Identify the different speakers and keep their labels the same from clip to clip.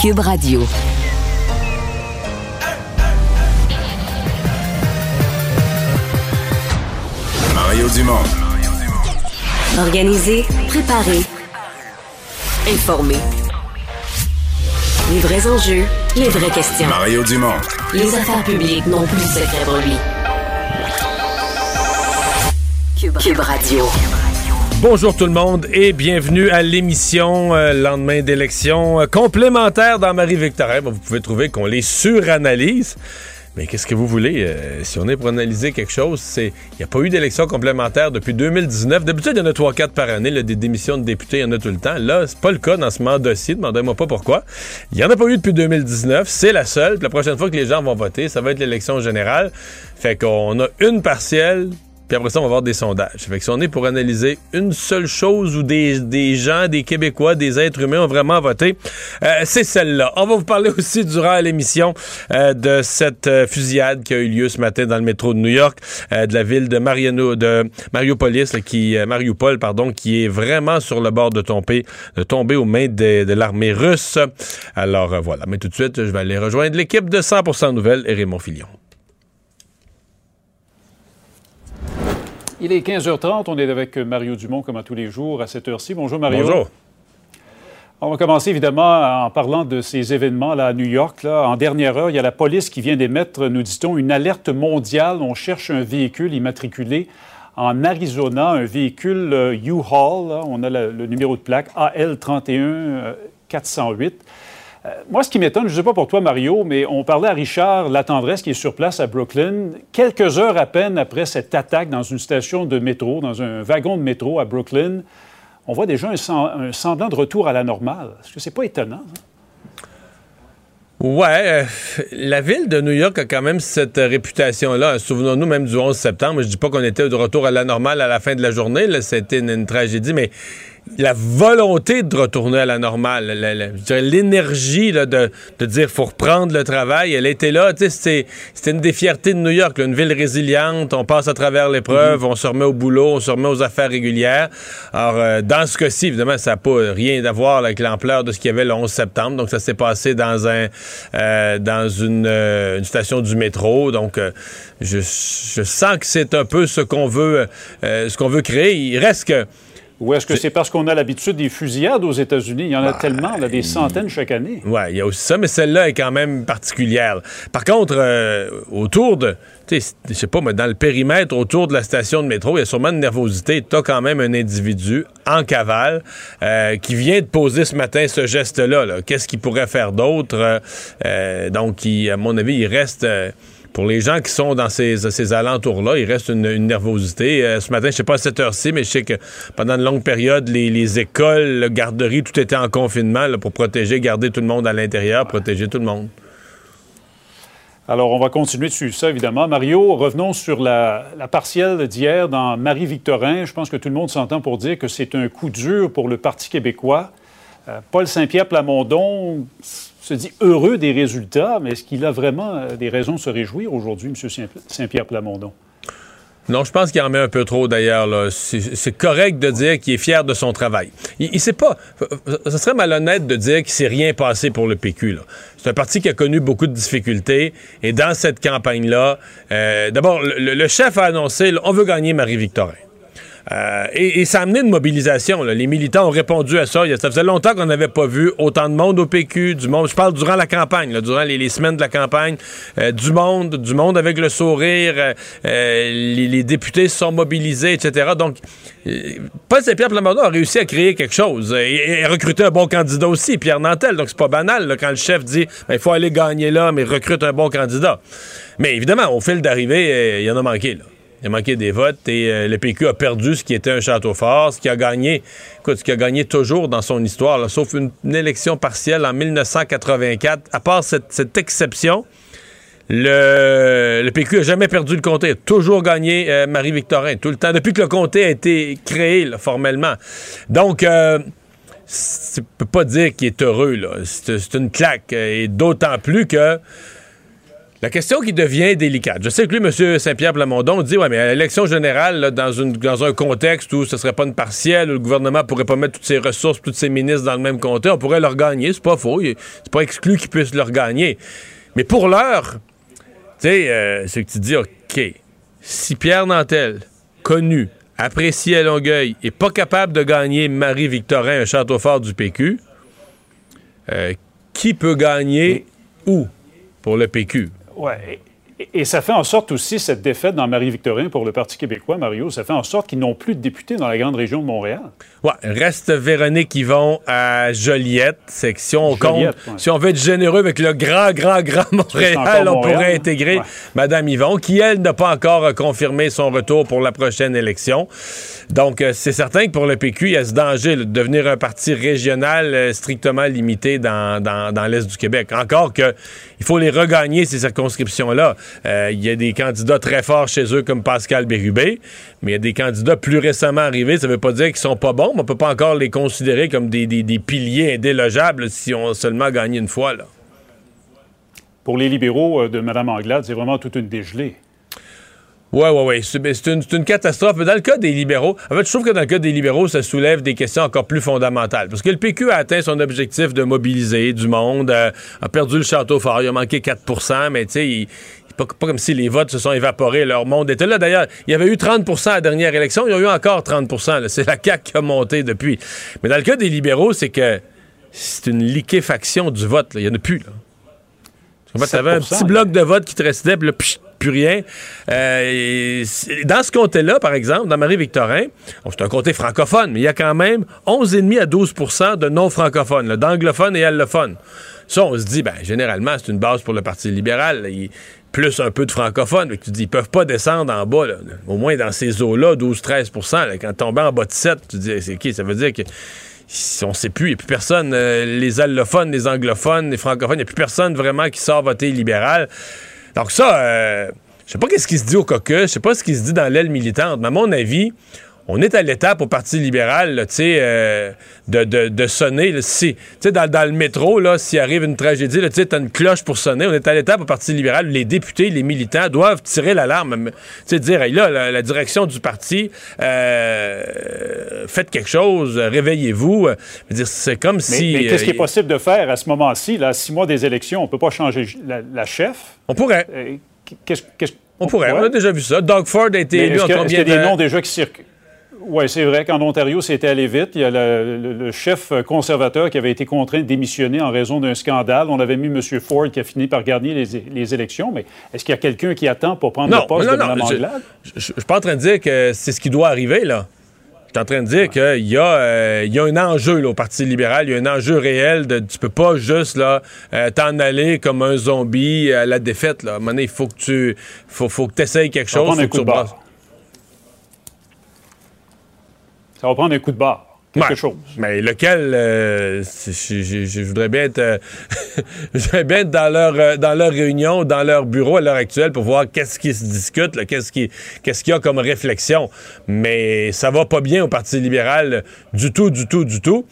Speaker 1: Cube Radio.
Speaker 2: Mario Dumont.
Speaker 1: Organiser, préparer, informer. Les vrais enjeux, les vraies questions.
Speaker 2: Mario Dumont.
Speaker 1: Les affaires publiques n'ont plus de secret pour lui. Cube, Cube Radio.
Speaker 3: Bonjour tout le monde et bienvenue à l'émission euh, lendemain d'élection euh, complémentaire dans Marie-Victorin. Vous pouvez trouver qu'on les suranalyse. Mais qu'est-ce que vous voulez? euh, si on est pour analyser quelque chose, c'est. Il n'y a pas eu d'élection complémentaire depuis 2019. D'habitude, il y en a 3-4 par année, des démissions de députés, il y en a tout le temps. Là, c'est pas le cas dans ce mandat-ci. Demandez-moi pas pourquoi. Il n'y en a pas eu depuis 2019. C'est la seule. La prochaine fois que les gens vont voter, ça va être l'élection générale. Fait qu'on a une partielle puis après ça, on va avoir des sondages. Fait que si on est pour analyser une seule chose où des, des gens, des Québécois, des êtres humains ont vraiment voté, euh, c'est celle-là. On va vous parler aussi durant l'émission euh, de cette euh, fusillade qui a eu lieu ce matin dans le métro de New York, euh, de la ville de Mariano, de Mariopolis, là, qui, euh, Mariupol, pardon, qui est vraiment sur le bord de tomber, de tomber aux mains de, de l'armée russe. Alors voilà. Mais tout de suite, je vais aller rejoindre l'équipe de 100% Nouvelles et Raymond Filion.
Speaker 4: Il est 15h30, on est avec Mario Dumont comme à tous les jours à cette heure-ci. Bonjour Mario.
Speaker 3: Bonjour.
Speaker 4: On va commencer évidemment en parlant de ces événements là, à New York. Là. En dernière heure, il y a la police qui vient d'émettre, nous dit-on, une alerte mondiale. On cherche un véhicule immatriculé en Arizona, un véhicule euh, U-Haul. On a le, le numéro de plaque AL 31 408. Euh, moi, ce qui m'étonne, je ne sais pas pour toi, Mario, mais on parlait à Richard Latendresse, qui est sur place à Brooklyn, quelques heures à peine après cette attaque dans une station de métro, dans un wagon de métro à Brooklyn. On voit déjà un, sem- un semblant de retour à la normale. Est-ce que c'est pas étonnant? hein?
Speaker 3: Ouais, euh, la ville de New York a quand même cette réputation-là. Souvenons-nous même du 11 septembre. Je dis pas qu'on était de retour à la normale à la fin de la journée. C'était une, une tragédie, mais la volonté de retourner à la normale, l'énergie de, de dire faut reprendre le travail, elle était là. C'était une des fiertés de New York, là, une ville résiliente. On passe à travers l'épreuve, on se remet au boulot, on se remet aux affaires régulières. Alors, euh, dans ce cas-ci, évidemment, ça n'a pas rien à voir avec l'ampleur de ce qu'il y avait le 11 septembre. Donc, ça s'est passé dans un euh, dans une, euh, une station du métro. Donc, je, je sens que c'est un peu ce qu'on veut ce qu'on veut créer. Il reste que
Speaker 4: Ou est-ce que c'est parce qu'on a l'habitude des fusillades aux États-Unis? Il y en a tellement, là, des centaines chaque année.
Speaker 3: Ouais, il y a aussi ça, mais celle-là est quand même particulière. Par contre, euh, autour de, je sais pas, mais dans le périmètre autour de la station de métro, il y a sûrement une nervosité. Tu as quand même un individu en cavale euh, qui vient de poser ce matin ce geste-là. là. Qu'est-ce qu'il pourrait faire d'autre? Euh, euh, donc, il- à mon avis, il reste... pour les gens qui sont dans ces, ces alentours-là, il reste une, nervosité. Euh, ce matin, je sais pas à cette heure-ci, mais je sais que pendant une longue période, les, les écoles, les garderies, tout était en confinement là, pour protéger, garder tout le monde à l'intérieur, protéger tout le monde.
Speaker 4: Alors, on va continuer de suivre ça, évidemment. Mario, revenons sur la partielle d'hier dans Marie-Victorin. Je pense que tout le monde s'entend pour dire que c'est un coup dur pour le Parti québécois. Euh, Paul Saint-Pierre Plamondon se dit heureux des résultats, mais est-ce qu'il a vraiment euh, des raisons de se réjouir aujourd'hui, M. Saint- Saint-Pierre Plamondon?
Speaker 3: Non, je pense qu'il en met un peu trop d'ailleurs. C'est correct de dire qu'il est fier de son travail. Il, il sait pas. Ce serait malhonnête de dire qu'il s'est rien passé pour le PQ. C'est un parti qui a connu beaucoup de difficultés. Et dans cette campagne-là, euh, d'abord, le, chef a annoncé on veut gagner Marie-Victorin. Euh, et, ça a amené une mobilisation. Les militants ont répondu à ça. Ça faisait longtemps qu'on n'avait pas vu autant de monde au PQ, du monde. Je parle durant la campagne, durant les, semaines de la campagne, euh, du monde, du monde avec le sourire. euh, les, députés se sont mobilisés, etc. Donc, Paul Saint-Pierre Plamondon a réussi à créer quelque chose et, et a recruté un bon candidat aussi, Pierre Nantel. Donc, c'est pas banal quand le chef dit Ben, il faut aller gagner là, mais recrute un bon candidat. Mais évidemment, au fil d'arrivée, il y en a manqué. Il a manqué des votes et euh, le PQ a perdu ce qui était un château fort, ce qui a gagné, écoute, ce qui a gagné toujours dans son histoire, sauf une, élection partielle en 1984. À part cette, exception, le, PQ a jamais perdu le comté, a toujours gagné euh, Marie-Victorin, tout le temps, depuis que le comté a été créé formellement. Donc, euh, tu peux pas dire qu'il est heureux, là. C'est c'est une claque. euh, Et d'autant plus que La question qui devient délicate. Je sais que lui, M. Saint-Pierre Plamondon, dit Ouais, mais à l'élection générale, là, dans, une, dans un contexte où ce serait pas une partielle, où le gouvernement pourrait pas mettre toutes ses ressources, tous ses ministres dans le même comté, on pourrait leur gagner. C'est pas faux. C'est pas exclu qu'ils puissent leur gagner. Mais pour l'heure, tu sais, euh, c'est que tu dis OK, si Pierre Nantel, connu, apprécié à Longueuil, est pas capable de gagner Marie-Victorin, un château fort du PQ, euh, qui peut gagner où pour le PQ?
Speaker 4: Ouais. Et ça fait en sorte aussi, cette défaite dans Marie-Victorin pour le Parti québécois, Mario, ça fait en sorte qu'ils n'ont plus de députés dans la grande région de Montréal.
Speaker 3: Ouais, reste Véronique Yvon à Joliette. C'est que si on compte, si on veut être généreux avec le grand, grand, grand Montréal, on pourrait intégrer Mme Madame Yvon, qui, elle, n'a pas encore confirmé son retour pour la prochaine élection. Donc, euh, c'est certain que pour le PQ, il y a ce danger de devenir un parti régional euh, strictement limité dans, dans, dans l'Est du Québec. Encore que il faut les regagner, ces circonscriptions-là. Euh, il y a des candidats très forts chez eux comme Pascal Bérubé, mais il y a des candidats plus récemment arrivés. Ça ne veut pas dire qu'ils sont pas bons, mais on peut pas encore les considérer comme des, piliers indélogeables si on seulement gagné une fois. Là.
Speaker 4: Pour les libéraux euh, de Mme Anglade, c'est vraiment toute une dégelée.
Speaker 3: Oui, oui, oui. C'est une, une, catastrophe. Mais dans le cas des libéraux, en fait, je trouve que dans le cas des libéraux, ça soulève des questions encore plus fondamentales. Parce que le PQ a atteint son objectif de mobiliser du monde, euh, a perdu le château fort, il a manqué 4% mais tu sais, il, pas, pas, comme si les votes se sont évaporés, leur monde était là. D'ailleurs, il y avait eu 30% à la dernière élection, il y a eu encore 30% C'est la CAQ qui a monté depuis. Mais dans le cas des libéraux, c'est que c'est une liquéfaction du vote. Il n'y en a plus. Là. Tu avais un petit bloc de vote qui te restait, puis là, plus rien. Euh, dans ce comté-là, par exemple, dans Marie-Victorin, c'est un comté francophone, mais il y a quand même 11,5 à 12% de non-francophones, d'anglophones et allophones. Ça, on se dit, ben, généralement, c'est une base pour le Parti libéral. Plus un peu de francophones. Mais tu dis, ils peuvent pas descendre en bas, au moins dans ces eaux-là, 12-13% Quand tomber en bas de 7, tu dis, c'est qui? Ça veut dire que on sait plus, il n'y a plus personne, euh, les allophones, les anglophones, les francophones, il n'y a plus personne vraiment qui sort voter libéral. Donc ça, euh, je sais pas qu'est-ce qui se dit au caucus, je sais pas ce qui se dit dans l'aile militante, mais à mon avis, on est à l'étape au Parti libéral, tu sais, euh, de, de, sonner. si, dans, dans le métro, là, s'il arrive une tragédie, tu as une cloche pour sonner. On est à l'étape au Parti libéral. Les députés, les militants doivent tirer l'alarme. Tu sais, dire, là, la, direction du parti, euh, faites quelque chose, réveillez-vous. C'est comme si.
Speaker 4: Mais qu'est-ce qui est possible de faire à ce moment-ci, là, six mois des élections? On peut pas changer la, chef?
Speaker 3: On pourrait.
Speaker 4: Qu'est-ce,
Speaker 3: on, pourrait. On a déjà vu ça. Doug Ford a été élu
Speaker 4: en combien Est-ce qu'il y a des noms déjà qui circulent? Oui, c'est vrai qu'en Ontario, c'était allé vite. Il y a le, chef conservateur qui avait été contraint de démissionner en raison d'un scandale. On avait mis M. Ford qui a fini par gagner les, élections, mais est-ce qu'il y a quelqu'un qui attend pour prendre le poste de Mme Anglade?
Speaker 3: Je ne suis pas en train de dire que c'est ce qui doit arriver, là. Je suis en train de dire qu'il y, euh, y, a un enjeu au Parti libéral, il y a un enjeu réel. De, tu peux pas juste là euh, t'en aller comme un zombie à la défaite. Là. À un moment donné, il faut que tu faut, faut que essayes quelque chose. Faut que tu
Speaker 4: Ça va prendre un coup de barre. Quelque chose.
Speaker 3: Mais lequel, euh, je, voudrais bien être, euh, je bien être dans leur, euh, dans leur réunion, dans leur bureau à l'heure actuelle pour voir qu'est-ce qui se discute, qu'est-ce qui, qu'est-ce qu'il y a comme réflexion. Mais ça va pas bien au Parti libéral du tout, du tout, du tout.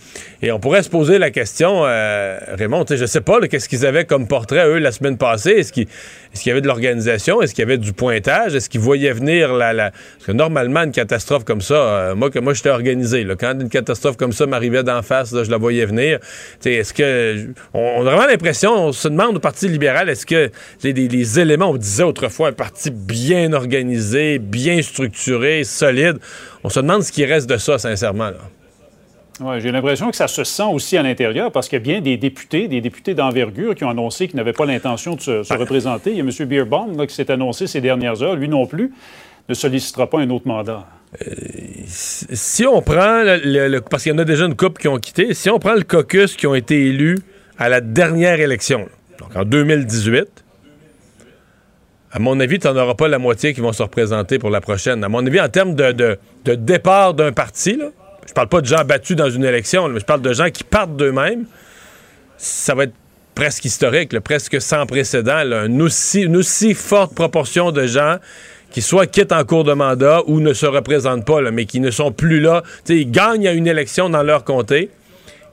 Speaker 3: Et on pourrait se poser la question, Raymond, je sais pas, qu'est-ce qu'ils avaient comme portrait, eux, la semaine passée? Est-ce qu'ils est-ce qu'il y avait de l'organisation? Est-ce qu'il y avait du pointage? Est-ce qu'ils voyaient venir la, la... Parce que normalement, une catastrophe comme ça, euh, moi, que moi, j'étais organisé. Là, quand une catastrophe comme ça m'arrivait d'en face, je la voyais venir. Est-ce que. On, a vraiment l'impression, on se demande au Parti libéral, est-ce que les, les, éléments, on disait autrefois, un parti bien organisé, bien structuré, solide. On se demande ce qui reste de ça, sincèrement. Là.
Speaker 4: Ouais, j'ai l'impression que ça se sent aussi à l'intérieur parce qu'il y a bien des députés, des députés d'envergure qui ont annoncé qu'ils n'avaient pas l'intention de se, représenter. Il y a M. Beerbaum qui s'est annoncé ces dernières heures, lui non plus, ne sollicitera pas un autre mandat.
Speaker 3: Euh, si on prend, le, parce qu'il y en a déjà une couple qui ont quitté, si on prend le caucus qui ont été élus à la dernière élection, donc en 2018, à mon avis, tu n'en auras pas la moitié qui vont se représenter pour la prochaine. À mon avis, en termes de, de départ d'un parti, là, je parle pas de gens battus dans une élection, mais je parle de gens qui partent d'eux-mêmes. Ça va être presque historique, presque sans précédent. une, aussi, forte proportion de gens qui soit quittent en cours de mandat ou ne se représentent pas, mais qui ne sont plus là. ils gagnent à une élection dans leur comté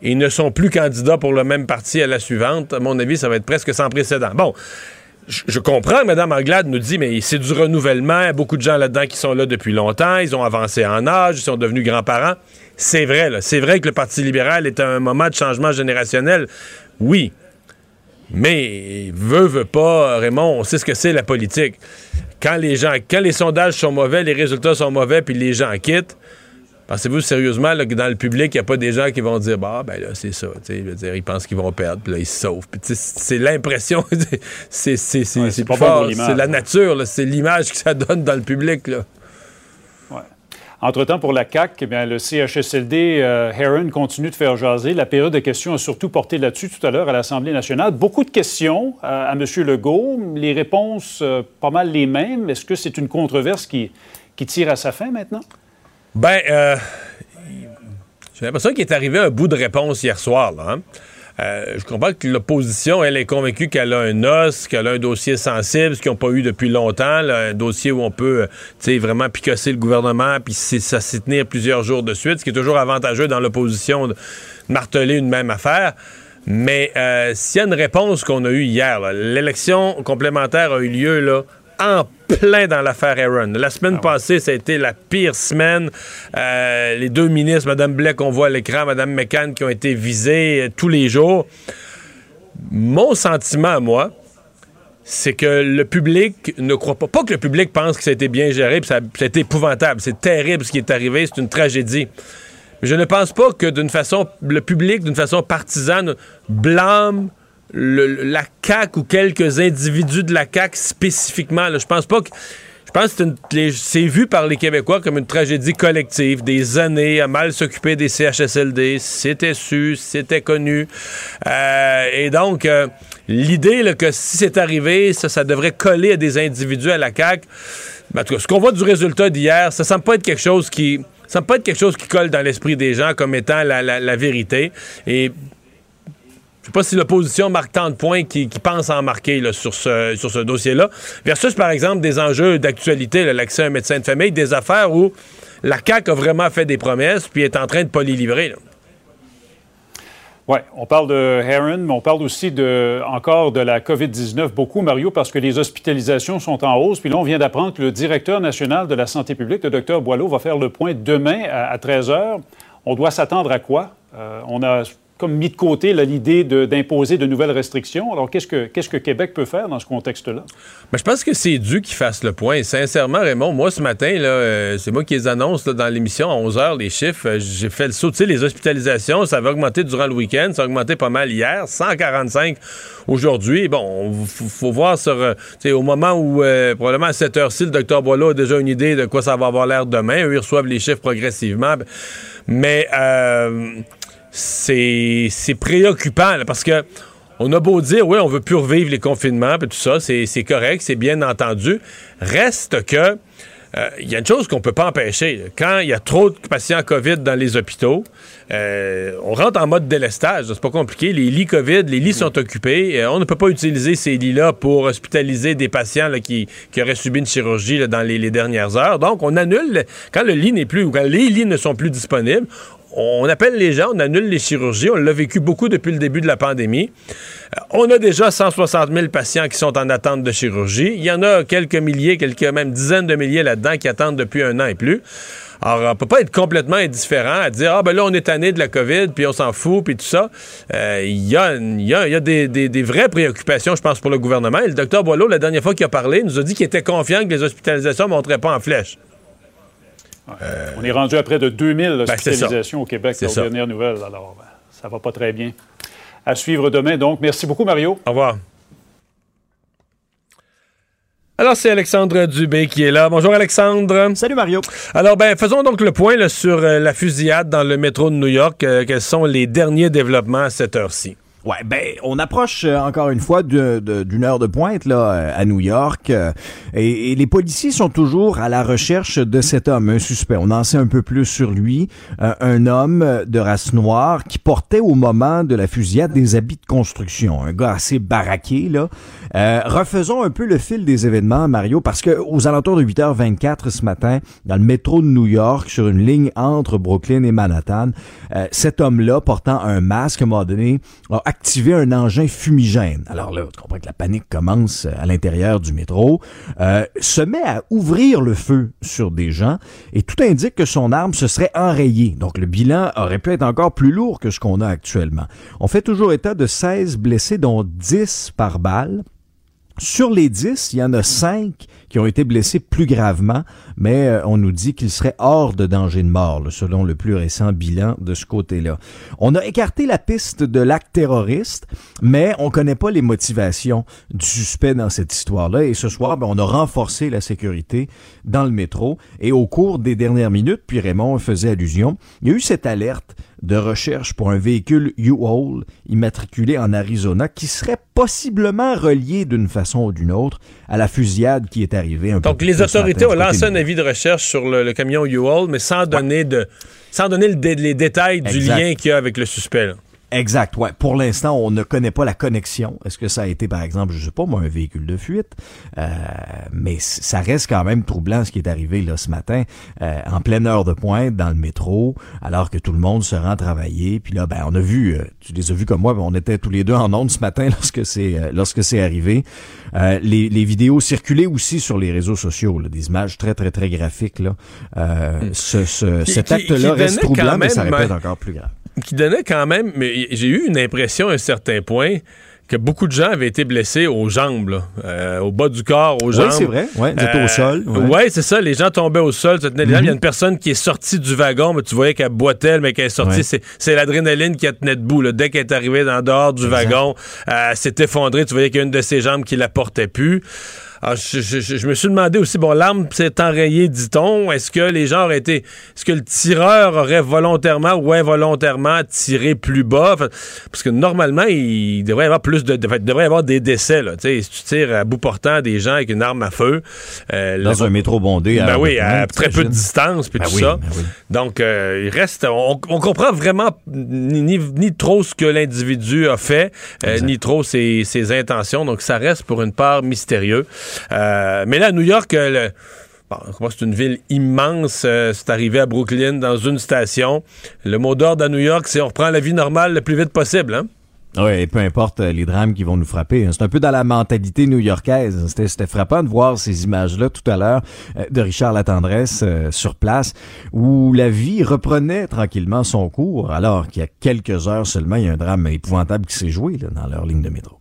Speaker 3: et ne sont plus candidats pour le même parti à la suivante. À mon avis, ça va être presque sans précédent. Bon, je, comprends Mme Anglade nous dit, mais c'est du renouvellement, il y a beaucoup de gens là-dedans qui sont là depuis longtemps, ils ont avancé en âge, ils sont devenus grands-parents. C'est vrai. C'est vrai que le Parti libéral est à un moment de changement générationnel. Oui. Mais, veut, veut pas, Raymond, on sait ce que c'est la politique. Quand les quand les sondages sont mauvais, les résultats sont mauvais, puis les gens quittent, Pensez-vous sérieusement que dans le public, il n'y a pas des gens qui vont dire Bah, ben là, c'est ça. Dire, ils pensent qu'ils vont perdre, puis là, ils se sauvent. c'est l'impression. c'est c'est pas C'est la nature, c'est l'image que ça donne dans le public. Là.
Speaker 4: Entre-temps, pour la CAC, eh bien, le CHSLD euh, Heron continue de faire jaser. La période de questions a surtout porté là-dessus tout à l'heure à l'Assemblée nationale. Beaucoup de questions euh, à M. Legault. Les réponses, euh, pas mal les mêmes. Est-ce que c'est une controverse qui, qui tire à sa fin maintenant?
Speaker 3: Ben, euh, j'ai l'impression qu'il est arrivé un bout de réponse hier soir. Là, hein. euh, je comprends que l'opposition, elle est convaincue qu'elle a un os, qu'elle a un dossier sensible, ce qu'ils n'ont pas eu depuis longtemps, un dossier où on peut euh, vraiment picosser le gouvernement, puis ça s'y tenir plusieurs jours de suite, ce qui est toujours avantageux dans l'opposition de marteler une même affaire. Mais s'il y a une réponse qu'on a eue hier, l'élection complémentaire a eu lieu là, en plein dans l'affaire Aaron. La semaine ah passée, ça a été la pire semaine. Euh, les deux ministres, Mme Blais qu'on voit à l'écran, Mme McCann, qui ont été visés euh, tous les jours. Mon sentiment à moi, c'est que le public ne croit pas. Pas que le public pense que ça a été bien géré, puis ça, ça a été épouvantable. C'est terrible ce qui est arrivé, c'est une tragédie. Mais je ne pense pas que d'une façon, le public, d'une façon partisane, blâme la CAQ ou quelques individus de la CAQ spécifiquement. je pense pas que. Je pense que c'est vu par les Québécois comme une tragédie collective, des années à mal s'occuper des CHSLD, c'était su, c'était connu. Euh, et donc, euh, l'idée que si c'est arrivé, ça, devrait coller à des individus à la CAQ. Ben, en tout cas, ce qu'on voit du résultat d'hier, ça semble pas être quelque chose qui ça semble pas être quelque chose qui colle dans l'esprit des gens comme étant la, la vérité. Et je sais pas si l'opposition marque tant de points qu'ils pensent en marquer sur ce, sur ce dossier-là. Versus, par exemple, des enjeux d'actualité, l'accès à un médecin de famille, des affaires où la CAQ a vraiment fait des promesses puis est en train de pas les livrer.
Speaker 4: Oui, on parle de Heron, mais on parle aussi de, encore de la COVID-19 beaucoup, Mario, parce que les hospitalisations sont en hausse. Puis là, on vient d'apprendre que le directeur national de la santé publique, le docteur Boileau, va faire le point demain à, 13 h. On doit s'attendre à quoi? Euh, on a comme mis de côté l'idée d'imposer de, nouvelles restrictions. Alors, qu'est-ce que, Québec peut faire dans ce contexte-là?
Speaker 3: Ben, je pense que c'est dû qu'ils fassent le point. Sincèrement, Raymond, moi, ce matin, euh, c'est moi qui les annonce dans l'émission à 11 h, les chiffres. Euh, j'ai fait le saut. Tu sais, les hospitalisations, ça va augmenter durant le week-end. Ça a augmenté pas mal hier. 145 aujourd'hui. Bon, il faut, voir sur, euh, au moment où, probablement à cette heure-ci, le docteur Boileau a déjà une idée de quoi ça va avoir l'air demain. Eux, ils reçoivent les chiffres progressivement. Mais c'est préoccupant parce que on a beau dire, oui, on veut plus revivre les confinements, et tout ça, c'est correct, c'est bien entendu. Reste que euh, il y a une chose qu'on peut pas empêcher. Quand il y a trop de patients COVID dans les hôpitaux, euh, on rentre en mode délestage. C'est pas compliqué. Les lits COVID, les lits sont occupés. Euh, on ne peut pas utiliser ces lits-là pour hospitaliser des patients qui, auraient subi une chirurgie dans les, les, dernières heures. Donc, on annule quand le lit n'est plus ou quand les lits ne sont plus disponibles on appelle les gens, on annule les chirurgies. On l'a vécu beaucoup depuis le début de la pandémie. Euh, on a déjà 160 000 patients qui sont en attente de chirurgie. Il y en a quelques milliers, quelques même dizaines de milliers là-dedans qui attendent depuis un an et plus. Alors, on peut pas être complètement indifférent à dire, ah ben là, on est tanné de la COVID, puis on s'en fout, puis tout ça. Euh, il y a, des, vraies préoccupations, je pense, pour le gouvernement. Et le docteur Boileau, la dernière fois qu'il a parlé, nous a dit qu'il était confiant que les hospitalisations ne monteraient pas en flèche.
Speaker 4: On est rendu à près de 2000 ben, hospitalisations au Québec, aux dernières nouvelles. Alors, ben, ça va pas très bien. À suivre demain, donc. Merci beaucoup, Mario.
Speaker 3: Au revoir. Alors, c'est Alexandre Dubé qui est là. Bonjour, Alexandre.
Speaker 5: Salut, Mario.
Speaker 3: Alors, ben, faisons donc le point sur euh, la fusillade dans le métro de New York. Euh, quels sont les derniers développements à cette heure-ci?
Speaker 5: Ouais, ben on approche euh, encore une fois d'une heure de pointe là euh, à New York euh, et, les policiers sont toujours à la recherche de cet homme, un suspect. On en sait un peu plus sur lui, un homme de race noire qui portait au moment de la fusillade des habits de construction, un gars assez baraqué là. refaisons un peu le fil des événements, Mario, parce que aux alentours de 8h24 ce matin, dans le métro de New York, sur une ligne entre Brooklyn et Manhattan, cet homme-là portant un masque, à un moment donné, activé un engin fumigène. Alors là, tu comprends que la panique commence à l'intérieur du métro, euh, se met à ouvrir le feu sur des gens et tout indique que son arme se serait enrayée. Donc le bilan aurait pu être encore plus lourd que ce qu'on a actuellement. On fait toujours état de 16 blessés, dont 10 par balle. Sur les 10, il y en a 5 qui ont été blessés plus gravement, mais euh, on nous dit qu'ils seraient hors de danger de mort, selon le plus récent bilan de ce côté-là. On a écarté la piste de l'acte terroriste, mais on connaît pas les motivations du suspect dans cette histoire-là. Et ce soir, ben, on a renforcé la sécurité dans le métro. Et au cours des dernières minutes, puis Raymond faisait allusion, il y a eu cette alerte de recherche pour un véhicule U-Haul immatriculé en Arizona qui serait possiblement relié d'une façon ou d'une autre à la fusillade qui est arrivée. Un
Speaker 3: Donc
Speaker 5: peu
Speaker 3: les autorités
Speaker 5: matin
Speaker 3: ont lancé un avis de recherche sur le, le camion U-Haul, mais sans donner de sans donner le dé- les détails du lien qu'il y a avec le suspect. là.
Speaker 5: Exact, ouais. Pour l'instant, on ne connaît pas la connexion. Est-ce que ça a été, par exemple, je sais pas, moi, un véhicule de fuite? Euh, mais ça reste quand même troublant ce qui est arrivé là ce matin, euh, en pleine heure de pointe, dans le métro, alors que tout le monde se rend travailler. Puis là, ben, on a vu, euh, tu les as vus comme moi, ben, on était tous les deux en ondes ce matin lorsque c'est euh, lorsque c'est arrivé. Euh, les, les vidéos circulaient aussi sur les réseaux sociaux, là, des images très, très, très graphiques. Là. Euh, ce, ce- cet acte-là reste troublant, mais ça
Speaker 3: euh,
Speaker 5: encore plus grave.
Speaker 3: Qui donnait quand même, mais j'ai eu une impression à un certain point que beaucoup de gens avaient été blessés aux jambes, là, euh, au bas du corps, aux jambes.
Speaker 5: Oui, c'est vrai. Ouais, vous étiez
Speaker 3: Euh,
Speaker 5: au sol.
Speaker 3: Ouais,
Speaker 5: ouais.
Speaker 3: c'est ça. Les gens tombaient au sol, se tenaient les jambes.
Speaker 5: Mhm.
Speaker 3: Il y a une personne qui est sortie du wagon, mais tu voyais qu'elle boitait, mais qu'elle est sortie.
Speaker 5: Ouais.
Speaker 3: C'est, l'adrénaline qui la tenait debout. là. Dès qu'elle est arrivée dans dehors du
Speaker 5: Exact.
Speaker 3: wagon, euh, elle s'est effondrée. Tu voyais qu'il y a une de ses jambes qui la portait plus. Alors, je, je- je- je me suis demandé aussi, bon, l'arme s'est enrayée, dit-on. Est-ce que les gens auraient été. Est-ce que le tireur aurait volontairement ou involontairement tiré plus bas? Parce que normalement, il devrait y avoir plus de. de- il devrait y avoir des décès, là. Tu sais, si tu tires à bout portant des gens avec une arme à feu. euh,
Speaker 5: Dans un métro bondé. à
Speaker 3: ben
Speaker 5: heure
Speaker 3: oui, à très peu de distance, puis
Speaker 5: Ben
Speaker 3: tout
Speaker 5: oui,
Speaker 3: ça.
Speaker 5: ben oui.
Speaker 3: Donc, euh, il reste. On, on comprend vraiment ni, ni, ni trop ce que l'individu a fait, euh, ni trop ses, ses intentions. Donc, ça reste pour une part mystérieux. Euh, mais là, à New York, euh, Bon, c'est une ville immense. euh, c'est arrivé à Brooklyn, dans une station. Le mot d'ordre à New York, c'est on reprend la vie normale le plus vite possible. Hein?
Speaker 5: Oui, et peu importe les drames qui vont nous frapper. hein. C'est un peu dans la mentalité new-yorkaise. C'était, frappant de voir ces images-là tout à l'heure de Richard Latendresse sur place, où la vie reprenait tranquillement son cours, alors qu'il y a quelques heures seulement, il y a un drame épouvantable qui s'est joué dans leur ligne de métro.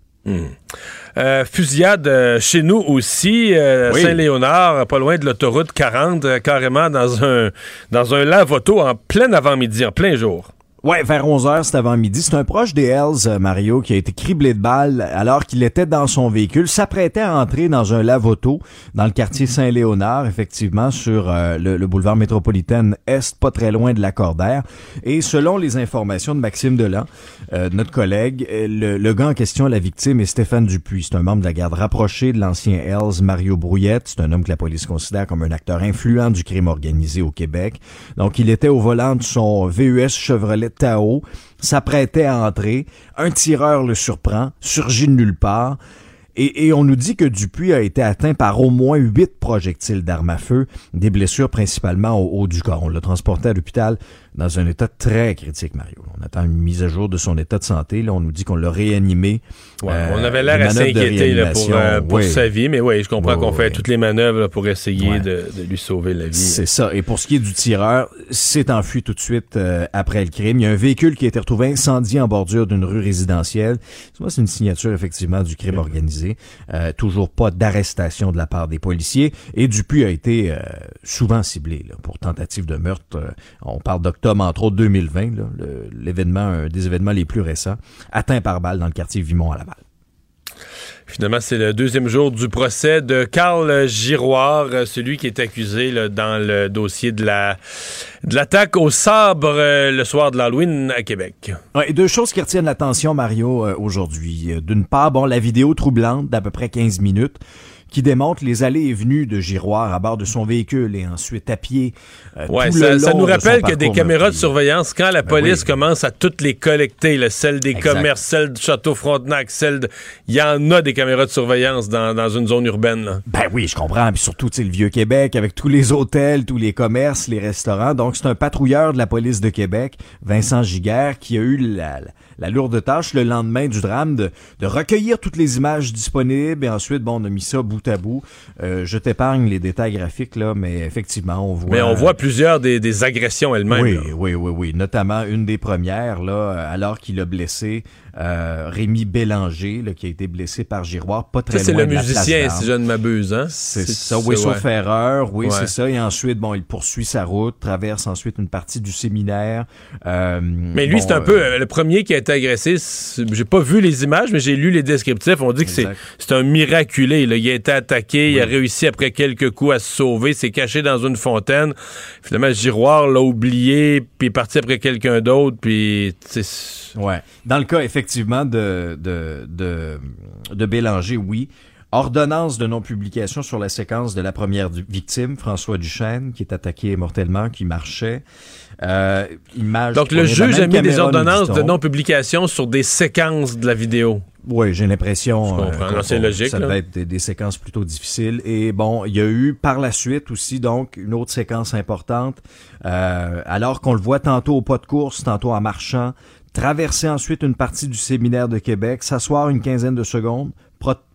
Speaker 3: Euh, fusillade euh, chez nous aussi, euh,
Speaker 5: Oui.
Speaker 3: Saint-Léonard, pas loin de l'autoroute 40, euh, carrément dans un dans un lave-auto en plein avant-midi, en plein jour.
Speaker 5: Ouais, vers 11h, c'est avant midi. C'est un proche des Hells, euh, Mario, qui a été criblé de balles alors qu'il était dans son véhicule, s'apprêtait à entrer dans un lave-auto dans le quartier Saint-Léonard, effectivement, sur euh, le, le boulevard métropolitaine Est, pas très loin de la Cordaire. Et selon les informations de Maxime Delan, euh, notre collègue, euh, le, le gars en question, la victime, est Stéphane Dupuis. C'est un membre de la garde rapprochée de l'ancien Hells, Mario Brouillette. C'est un homme que la police considère comme un acteur influent du crime organisé au Québec. Donc, il était au volant de son VUS Chevrolet Tao, s'apprêtait à entrer. Un tireur le surprend, surgit de nulle part. Et, on nous dit que Dupuis a été atteint par au moins huit projectiles d'armes à feu, des blessures principalement au haut du corps. On l'a transporté à l'hôpital dans un état très critique, Mario. On attend une mise à jour de son état de santé. Là, on nous dit qu'on l'a réanimé.
Speaker 3: Ouais,
Speaker 5: Euh,
Speaker 3: on avait l'air assez inquiété là, pour, euh, pour
Speaker 5: oui.
Speaker 3: sa vie, mais oui, je comprends
Speaker 5: Oui,
Speaker 3: qu'on fait
Speaker 5: oui.
Speaker 3: toutes les manœuvres là, pour essayer de, de lui sauver la vie.
Speaker 5: C'est ça. Et pour ce qui est du tireur, c'est enfui tout de suite euh, après le crime. Il y a un véhicule qui a été retrouvé incendié en bordure d'une rue résidentielle. C'est une signature effectivement du crime organisé. Euh, toujours pas d'arrestation de la part des policiers. Et Dupuis a été euh, souvent ciblé là, pour tentative de meurtre. On parle d'octobre entre autres 2020, là, le- l'événement, un des événements les plus récents, atteint par balle dans le quartier Vimont à Laval.
Speaker 3: Finalement, c'est le deuxième jour du procès de Carl Giroir, celui qui est accusé là, dans le dossier de la de l'attaque au sabre euh, le soir de l'Halloween à Québec.
Speaker 5: Ouais, deux choses qui retiennent l'attention, Mario, euh, aujourd'hui. Euh, D'une part, bon, la vidéo troublante d'à peu près 15 minutes qui démontre les allées et venues de Giroir à bord de son véhicule et ensuite à pied. euh,
Speaker 3: Ouais,
Speaker 5: tout
Speaker 3: ça,
Speaker 5: le
Speaker 3: ça
Speaker 5: long
Speaker 3: nous
Speaker 5: de
Speaker 3: rappelle que des caméras de surveillance, quand la
Speaker 5: Ben
Speaker 3: police
Speaker 5: oui.
Speaker 3: commence à toutes les collecter, là, celles des
Speaker 5: Exact.
Speaker 3: commerces, celles du Château Frontenac, celles de... Il y en a des caméras de surveillance dans, dans une zone urbaine. Là.
Speaker 5: Ben oui, je comprends. Puis surtout, le Vieux-Québec, avec tous les hôtels, tous les commerces, les restaurants. Donc, c'est un patrouilleur de la police de Québec, Vincent Giguère, qui a eu la, la lourde tâche le lendemain du drame de, de, recueillir toutes les images disponibles et ensuite, bon, on a mis ça bout à bout. Euh, je t'épargne les détails graphiques, là, mais effectivement, on voit...
Speaker 3: Mais on voit plusieurs des, des agressions elles-mêmes.
Speaker 5: Oui, oui, oui, oui. Notamment une des premières, là, alors qu'il a blessé euh, Rémi Bélanger, là, qui a été blessé par Giroir, pas très
Speaker 3: ça,
Speaker 5: loin
Speaker 3: c'est le musicien, si je ne m'abuse, hein?
Speaker 5: C'est ça, oui, sauf erreur, oui, ouais. c'est ça. Et ensuite, bon, il poursuit sa route, traverse ensuite une partie du séminaire. Euh,
Speaker 3: mais lui,
Speaker 5: bon,
Speaker 3: c'est un peu euh, le premier qui a été agressé. J'ai pas vu les images, mais j'ai lu les descriptifs. On dit que c'est un miraculé. Là. Il a été attaqué, oui. il a réussi après quelques coups à se sauver, s'est caché dans une fontaine. Finalement, Giroir l'a oublié, puis est parti après quelqu'un d'autre, puis...
Speaker 5: Ouais. Dans le cas, effectivement, de, de, de, de Bélanger, oui. Ordonnance de non-publication sur la séquence de la première victime, François Duchesne, qui est attaqué mortellement, qui marchait. Euh, image
Speaker 3: Donc le juge a mis des ordonnances de non-publication sur des séquences de la vidéo.
Speaker 5: Oui, j'ai l'impression
Speaker 3: euh, c'est logique.
Speaker 5: Ça devait être des, des, séquences plutôt difficiles. Et bon, il y a eu par la suite aussi donc une autre séquence importante, euh, alors qu'on le voit tantôt au pas de course, tantôt en marchant, traverser ensuite une partie du séminaire de Québec, s'asseoir une quinzaine de secondes,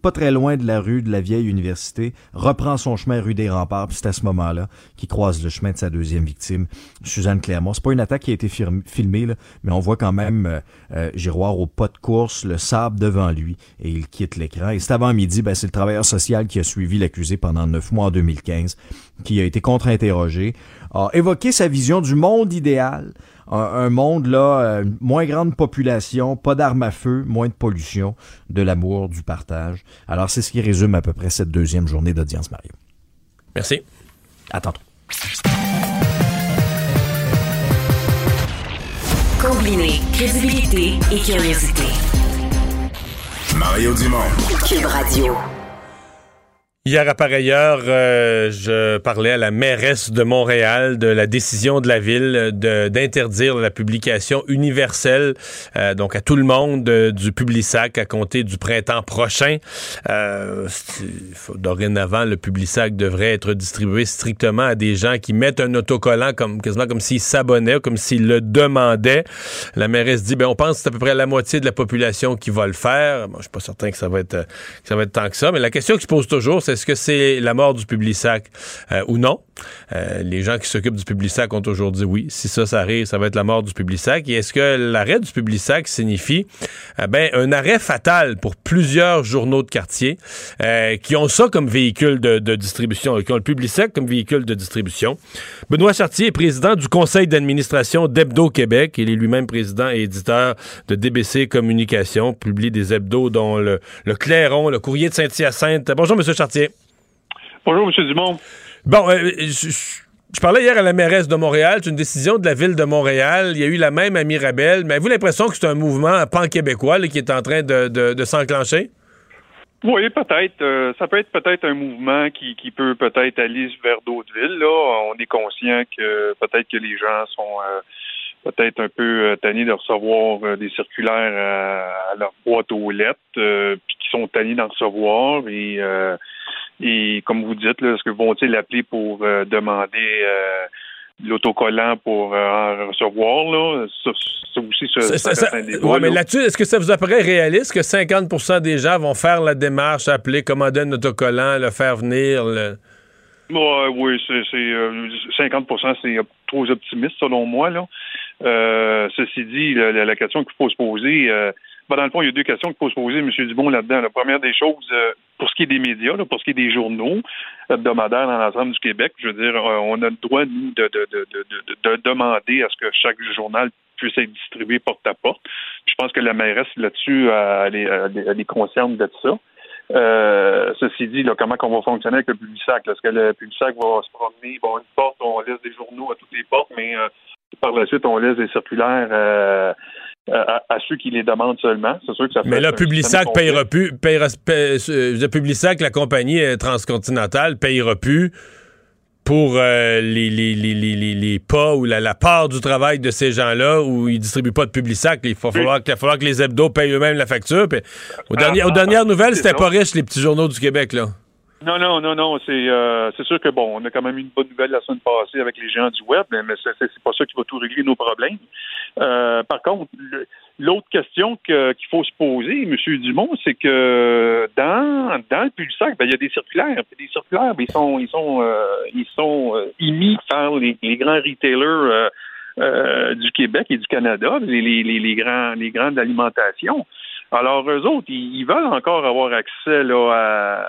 Speaker 5: pas très loin de la rue de la vieille université, reprend son chemin rue des Remparts, puis c'est à ce moment-là qu'il croise le chemin de sa deuxième victime, Suzanne Clermont. C'est pas une attaque qui a été filmée, mais on voit quand même euh, euh, Giroir au pas de course, le sable devant lui, et il quitte l'écran. Et c'est avant midi, ben, c'est le travailleur social qui a suivi l'accusé pendant neuf mois en 2015, qui a été contre-interrogé, a évoqué sa vision du monde idéal, un, un monde là, euh, moins grande population, pas d'armes à feu, moins de pollution, de l'amour, du partage. Alors, c'est ce qui résume à peu près cette deuxième journée d'audience, Mario.
Speaker 3: Merci.
Speaker 5: À tantôt.
Speaker 1: Combiner crédibilité et curiosité.
Speaker 2: Mario Dumont.
Speaker 1: Cube Radio.
Speaker 3: Hier, à pareille heure, euh, je parlais à la mairesse de Montréal de la décision de la ville d'interdire la publication universelle, euh, donc à tout le monde, euh, du Publisac à compter du printemps prochain. Dorénavant, le Publisac devrait être distribué strictement à des gens qui mettent un autocollant comme quasiment comme s'ils s'abonnaient, comme s'ils le demandaient. La mairesse dit, ben on pense que c'est à peu près la moitié de la population qui va le faire. Bon, je suis pas certain que ça va être que ça va être tant que ça, mais la question qui se pose toujours, c'est est-ce que c'est la mort du Publisac euh, ou non? Euh, les gens qui s'occupent du Publisac ont toujours dit oui. Si ça, ça arrive, ça va être la mort du Publisac. Et est-ce que l'arrêt du Publisac signifie euh, ben, un arrêt fatal pour plusieurs journaux de quartier qui ont ça comme véhicule de, distribution, qui ont le Publisac comme véhicule de distribution? Benoît Chartier est président du conseil d'administration d'Hebdo Québec. Il est lui-même président et éditeur de DBC Communication, publie des hebdos dont le, le Clairon, le Courrier de Saint-Hyacinthe. Bonjour, Monsieur Chartier.
Speaker 6: Bonjour, M. Dumont.
Speaker 3: Bon, euh, je, je, parlais hier à la mairesse de Montréal. C'est une décision de la ville de Montréal. Il y a eu la même à Mirabel. Mais avez-vous l'impression que c'est un mouvement pan-québécois qui est en train de, de, de s'enclencher?
Speaker 6: Oui, peut-être. Euh, ça peut être peut-être un mouvement qui, qui peut peut-être aller vers d'autres villes. Là, on est conscient que peut-être que les gens sont euh, peut-être un peu tannés de recevoir des circulaires à, à leur boîte aux lettres, puis qui sont tannés d'en recevoir et et comme vous dites, est-ce que vont-ils l'appeler pour euh, demander euh, l'autocollant pour euh, en recevoir? Là? Ça, ça aussi, ça, ça, ça
Speaker 3: ouais, mais là-dessus, est-ce que ça vous apparaît réaliste que 50% des gens vont faire la démarche, appeler, commander un autocollant, le faire venir? Le...
Speaker 6: Ouais, oui, c'est 50% c'est trop optimiste selon moi. Là. ceci dit, la, la question qu'il faut se poser, dans le fond, il y a deux questions qu'il faut se poser, M. Dubon, là-dedans. La première des choses, euh, pour ce qui est des médias, pour ce qui est des journaux hebdomadaires dans l'ensemble du Québec, je veux dire, euh, on a le droit, nous, de, de, de, de, demander à ce que chaque journal puisse être distribué porte à porte. Je pense que la mairesse, là-dessus, elle, elle, elle, est concerne de ça. Euh, ceci dit, comment qu'on va fonctionner avec le Publisac? Est-ce que le Publisac va se promener? Bon, une porte, on laisse des journaux à toutes les portes, mais par la suite, on laisse des circulaires euh, à, à, ceux qui les demandent seulement. C'est sûr que ça
Speaker 3: Mais là, Publisac payera plus. Payera, paye, euh, Publisac, la compagnie transcontinentale, payera plus pour euh, les, les, les, les, les pas ou la, la, part du travail de ces gens-là où ils distribuent pas de Publisac. Il va falloir, que les hebdos payent eux-mêmes la facture. Puis, aux, ah, dernières, aux dernières nouvelles, c'était pas riche, les petits journaux du Québec, là.
Speaker 6: Non, non, non, non. C'est euh, c'est sûr que bon, on a quand même eu une bonne nouvelle la semaine passée avec les gens du web, mais, c'est pas ça qui va tout régler nos problèmes. Euh, par contre, L'autre question qu'il faut se poser, M. Dumont, c'est que dans, dans le Pulsac, ben, il y a des circulaires. Des circulaires, ben, ils sont ils sont euh, ils sont euh, émis par les, grands retailers euh, du Québec et du Canada, les, les, les grands les grandes alimentations. Alors, eux autres, ils, veulent encore avoir accès là,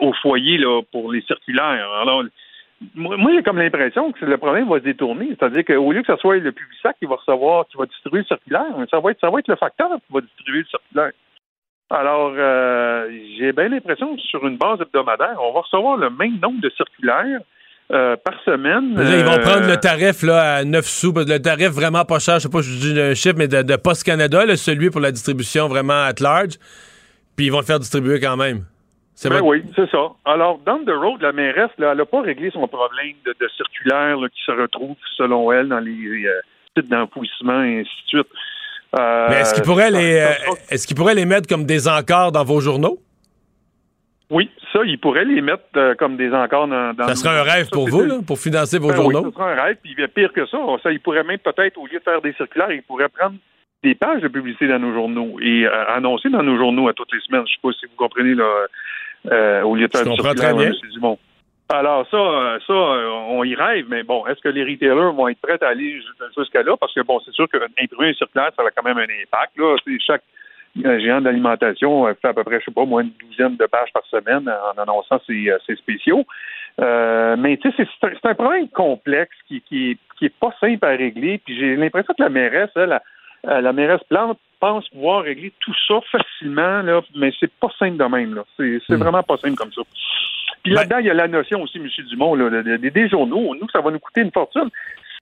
Speaker 6: au foyer là, pour les circulaires. Alors, moi, j'ai comme l'impression que le problème va se détourner. C'est-à-dire qu'au lieu que ce soit le sac qui va recevoir, qui va distribuer le circulaire, ça va être, ça va être le facteur qui va distribuer le circulaire. Alors, euh, j'ai bien l'impression que sur une base hebdomadaire, on va recevoir le même nombre de circulaires euh, par semaine.
Speaker 3: ils vont prendre le euh, tarif là, à 9 sous, le tarif vraiment pas cher, je sais pas, je dis un chiffre, mais de, de Post Canada, celui pour la distribution vraiment at large, puis ils vont le faire distribuer quand même.
Speaker 6: Ben oui, c'est ça. Alors, down the road, la mairesse, là, elle n'a pas réglé son problème de, circulaire qui se retrouve, selon elle, dans les euh, sites d'enfouissement et ainsi de suite.
Speaker 3: Euh, Mais est-ce qu'il pourrait, les, euh, est-ce qu'il pourrait les mettre comme des encarts dans vos journaux?
Speaker 6: Oui, ça, il pourrait les mettre comme des encarts dans, dans
Speaker 3: Ça serait un rêve pour vous, là, pour financer vos ben journaux?
Speaker 6: Oui, ça serait un rêve. Puis pire que ça, ça, il pourrait même peut-être, au lieu de faire des circulaires, il pourrait prendre des pages de publicité dans nos journaux et annoncer dans nos journaux à toutes les semaines. Je ne sais pas si vous comprenez là, euh, au lieu de faire
Speaker 3: du
Speaker 6: Dumont. Alors ça, euh, ça, euh, on y rêve, mais bon, est-ce que les retailers vont être prêts à aller jusqu'à là? Parce que bon, c'est sûr qu'imprimer un circulaire, ça a quand même un impact. Là. Chaque géant d'alimentation fait à peu près, je sais pas, moins une douzaine de pages par semaine en annonçant ses, spéciaux. mais tu sais, c'est un, problème complexe qui, qui, qui est pas simple à régler. Puis j'ai l'impression que la mairesse, elle, la, la mairesse Plante pense pouvoir régler tout ça facilement, là, mais c'est pas simple de même. Là. C'est, hmm. vraiment pas simple comme ça. Puis là-dedans, il y a la notion aussi, M. Dumont, là, des, journaux. Nous, ça va nous coûter une fortune.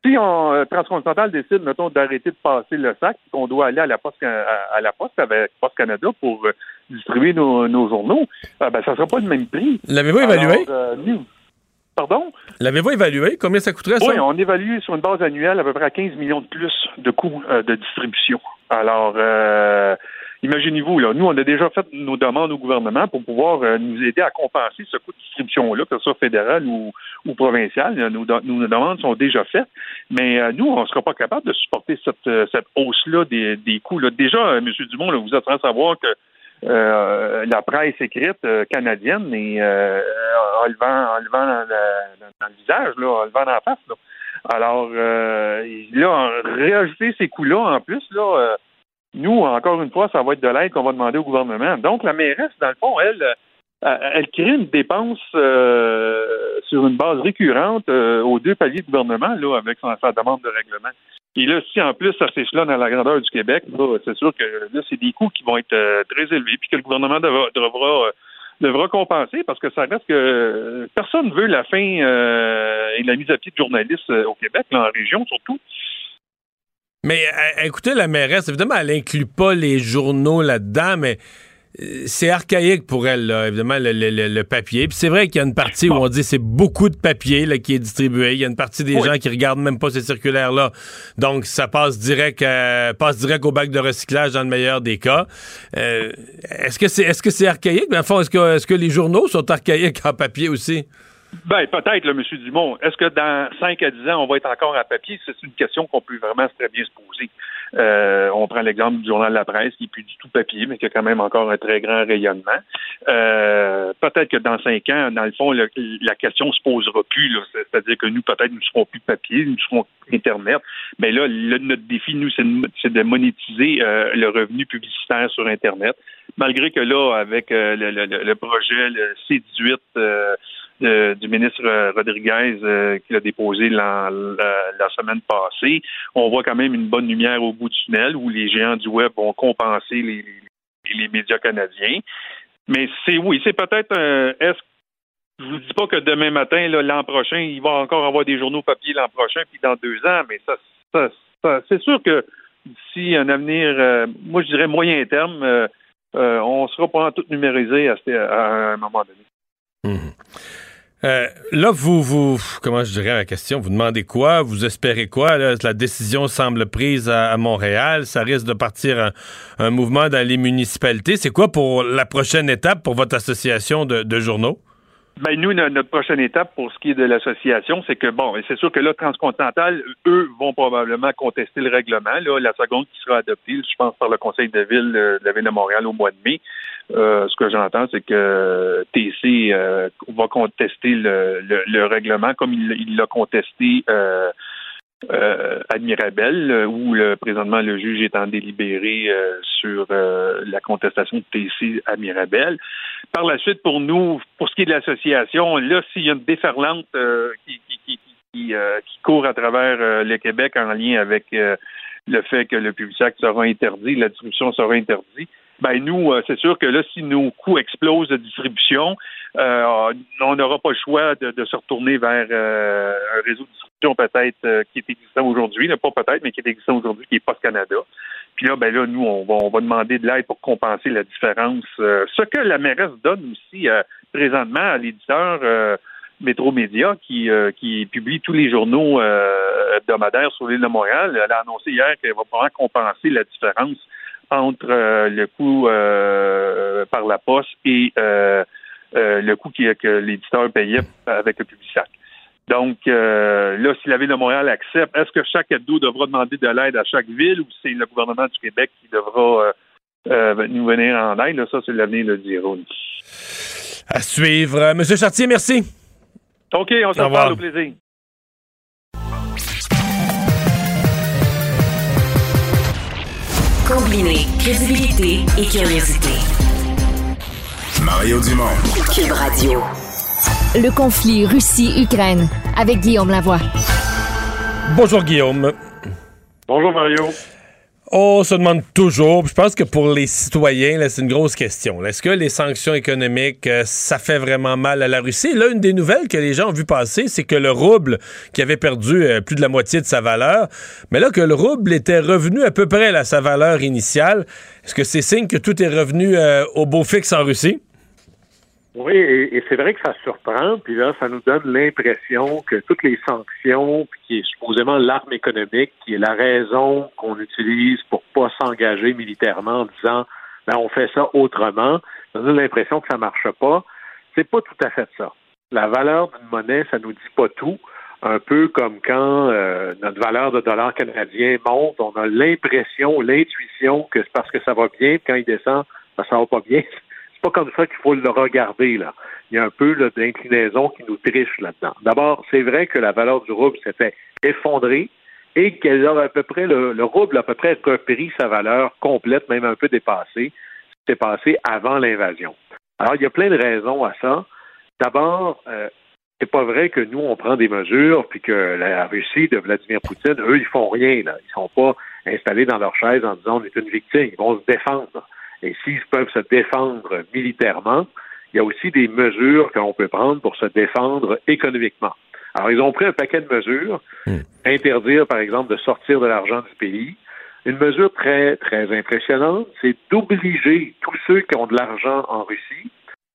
Speaker 6: Si on, euh, Transcontinental décide, mettons, d'arrêter de passer le sac, qu'on doit aller à la Poste, à, la Poste avec Poste Canada pour euh, distribuer nos, journaux, euh, ben, ça sera pas le même prix.
Speaker 3: L'avez-vous évalué?
Speaker 6: Pardon?
Speaker 3: L'avez-vous évalué? Combien ça coûterait ça?
Speaker 6: Oui, on évalue sur une base annuelle à peu près à 15 millions de plus de coûts de distribution. Alors, euh, imaginez-vous, là, nous, on a déjà fait nos demandes au gouvernement pour pouvoir euh, nous aider à compenser ce coût de distribution-là, que ce soit fédéral ou, provincial. Nos, demandes sont déjà faites, mais euh, nous, on ne sera pas capable de supporter cette, cette hausse-là des, coûts. Là. Déjà, M. Dumont, là, vous êtes en train de savoir que la presse écrite canadienne est en le vent, dans, le visage, là, en le vent dans la face. Là. Alors, euh, là, réajouter ces coûts-là en plus, là, euh, nous, encore une fois, ça va être de l'aide qu'on va demander au gouvernement. Donc, la mairesse, dans le fond, elle, euh, elle crée une dépense sur une base récurrente aux deux paliers de gouvernement, là, avec sa, demande de règlement. Et là, si en plus ça s'échelonne à la grandeur du Québec, c'est sûr que là, c'est des coûts qui vont être très élevés, puis que le gouvernement devra, devra devra compenser parce que ça reste que personne ne veut la fin euh, et la mise à pied de journalistes euh, au Québec, en région surtout.
Speaker 3: Mais euh, écoutez, la mairesse, évidemment, elle inclut pas les journaux là-dedans, mais c'est archaïque pour elle, là, évidemment, le, papier. Puis c'est vrai qu'il y a une partie où on dit c'est beaucoup de papier là, qui est distribué. Il y a une partie des gens qui regardent même pas ces circulaires-là. Donc, ça passe direct passe direct au bac de recyclage dans le meilleur des cas. Euh, est-ce que c'est est-ce que c'est archaïque? Mais fond, est-ce que, est-ce que les journaux sont archaïques en papier aussi?
Speaker 6: Ben, peut-être, M. Dumont. Est-ce que dans 5 à 10 ans, on va être encore en papier? C'est une question qu'on peut vraiment très bien se poser. Euh, on prend l'exemple du journal de la presse, qui n'est plus du tout papier, mais qui a quand même encore un très grand rayonnement. Euh, peut-être que dans cinq ans, dans le fond, la question se posera plus. C'est-à-dire que nous, peut-être, nous ne serons plus papier, nous serons Internet. Mais là, notre défi, nous, c'est de monétiser euh, le revenu publicitaire sur Internet. Malgré que là, avec le, projet le C18 du ministre Rodriguez euh, qu'il a déposé la, semaine passée, on voit quand même une bonne lumière au bout du tunnel où les géants du web vont compenser les, les, médias canadiens. Mais c'est oui, c'est peut-être un. Est-ce je vous dis pas que demain matin, l'an prochain, il va encore avoir des journaux papier l'an prochain, puis dans deux ans, mais ça, c'est sûr que d'ici un avenir, euh, moi je dirais moyen terme, euh, on sera pas tout numérisé à, un moment donné.
Speaker 3: Mmh. Euh, là, vous, vous, comment je dirais la question, vous demandez quoi, vous espérez quoi? la décision semble prise à, Montréal, ça risque de partir un, mouvement dans les municipalités. C'est quoi pour la prochaine étape pour votre association de, journaux?
Speaker 6: Ben nous, notre prochaine étape pour ce qui est de l'association, c'est que bon, c'est sûr que là, Transcontinental, eux vont probablement contester le règlement. Là, la seconde qui sera adoptée, je pense, par le Conseil de ville de la ville de Montréal au mois de mai. Euh, ce que j'entends, c'est que TC euh, va contester le, le, règlement comme il l'a contesté euh, euh, Admirabel, euh, où présentement le juge est en délibéré sur la contestation de TC Admirabel. Par la suite, pour nous, pour ce qui est de l'association, là, s'il y a une déferlante qui, court à travers le Québec en lien avec le fait que le Publisac sera interdit, la distribution sera interdite, ben nous, c'est sûr que là, si nos coûts explosent de distribution, on n'aura pas le choix de, de se retourner vers un réseau de distribution peut-être euh, qui est existant aujourd'hui, pas peut-être, mais qui est existant aujourd'hui, qui est Post Canada. Puis là, ben là, nous, on va, on va demander de l'aide pour compenser la différence. Euh, ce que la mairesse donne aussi euh, présentement à l'éditeur Métro Média, qui, qui publie tous les journaux hebdomadaires sur l'île de Montréal. Elle a annoncé hier qu'elle va pouvoir compenser la différence entre le coût par la poste et le coût que l'éditeur payait avec le Publisac. Donc, euh, là, si la Ville de Montréal accepte, est-ce que chaque ado devra demander de l'aide à chaque ville ou c'est le gouvernement du Québec qui devra euh, euh, nous venir en aide? ça, c'est l'avenir le dira.
Speaker 3: À suivre. Monsieur Chartier, merci.
Speaker 6: OK, on se revoit au plaisir.
Speaker 1: Combiner crédibilité et curiosité.
Speaker 2: Mario Dumont.
Speaker 1: Cube Radio
Speaker 7: le conflit Russie-Ukraine avec Guillaume Lavoie.
Speaker 3: Bonjour Guillaume.
Speaker 6: Bonjour Mario.
Speaker 3: On se demande toujours, je pense que pour les citoyens, c'est une grosse question. Est-ce que les sanctions économiques, euh, ça fait vraiment mal à la Russie? Là, une des nouvelles que les gens ont vu passer, c'est que le rouble, qui avait perdu euh, plus de la moitié de sa valeur, mais là que le rouble était revenu à peu près à sa valeur initiale, est-ce que c'est signe que tout est revenu euh, au beau fixe en Russie?
Speaker 8: Oui, et, c'est vrai que ça surprend, puis là, ça nous donne l'impression que toutes les sanctions, qui est supposément l'arme économique, qui est la raison qu'on utilise pour pas s'engager militairement en disant ben, on fait ça autrement, ça nous donne l'impression que ça marche pas. C'est pas tout à fait ça. La valeur d'une monnaie, ça nous dit pas tout. Un peu comme quand euh, notre valeur de dollar canadien monte, on a l'impression, l'intuition que c'est parce que ça va bien, puis quand il descend, ben, ça va pas bien pas comme ça qu'il faut le regarder. Là. Il y a un peu d'inclinaison qui nous triche là-dedans. D'abord, c'est vrai que la valeur du rouble s'était effondrée et qu'elle a à peu près, le, rouble a à peu près repris sa valeur complète, même un peu dépassée. C'était passé avant l'invasion. Alors, il y a plein de raisons à ça. D'abord, euh, c'est pas vrai que nous, on prend des mesures, puis que la Russie de Vladimir Poutine, eux, ils font rien. Là. Ils sont pas installés dans leur chaise en disant on est une victime. Ils vont se défendre. Et s'ils peuvent se défendre militairement, il y a aussi des mesures qu'on peut prendre pour se défendre économiquement. Alors, ils ont pris un paquet de mesures, hmm. interdire, par exemple, de sortir de l'argent du pays. Une mesure très, très impressionnante, c'est d'obliger tous ceux qui ont de l'argent en Russie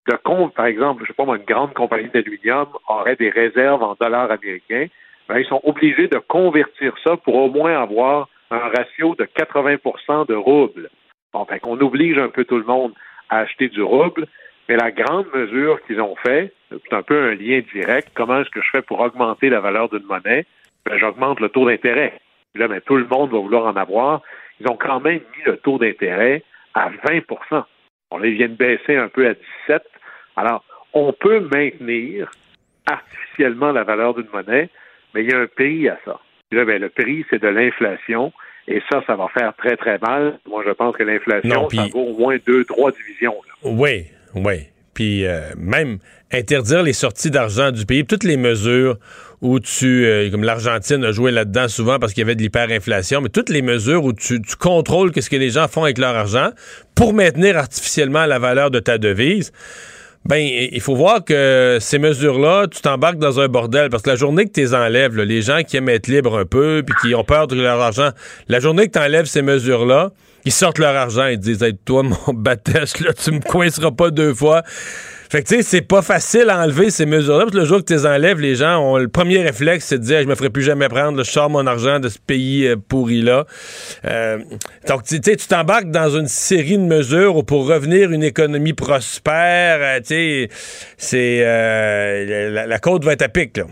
Speaker 8: de compte, par exemple, je sais pas moi, une grande compagnie d'aluminium aurait des réserves en dollars américains, ben, ils sont obligés de convertir ça pour au moins avoir un ratio de 80% de roubles. Bon, fait qu'on oblige un peu tout le monde à acheter du rouble, mais la grande mesure qu'ils ont fait, c'est un peu un lien direct. Comment est-ce que je fais pour augmenter la valeur d'une monnaie? Ben, j'augmente le taux d'intérêt. Là, ben, tout le monde va vouloir en avoir. Ils ont quand même mis le taux d'intérêt à 20% On les vient de baisser un peu à 17 Alors, on peut maintenir artificiellement la valeur d'une monnaie, mais il y a un prix à ça. Là, ben, le prix, c'est de l'inflation. Et ça, ça va faire très, très mal. Moi, je pense que l'inflation, ça vaut au moins deux, trois divisions.
Speaker 3: Oui, oui. Puis euh, même interdire les sorties d'argent du pays, toutes les mesures où tu, euh, comme l'Argentine a joué là-dedans souvent parce qu'il y avait de l'hyperinflation, mais toutes les mesures où tu, tu contrôles ce que les gens font avec leur argent pour maintenir artificiellement la valeur de ta devise. Ben, il faut voir que ces mesures-là, tu t'embarques dans un bordel parce que la journée que tu les enlèves, les gens qui aiment être libres un peu puis qui ont peur de leur argent, la journée que tu enlèves ces mesures-là, Ils sortent leur argent et disent Aide-toi, mon baptême, là, tu me coinceras pas deux fois. Fait que, tu sais, c'est pas facile à enlever ces mesures-là, parce que le jour que tu les enlèves, les gens ont le premier réflexe, c'est de dire, je me ferai plus jamais prendre, je sors mon argent de ce pays euh, pourri-là. Euh, donc, tu sais, tu t'embarques dans une série de mesures pour revenir une économie prospère, euh, tu sais, c'est, la, la, côte va être à pic, là.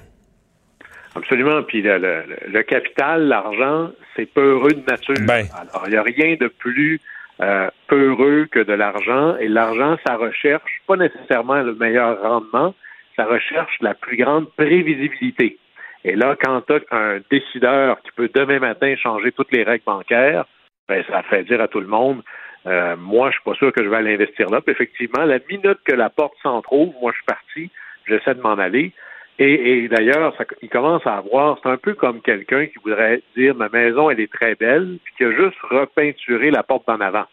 Speaker 8: Absolument. Puis le, le, capital, l'argent, c'est peureux de nature.
Speaker 3: Ben.
Speaker 8: Alors, il n'y a rien de plus euh, peureux que de l'argent. Et l'argent, ça recherche pas nécessairement le meilleur rendement, ça recherche la plus grande prévisibilité. Et là, quand tu as un décideur qui peut demain matin changer toutes les règles bancaires, ben, ça fait dire à tout le monde, euh, moi, je suis pas sûr que je vais aller investir là. Puis effectivement, la minute que la porte s'en trouve, moi, je suis parti, j'essaie de m'en aller. Et, d'ailleurs, il commence à avoir, c'est un peu comme quelqu'un qui voudrait dire ma maison, elle est très belle, puis qui a juste repeinturé la porte en avant.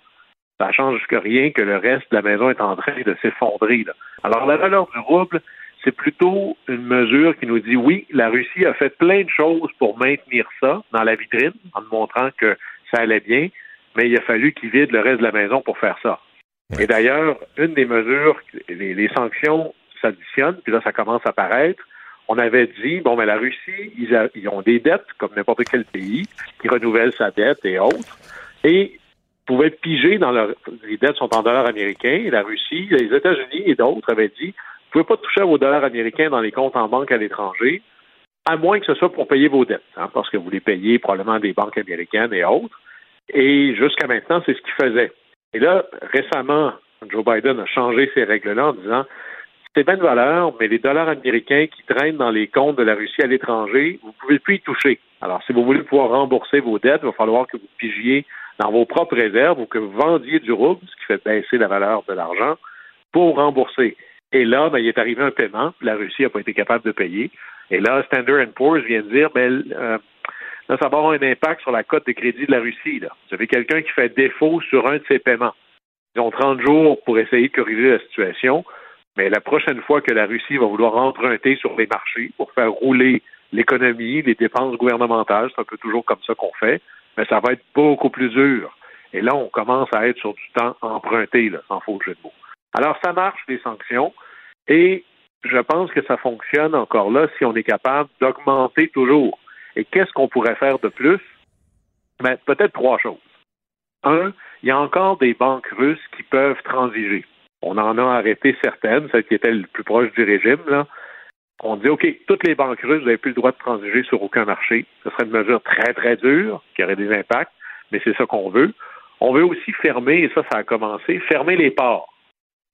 Speaker 8: Ça change que rien que le reste de la maison est en train de s'effondrer. Alors, la valeur du rouble, c'est plutôt une mesure qui nous dit oui, la Russie a fait plein de choses pour maintenir ça dans la vitrine, en montrant que ça allait bien, mais il a fallu qu'il vide le reste de la maison pour faire ça. Et d'ailleurs, une des mesures, les, sanctions s'additionnent, puis là, ça commence à apparaître on avait dit, bon, mais la Russie, ils, ont des dettes, comme n'importe quel pays, qui renouvelle sa dette et autres, et pouvaient piger dans leur... Les dettes sont en dollars américains, et la Russie, les États-Unis et d'autres avaient dit, vous pouvez pas toucher à vos dollars américains dans les comptes en banque à l'étranger, à moins que ce soit pour payer vos dettes, hein, parce que vous les payez probablement des banques américaines et autres. Et jusqu'à maintenant, c'est ce qu'ils faisaient. Et là, récemment, Joe Biden a changé ces règles-là en disant c'est bien de valeur, mais les dollars américains qui traînent dans les comptes de la Russie à l'étranger, vous ne pouvez plus y toucher. Alors, si vous voulez pouvoir rembourser vos dettes, il va falloir que vous pigiez dans vos propres réserves ou que vous vendiez du rouble, ce qui fait baisser la valeur de l'argent, pour rembourser. Et là, ben, il est arrivé un paiement, la Russie n'a pas été capable de payer. Et là, Standard Poor's vient de dire, ben, euh, ça va avoir un impact sur la cote de crédit de la Russie. Là. Vous avez quelqu'un qui fait défaut sur un de ses paiements. Ils ont 30 jours pour essayer de corriger la situation. Mais la prochaine fois que la Russie va vouloir emprunter sur les marchés pour faire rouler l'économie, les dépenses gouvernementales, c'est un peu toujours comme ça qu'on fait, mais ça va être beaucoup plus dur. Et là, on commence à être sur du temps emprunté, là, sans faux jeu de mots. Alors, ça marche, les sanctions, et je pense que ça fonctionne encore là si on est capable d'augmenter toujours. Et qu'est-ce qu'on pourrait faire de plus? Ben, peut-être trois choses. Un, il y a encore des banques russes qui peuvent transiger. On en a arrêté certaines, celles qui étaient le plus proches du régime. Là. On dit, OK, toutes les banques russes, vous n'avez plus le droit de transiger sur aucun marché. Ce serait une mesure très, très dure, qui aurait des impacts, mais c'est ça qu'on veut. On veut aussi fermer, et ça, ça a commencé, fermer les ports.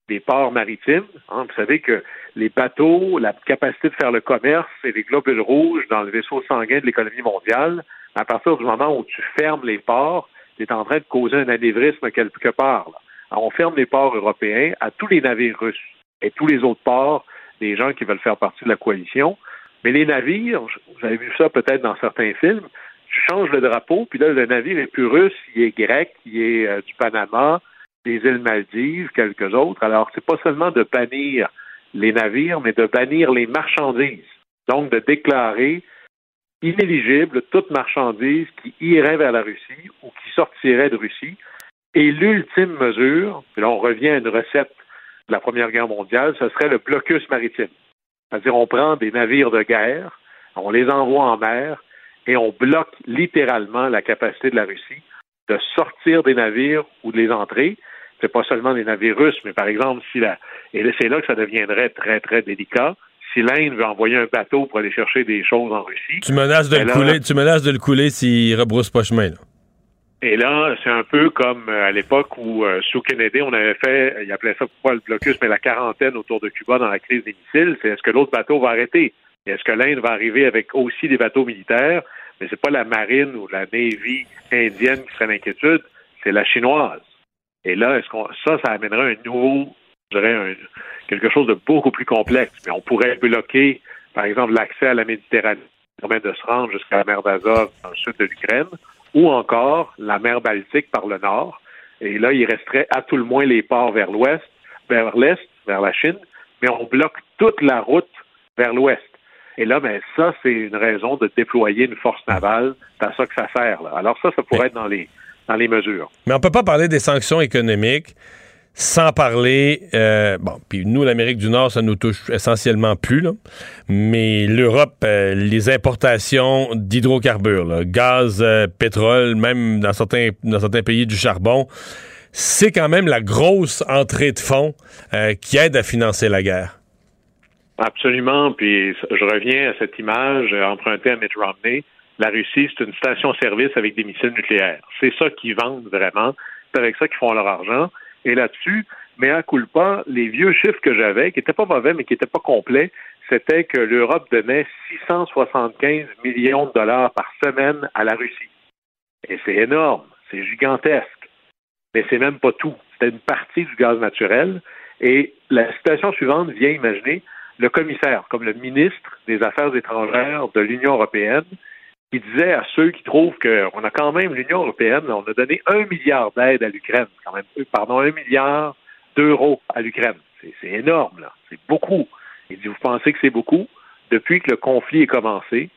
Speaker 8: Les ports maritimes. Hein. vous savez que les bateaux, la capacité de faire le commerce et les globules rouges dans le vaisseau sanguin de l'économie mondiale, à partir du moment où tu fermes les ports, tu es en train de causer un anévrisme quelque part. Là on ferme les ports européens à tous les navires russes et tous les autres ports des gens qui veulent faire partie de la coalition. Mais les navires, vous avez vu ça peut-être dans certains films, tu changes le drapeau, puis là, le navire est plus russe, il est grec, il est euh, du Panama, des îles Maldives, quelques autres. Alors, c'est pas seulement de bannir les navires, mais de bannir les marchandises. Donc, de déclarer inéligible toute marchandise qui irait vers la Russie ou qui sortirait de Russie et l'ultime mesure, puis là on revient à une recette de la Première Guerre mondiale, ce serait le blocus maritime. C'est-à-dire on prend des navires de guerre, on les envoie en mer et on bloque littéralement la capacité de la Russie de sortir des navires ou de les entrer. C'est pas seulement des navires russes, mais par exemple, si la et c'est là que ça deviendrait très, très délicat. Si l'Inde veut envoyer un bateau pour aller chercher des choses en Russie.
Speaker 3: Tu menaces de, le, couler, tu menaces de le couler s'il rebrousse pas chemin. Là.
Speaker 8: Et là, c'est un peu comme euh, à l'époque où, euh, sous Kennedy, on avait fait, il appelait ça pas le blocus, mais la quarantaine autour de Cuba dans la crise des missiles. C'est est-ce que l'autre bateau va arrêter? Est-ce que l'Inde va arriver avec aussi des bateaux militaires? Mais c'est pas la marine ou la navy indienne qui serait l'inquiétude, c'est la chinoise. Et là, est-ce qu'on ça, ça amènerait un nouveau, je dirais, un, quelque chose de beaucoup plus complexe. Mais on pourrait bloquer, par exemple, l'accès à la Méditerranée, permet de se rendre jusqu'à la mer d'Azov dans le sud de l'Ukraine ou encore la mer Baltique par le nord. Et là, il resterait à tout le moins les ports vers l'ouest, vers l'est, vers la Chine, mais on bloque toute la route vers l'ouest. Et là, ben, ça, c'est une raison de déployer une force navale. C'est à ça que ça sert. Alors ça, ça pourrait être dans les dans les mesures.
Speaker 3: Mais on peut pas parler des sanctions économiques sans parler, euh, bon, puis nous, l'Amérique du Nord, ça nous touche essentiellement plus, là, mais l'Europe, euh, les importations d'hydrocarbures, gaz, euh, pétrole, même dans certains, dans certains pays du charbon, c'est quand même la grosse entrée de fonds qui aide à financer la guerre.
Speaker 8: Absolument, puis je reviens à cette image empruntée à Mitt Romney. La Russie, c'est une station-service avec des missiles nucléaires. C'est ça qu'ils vendent vraiment. C'est avec ça qu'ils font leur argent. Et là-dessus, mais à culpa, les vieux chiffres que j'avais, qui n'étaient pas mauvais, mais qui n'étaient pas complets, c'était que l'Europe donnait 675 millions de dollars par semaine à la Russie. Et c'est énorme, c'est gigantesque. Mais c'est même pas tout. C'était une partie du gaz naturel. Et la situation suivante vient imaginer le commissaire, comme le ministre des Affaires étrangères de l'Union européenne, qui disait à ceux qui trouvent qu'on a quand même l'Union européenne, on a donné un milliard d'aide à l'Ukraine, quand même, euh, pardon, un milliard d'euros à l'Ukraine. C'est énorme, là. C'est beaucoup. Il dit, vous pensez que c'est beaucoup? Depuis que le conflit est commencé,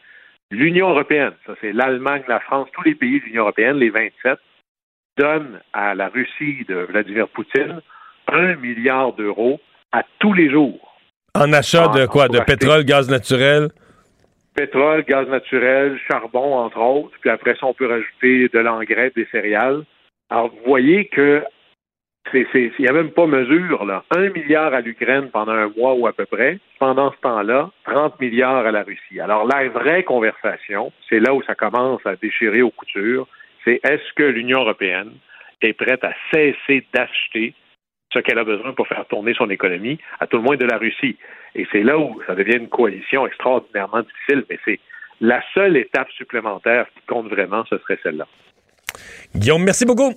Speaker 8: l'Union européenne, ça c'est l'Allemagne, la France, tous les pays de l'Union européenne, les 27, donnent à la Russie de Vladimir Poutine un milliard d'euros à tous les jours.
Speaker 3: En achat de quoi? De pétrole, gaz naturel?
Speaker 8: Pétrole, gaz naturel, charbon, entre autres. Puis après ça, on peut rajouter de l'engrais, des céréales. Alors, vous voyez que il n'y a même pas mesure, là. Un milliard à l'Ukraine pendant un mois ou à peu près. Pendant ce temps-là, 30 milliards à la Russie. Alors, la vraie conversation, c'est là où ça commence à déchirer aux coutures, c'est est-ce que l'Union européenne est prête à cesser d'acheter ce qu'elle a besoin pour faire tourner son économie, à tout le moins de la Russie. Et c'est là où ça devient une coalition extraordinairement difficile, mais c'est la seule étape supplémentaire qui compte vraiment, ce serait celle-là.
Speaker 3: Guillaume, merci beaucoup.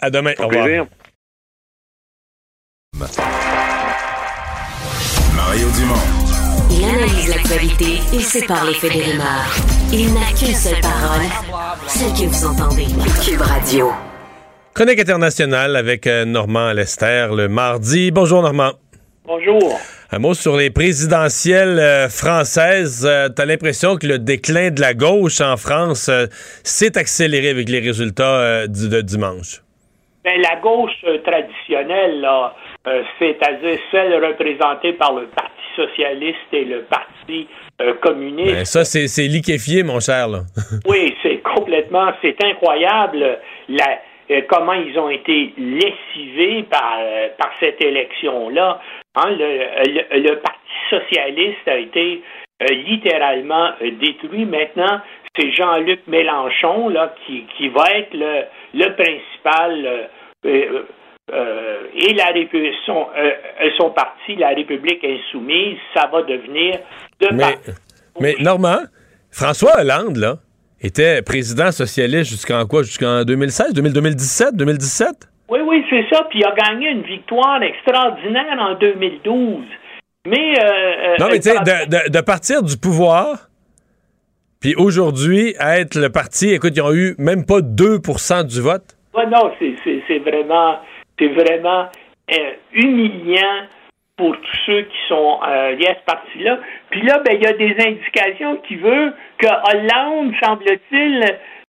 Speaker 3: À demain. Au revoir.
Speaker 2: Mario Dumont.
Speaker 1: Il analyse l'actualité et sépare les faits des rumeurs. Il n'a qu'une seule parole, celle que vous entendez. Cube Radio.
Speaker 3: Chronique internationale avec euh, Normand Lester le mardi. Bonjour Normand.
Speaker 9: Bonjour.
Speaker 3: Un mot sur les présidentielles euh, françaises. Euh, t'as l'impression que le déclin de la gauche en France s'est accéléré avec les résultats de dimanche?
Speaker 9: Ben, la gauche traditionnelle, c'est-à-dire celle représentée par le Parti socialiste et le Parti communiste. Ben,
Speaker 3: ça, c'est liquéfié, mon cher.
Speaker 9: oui, c'est complètement, c'est incroyable. La, comment ils ont été lessivés par, euh, par cette élection-là. Hein, le, le, Parti socialiste a été euh, littéralement détruit. Maintenant, c'est Jean-Luc Mélenchon là, qui, qui va être le, le principal et la son, son parti, la République insoumise, ça va devenir de
Speaker 3: Mais, mais Normand, François Hollande, là, était président socialiste jusqu'en quoi? Jusqu'en 2016, 2017, 2017?
Speaker 9: Oui, oui, c'est ça. Puis il a gagné une victoire extraordinaire en 2012. Mais. Euh,
Speaker 3: euh, non, mais tu sais, de, partir du pouvoir, puis aujourd'hui, être le parti, écoute, ils ont eu même pas 2% du vote.
Speaker 9: Ouais, non, c'est vraiment. Vraiment euh, humiliant pour tous ceux qui sont euh, liés à ce parti-là. Puis là, ben, il y a des indications qui veulent que Hollande, semble-t-il,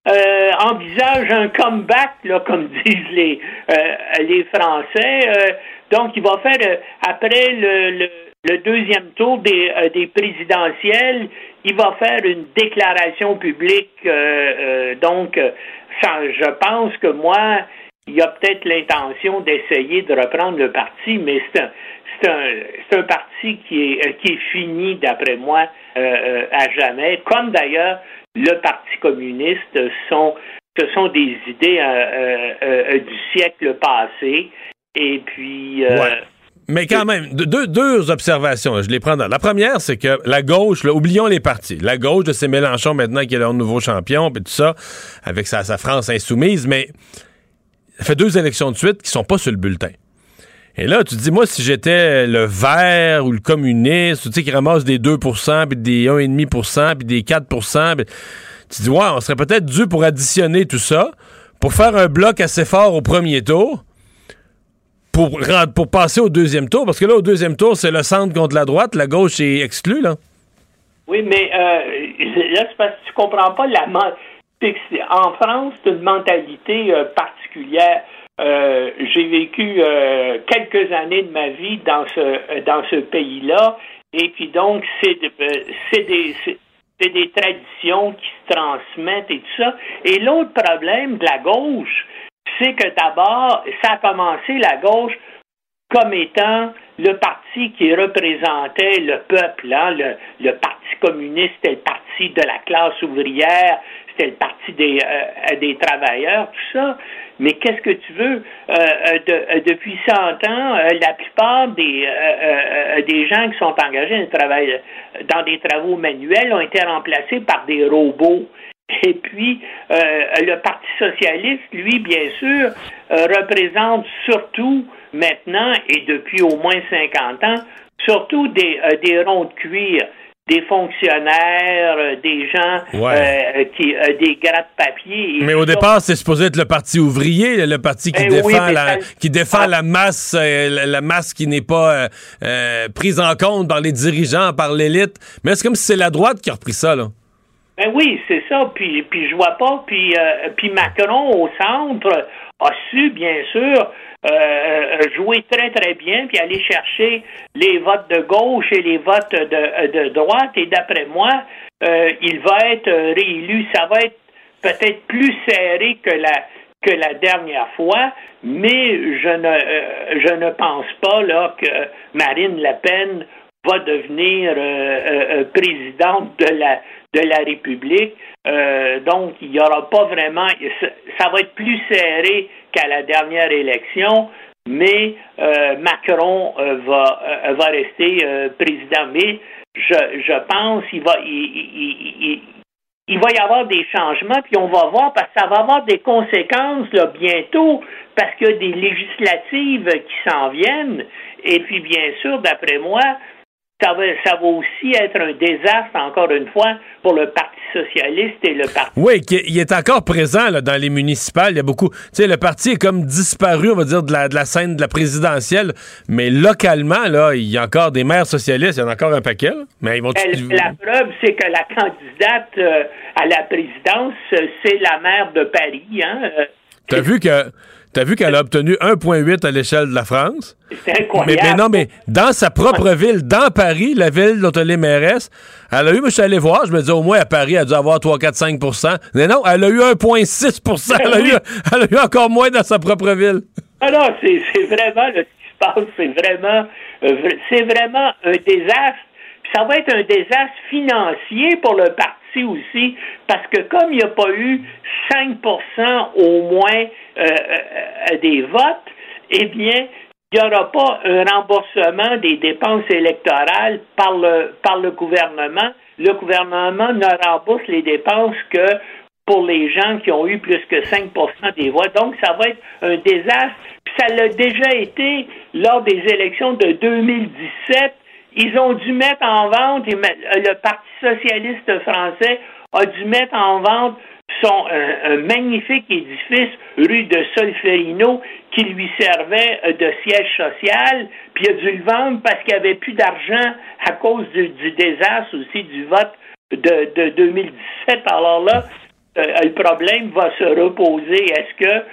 Speaker 9: euh, envisage un comeback, là, comme disent les, euh, les Français. Euh, donc, il va faire, après le, le, deuxième tour des, des présidentielles, il va faire une déclaration publique. donc, ça, je pense que moi, il y a peut-être l'intention d'essayer de reprendre le parti, mais c'est un, un, un, parti qui est, euh, qui est fini, d'après moi, euh, euh, à jamais, comme d'ailleurs le Parti communiste sont, ce sont des idées du siècle passé. Et puis.
Speaker 3: Mais quand même, deux, deux observations, je les prends. La première, c'est que la gauche, oublions les partis. La gauche, c'est Mélenchon maintenant qui est leur nouveau champion, puis tout ça, avec sa, sa France insoumise, mais ça fait deux élections de suite qui sont pas sur le bulletin. Et là, tu te dis, moi, si j'étais le vert ou le communiste, tu sais, qui ramasse des 2% puis des 1,5% puis des 4% tu te dis, ouais, on serait peut-être dû pour additionner tout ça, pour faire un bloc assez fort au premier tour, pour, pour passer au deuxième tour, parce que là, au deuxième tour, c'est le centre contre la droite, la gauche est exclue, là.
Speaker 9: Oui, mais euh, là, c'est parce que tu comprends pas la en France, c'est une mentalité euh, particulière. Euh, j'ai vécu euh, quelques années de ma vie dans ce dans ce pays-là, et puis donc c'est c'est des c'est des traditions qui se transmettent et tout ça. Et l'autre problème de la gauche, c'est que d'abord, ça a commencé la gauche comme étant le parti qui représentait le peuple, hein, le, le, Parti communiste, c'était le parti de la classe ouvrière, c'était le parti des, euh, des travailleurs, tout ça. Mais qu'est-ce que tu veux? Euh, euh de, euh, depuis 100 ans, la plupart des, des gens qui sont engagés dans, dans des travaux manuels ont été remplacés par des robots. Et puis, le Parti socialiste, lui, bien sûr, représente surtout maintenant et depuis au moins 50 ans, surtout des, des ronds de cuir des fonctionnaires, euh, des gens euh, qui euh, des gratte-papier.
Speaker 3: Mais au départ, c'est supposé être le parti ouvrier, le parti qui ben défend la qui défend ah. la masse la masse qui n'est pas prise en compte par les dirigeants, par l'élite. Mais c'est comme si c'est la droite qui a repris ça là.
Speaker 9: Ben oui, c'est ça. Puis puis je vois pas. Puis puis Macron au centre a su bien sûr euh, euh, jouer très, très bien, puis aller chercher les votes de gauche et les votes de, de droite. Et d'après moi, euh, il va être réélu. Ça va être peut-être plus serré que la que la dernière fois, mais je ne je ne pense pas là que Marine Le Pen va devenir présidente de la de la République. Euh, donc, il n'y aura pas vraiment. Ça va être plus serré qu'à la dernière élection, mais euh, Macron euh, va, va rester président. Mais je, je pense qu'il va. Il, il, va y avoir des changements, puis on va voir, parce que ça va avoir des conséquences là, bientôt, parce qu'il y a des législatives qui s'en viennent. Et puis, bien sûr, d'après moi, ça va, ça va aussi être un désastre, encore une fois, pour le Parti socialiste et le Parti...
Speaker 3: Oui, il est encore présent là, dans les municipales. Il y a beaucoup... Tu sais, le parti est comme disparu, on va dire, de la, de la scène de la présidentielle, mais localement, là, il y a encore des maires socialistes, il y en a encore un paquet. mais ils vont...
Speaker 9: La, preuve, c'est que la candidate euh, à la présidence, c'est la maire de Paris. Hein?
Speaker 3: Euh, T'as vu que T'as vu qu'elle a obtenu 1,8 à l'échelle de la France?
Speaker 9: C'est incroyable.
Speaker 3: Mais, non, mais dans sa propre ville, dans Paris, la ville dont elle est mairesse, elle a eu, moi je suis allé voir, je me disais au moins à Paris, elle a dû avoir 3, 4, 5% Mais non, elle a eu 1,6 elle, a eu, elle a eu encore moins dans sa propre ville.
Speaker 9: Alors, ah c'est vraiment ce qui se passe, c'est vraiment, euh, c'est vraiment un désastre. ça va être un désastre financier pour le parti aussi, parce que comme il n'y a pas eu 5% au moins euh, euh, des votes, eh bien, il n'y aura pas un remboursement des dépenses électorales par le, par le gouvernement. Le gouvernement ne rembourse les dépenses que pour les gens qui ont eu plus que 5% des voix. Donc, ça va être un désastre. Puis ça l'a déjà été lors des élections de 2017. Ils ont dû mettre en vente, le Parti socialiste français a dû mettre en vente son, un, magnifique édifice rue de Solferino qui lui servait euh, de siège social, puis il a dû le vendre parce qu'il n'y avait plus d'argent à cause du, désastre aussi du vote de, de 2017. Alors là, euh, le problème va se reposer. Est-ce que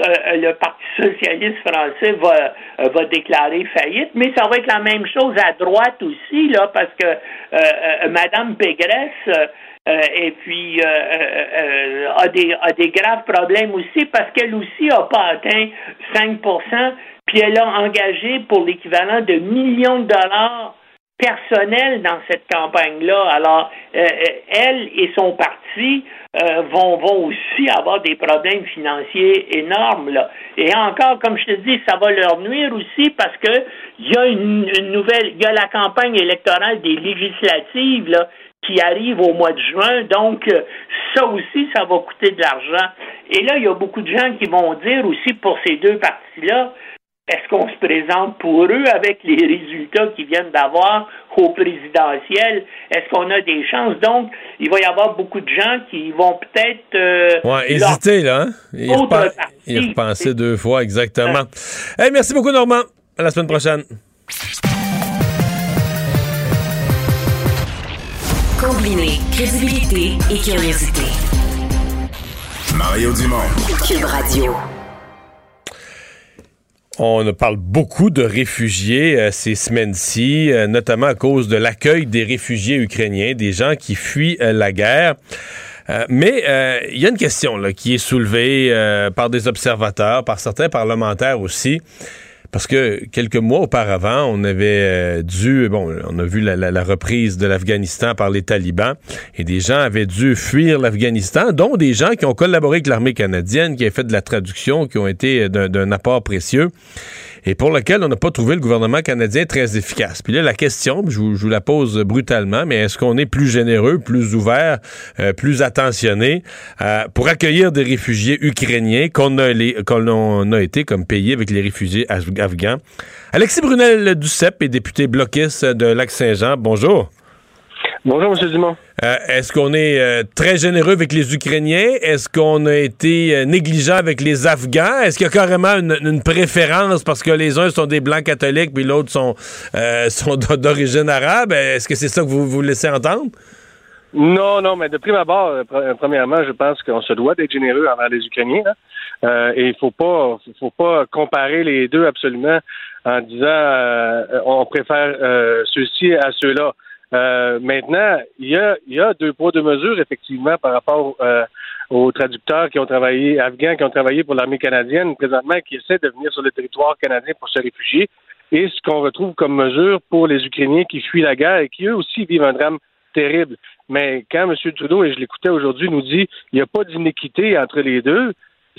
Speaker 9: euh, le Parti socialiste français va, va déclarer faillite, mais ça va être la même chose à droite aussi, là, parce que euh, Madame Pégresse euh, et puis euh, euh, a, des, a des graves problèmes aussi parce qu'elle aussi n'a pas atteint 5 puis elle a engagé pour l'équivalent de millions de dollars personnels dans cette campagne-là. Alors, elle et son parti vont, vont aussi avoir des problèmes financiers énormes. Là. Et encore, comme je te dis, ça va leur nuire aussi parce que il y a une, une nouvelle, il y a la campagne électorale des législatives là, qui arrive au mois de juin. Donc, euh, ça aussi, ça va coûter de l'argent. Et là, il y a beaucoup de gens qui vont dire aussi pour ces deux partis-là, est-ce qu'on se présente pour eux avec les résultats qu'ils viennent d'avoir au présidentiel? Est-ce qu'on a des chances? Donc, il va y avoir beaucoup de gens qui vont peut-être... Euh,
Speaker 3: ouais, hésiter, là. Hein? Y, repenser deux fois, exactement. hey, merci beaucoup, Normand. À la semaine prochaine.
Speaker 1: Combiner crédibilité et curiosité.
Speaker 2: Mario Dumont.
Speaker 1: Cube Radio.
Speaker 3: On parle beaucoup de réfugiés euh, ces semaines-ci, euh, notamment à cause de l'accueil des réfugiés ukrainiens, des gens qui fuient euh, la guerre. mais il y a une question là, qui est soulevée par des observateurs, par certains parlementaires aussi. Parce que quelques mois auparavant, on avait dû, bon, on a vu la, reprise de l'Afghanistan par les talibans, et des gens avaient dû fuir l'Afghanistan, dont des gens qui ont collaboré avec l'armée canadienne, qui avaient fait de la traduction, qui ont été d'un apport précieux et pour lequel on n'a pas trouvé le gouvernement canadien très efficace. Puis là, la question, je vous, la pose brutalement, mais est-ce qu'on est plus généreux, plus ouvert, euh, plus attentionné euh, pour accueillir des réfugiés ukrainiens qu'on a, qu'on a été comme pays avec les réfugiés afghans? Alexis Brunel Duceppe est député bloquiste de Lac-Saint-Jean. Bonjour.
Speaker 10: Bonjour, M. Dumont.
Speaker 3: Euh, est-ce qu'on est euh, très généreux avec les Ukrainiens? Est-ce qu'on a été euh, négligent avec les Afghans? Est-ce qu'il y a carrément une, préférence parce que les uns sont des blancs catholiques puis l'autre sont, sont d'origine arabe? Est-ce que c'est ça que vous vous laissez entendre?
Speaker 10: Non, non, mais de prime abord, premièrement, je pense qu'on se doit d'être généreux envers les Ukrainiens. et il faut pas, faut pas comparer les deux absolument en disant on préfère ceux-ci à ceux-là. Euh, maintenant, il y a, y a deux poids, deux mesures, effectivement, par rapport euh, aux traducteurs qui ont travaillé, afghans qui ont travaillé pour l'armée canadienne, présentement, qui essaient de venir sur le territoire canadien pour se réfugier, et ce qu'on retrouve comme mesure pour les Ukrainiens qui fuient la guerre et qui, eux aussi, vivent un drame terrible. Mais quand M. Trudeau, et je l'écoutais aujourd'hui, nous dit il n'y a pas d'inéquité entre les deux,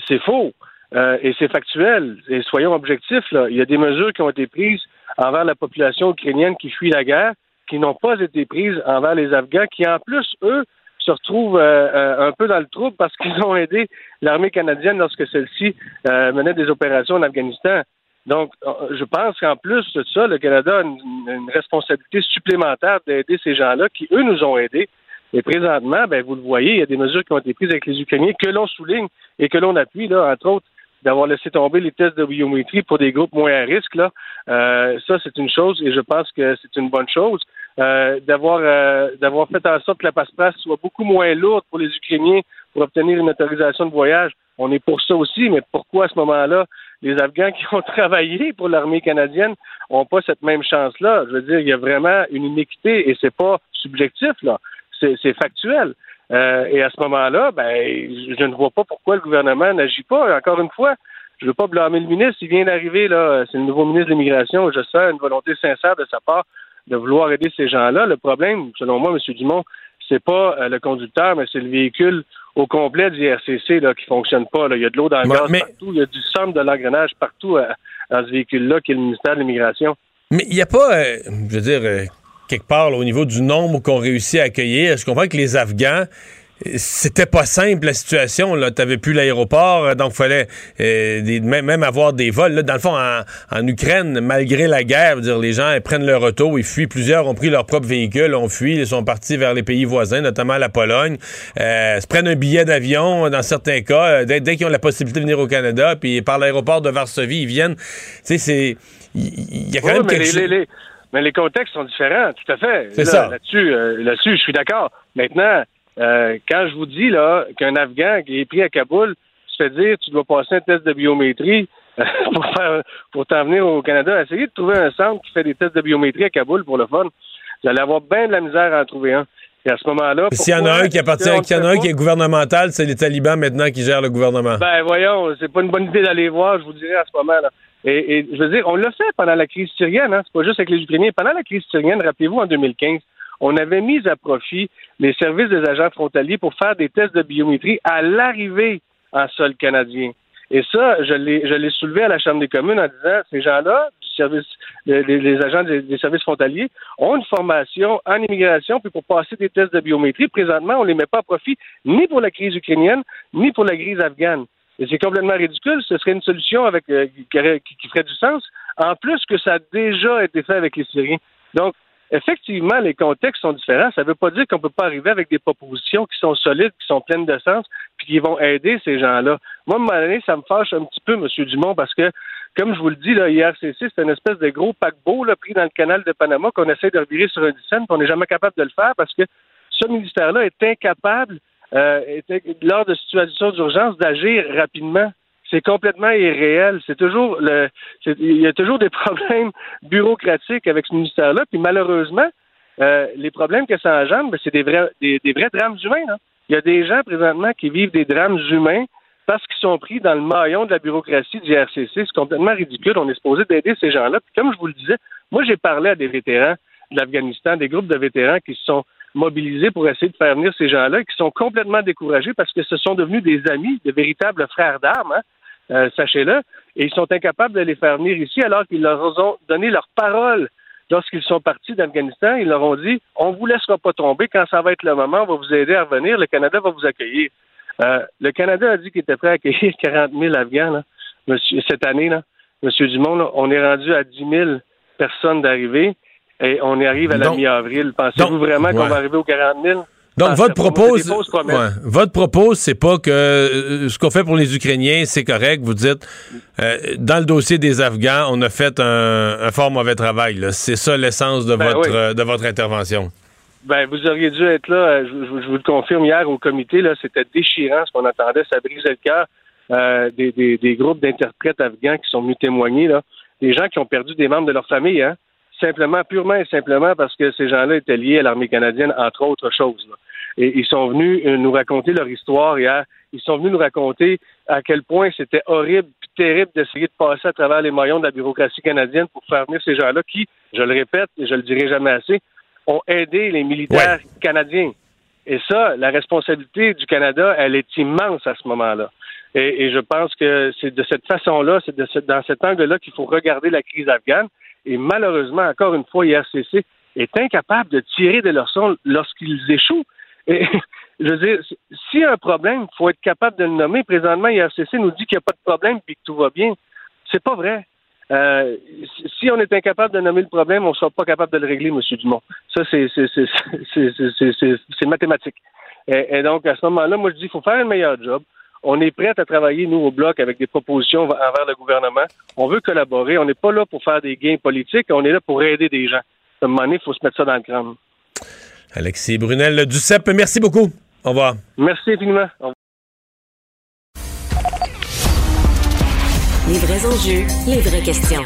Speaker 10: c'est faux. Euh, et c'est factuel. Et soyons objectifs. Il y a des mesures qui ont été prises envers la population ukrainienne qui fuit la guerre qui n'ont pas été prises envers les Afghans, qui en plus, eux, se retrouvent euh, euh, un peu dans le trouble parce qu'ils ont aidé l'armée canadienne lorsque celle-ci euh, menait des opérations en Afghanistan. Donc, je pense qu'en plus de ça, le Canada a une, responsabilité supplémentaire d'aider ces gens-là qui, eux, nous ont aidés. Et présentement, ben, vous le voyez, il y a des mesures qui ont été prises avec les Ukrainiens que l'on souligne et que l'on appuie, là, entre autres, d'avoir laissé tomber les tests de biométrie pour des groupes moins à risque. Là. Ça, c'est une chose et je pense que c'est une bonne chose. Euh, d'avoir euh, d'avoir fait en sorte que la passe-passe soit beaucoup moins lourde pour les Ukrainiens pour obtenir une autorisation de voyage. On est pour ça aussi, mais pourquoi à ce moment-là, les Afghans qui ont travaillé pour l'armée canadienne n'ont pas cette même chance-là? Je veux dire, il y a vraiment une inéquité et c'est pas subjectif, là. C'est factuel. Euh, et à ce moment-là, ben, je ne vois pas pourquoi le gouvernement n'agit pas. Encore une fois, je ne veux pas blâmer le ministre. Il vient d'arriver, là. C'est le nouveau ministre de l'Immigration. Je sens une volonté sincère de sa part de vouloir aider ces gens-là. Le problème, selon moi, M. Dumont, c'est pas euh, le conducteur, mais c'est le véhicule au complet du RCC là, qui fonctionne pas. Là. Il y a de l'eau dans le gaz partout. Il y a du sang de l'engrenage partout euh, dans ce véhicule-là qui est le ministère de l'Immigration.
Speaker 3: Mais il n'y a pas, je veux dire, quelque part au niveau du nombre qu'on réussit à accueillir. Je comprends que les Afghans, c'était pas simple la situation. Là, t'avais plus l'aéroport, euh, donc fallait euh, même, avoir des vols. Là, dans le fond, en, Ukraine, malgré la guerre, dire les gens ils prennent leur auto, ils fuient. Plusieurs ont pris leur propre véhicule, ont fui, ils sont partis vers les pays voisins, notamment la Pologne. Euh, se prennent un billet d'avion dans certains cas dès, qu'ils ont la possibilité de venir au Canada, puis par l'aéroport de Varsovie, ils viennent. Tu sais, c'est il y, a quand même quelque chose.
Speaker 10: Mais les contextes sont différents, tout à fait.
Speaker 3: C'est ça.
Speaker 10: Là-dessus, euh, là-dessus, je suis d'accord. Maintenant, euh, quand je vous dis là qu'un Afghan qui est pris à Kaboul se fait dire tu dois passer un test de biométrie euh, pour faire pour t'en venir au Canada, essayez de trouver un centre qui fait des tests de biométrie à Kaboul pour le fun. Vous allez avoir bien de la misère à en trouver un. Et à ce moment-là.
Speaker 3: S'il y en a un qui appartient, y en a un qui est gouvernemental, c'est les talibans maintenant qui gèrent le gouvernement.
Speaker 10: Ben voyons, c'est pas une bonne idée d'aller voir, je vous dirais à ce moment-là. Et, je veux dire, on l'a fait pendant la crise syrienne, hein? c'est pas juste avec les Ukrainiens. Pendant la crise syrienne, rappelez-vous, en 2015, on avait mis à profit les services des agents frontaliers pour faire des tests de biométrie à l'arrivée en sol canadien. Et ça, je l'ai soulevé à la Chambre des communes en disant, ces gens-là, les, agents des, services frontaliers, ont une formation en immigration, puis pour passer des tests de biométrie, présentement, on ne les met pas à profit ni pour la crise ukrainienne, ni pour la crise afghane. Et c'est complètement ridicule. Ce serait une solution avec euh, qui, qui, ferait du sens. En plus que ça a déjà été fait avec les Syriens. Donc, effectivement, les contextes sont différents. Ça ne veut pas dire qu'on ne peut pas arriver avec des propositions qui sont solides, qui sont pleines de sens, puis qui vont aider ces gens-là. Moi, à un moment donné, ça me fâche un petit peu, M. Dumont, parce que, comme je vous le dis, là, IRCC, c'est une espèce de gros paquebot pris dans le canal de Panama qu'on essaie de revirer sur un dizaine, puis on n'est jamais capable de le faire parce que ce ministère-là est incapable euh, lors de situations d'urgence, d'agir rapidement. C'est complètement irréel. C'est toujours le, il y a toujours des problèmes bureaucratiques avec ce ministère-là. Puis malheureusement, euh, les problèmes que ça engendre, ben, c'est des vrais, des, vrais drames humains. Hein. Il y a des gens présentement qui vivent des drames humains parce qu'ils sont pris dans le maillon de la bureaucratie du RCC. C'est complètement ridicule. On est supposé d'aider ces gens-là. Puis comme je vous le disais, moi j'ai parlé à des vétérans de l'Afghanistan, des groupes de vétérans qui se sont mobilisés pour essayer de faire venir ces gens-là, qui sont complètement découragés parce que ce sont devenus des amis, de véritables frères d'armes, hein, euh, sachez-le, et ils sont incapables de les faire venir ici alors qu'ils leur ont donné leur parole lorsqu'ils sont partis d'Afghanistan, ils leur ont dit on vous laissera pas tomber quand ça va être le moment, on va vous aider à revenir, le Canada va vous accueillir. Euh, le Canada a dit qu'il était prêt à accueillir 40 000 Afghans là, monsieur, cette année. Là. Monsieur Dumont, on est rendu à 10 000 personnes d'arrivée et on y arrive à la mi-avril. Pensez-vous vraiment qu'on va arriver aux 40 000?
Speaker 3: Donc, votre propos, votre propos, c'est pas que euh, ce qu'on fait pour les Ukrainiens, c'est correct. Vous dites, euh, dans le dossier des Afghans, on a fait un, fort mauvais travail. C'est ça l'essence de, ben votre, euh, de votre intervention.
Speaker 10: Ben, vous auriez dû être là. Je, vous le confirme hier au comité. Là, c'était déchirant ce qu'on entendait. Ça brisait le cœur des, des, groupes d'interprètes afghans qui sont venus témoigner. Là. Des gens qui ont perdu des membres de leur famille. Hein simplement, purement et simplement parce que ces gens-là étaient liés à l'armée canadienne, entre autres choses. Là. Et ils sont venus euh, nous raconter leur histoire hier. Ils sont venus nous raconter à quel point c'était horrible, terrible d'essayer de passer à travers les maillons de la bureaucratie canadienne pour faire venir ces gens-là qui, je le répète et je le dirai jamais assez, ont aidé les militaires canadiens. Et ça, la responsabilité du Canada, elle est immense à ce moment-là. Et, je pense que c'est de cette façon-là, c'est dans cet angle-là qu'il faut regarder la crise afghane. Et malheureusement, encore une fois, IRCC est incapable de tirer des leçons lorsqu'ils échouent. Et, je veux dire, s'il y a un problème, il faut être capable de le nommer. Présentement, IRCC nous dit qu'il n'y a pas de problème et que tout va bien. C'est pas vrai. Euh, si on est incapable de nommer le problème, on ne sera pas capable de le régler, M. Dumont. Ça, c'est mathématique. Et, et, donc, à ce moment-là, moi, je dis qu'il faut faire un meilleur job. On est prêt à travailler, nous, au Bloc, avec des propositions envers le gouvernement. On veut collaborer. On n'est pas là pour faire des gains politiques. On est là pour aider des gens. À un moment donné, il faut se mettre ça dans le crâne.
Speaker 3: Alexis Brunel du CEP, merci beaucoup. Au revoir.
Speaker 10: Merci infiniment.
Speaker 1: Les vrais enjeux, les vraies questions.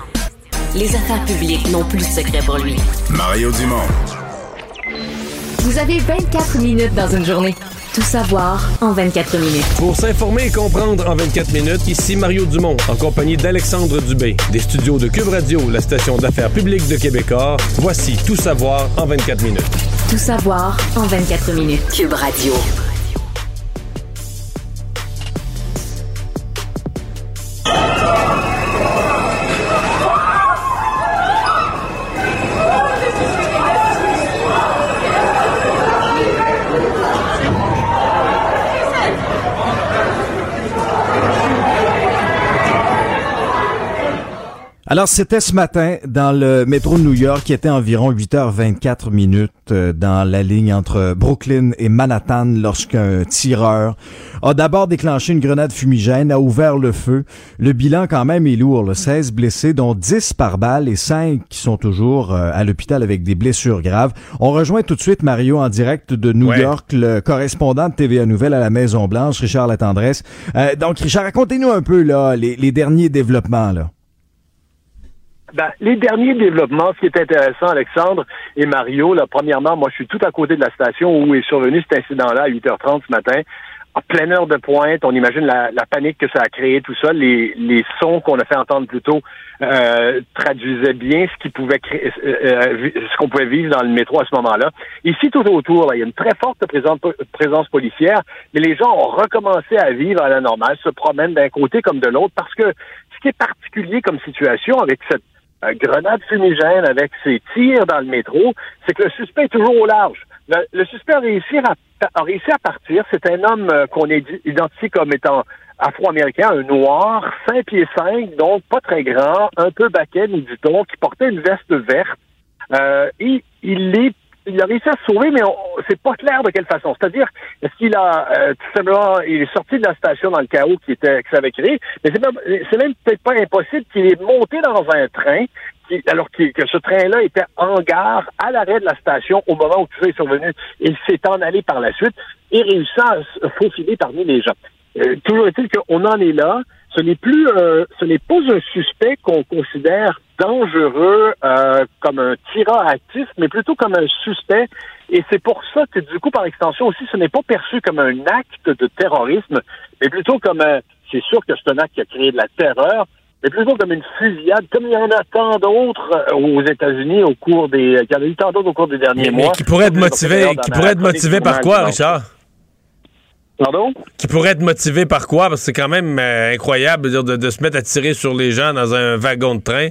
Speaker 1: Les affaires publiques n'ont plus de secret pour lui.
Speaker 2: Mario Dumont.
Speaker 7: Vous avez 24 minutes dans une journée. Tout savoir en 24 minutes.
Speaker 3: Pour s'informer et comprendre en 24 minutes, ici Mario Dumont, en compagnie d'Alexandre Dubé, des studios de Cube Radio, la station d'affaires publique de Québecor. Voici Tout savoir en 24 minutes.
Speaker 7: Tout savoir en 24 minutes.
Speaker 1: Cube Radio.
Speaker 5: Alors, c'était ce matin dans le métro de New York qui était environ 8h24 minutes euh, dans la ligne entre Brooklyn et Manhattan lorsqu'un tireur a d'abord déclenché une grenade fumigène, a ouvert le feu. Le bilan quand même est lourd, le 16 blessés, dont 10 par balle et 5 qui sont toujours euh, à l'hôpital avec des blessures graves. On rejoint tout de suite Mario en direct de New York, le correspondant de TVA Nouvelle à la Maison Blanche, Richard Latendresse. Euh, donc, Richard, racontez-nous un peu là les, les derniers développements là.
Speaker 8: Ben, les derniers développements, ce qui est intéressant, Alexandre et Mario, là, premièrement, moi, je suis tout à côté de la station où est survenu cet incident-là à 8h30 ce matin. En pleine heure de pointe, on imagine la, panique que ça a créé, tout ça. Les, sons qu'on a fait entendre plus tôt euh, traduisaient bien ce euh, euh, ce qu'on pouvait vivre dans le métro à ce moment-là. Ici, tout autour, il y a une très forte présence policière, mais les gens ont recommencé à vivre à la normale, se promènent d'un côté comme de l'autre, parce que ce qui est particulier comme situation avec cette grenade fumigène avec ses tirs dans le métro, c'est que le suspect est toujours au large. Le, suspect a réussi à, a à partir. C'est un homme euh, qu'on identifie comme étant afro-américain, un noir, 5 pieds 5, donc pas très grand, un peu baquet, nous dit-on, qui portait une veste verte. Euh, et il est il a réussi à se sauver, mais c'est pas clair de quelle façon. C'est-à-dire, est-ce qu'il a euh, tout simplement, il est sorti de la station dans le chaos qui était que ça avait créé, mais c'est même, peut-être pas impossible qu'il est monté dans un train, alors que, ce train-là était en gare à l'arrêt de la station au moment où tout ça est survenu. Il s'est en allé par la suite et réussi à se faufiler parmi les gens. Euh, toujours est-il qu'on en est là. Ce n'est plus, euh, ce n'est pas un suspect qu'on considère dangereux euh, comme un tireur actif, mais plutôt comme un suspect. Et c'est pour ça que du coup, par extension aussi, ce n'est pas perçu comme un acte de terrorisme, mais plutôt comme un, c'est sûr que c'est un acte qui a créé de la terreur, mais plutôt comme une fusillade, comme il y en a tant d'autres aux États-Unis au cours des, il y en a eu tant d'autres au cours des derniers mois.
Speaker 3: Mais qui pourrait être motivé, qui pourrait être motivé par quoi, Richard?
Speaker 8: Pardon?
Speaker 3: Qui pourrait être motivé par quoi? Parce que c'est quand même euh, incroyable de, de, se mettre à tirer sur les gens dans un wagon de train.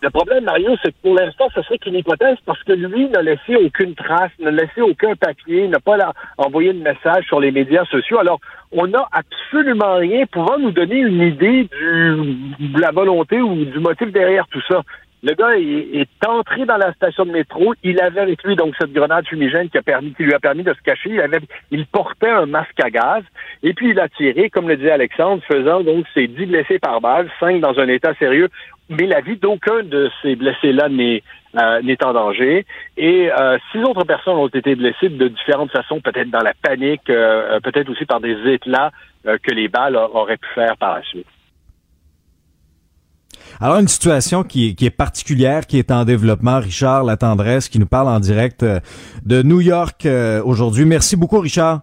Speaker 8: Le problème, Mario, c'est que pour l'instant, ce serait qu'une hypothèse parce que lui n'a laissé aucune trace, n'a laissé aucun papier, n'a pas envoyé de message sur les médias sociaux. Alors, on n'a absolument rien pouvant nous donner une idée du, de la volonté ou du motif derrière tout ça. Le gars est, entré dans la station de métro. Il avait avec lui donc cette grenade fumigène qui, lui a permis de se cacher. Il, avait, il portait un masque à gaz. Et puis il a tiré, comme le dit Alexandre, faisant donc ses dix blessés par balle, cinq dans un état sérieux. Mais la vie d'aucun de ces blessés-là n'est euh, n'est en danger. Et euh, six autres personnes ont été blessées de différentes façons, peut-être dans la panique, euh, peut-être aussi par des éclats que les balles auraient pu faire par la suite.
Speaker 5: Alors, une situation qui, est particulière, qui est en développement. Richard La Tendresse, qui nous parle en direct euh, de New York euh, aujourd'hui. Merci beaucoup, Richard.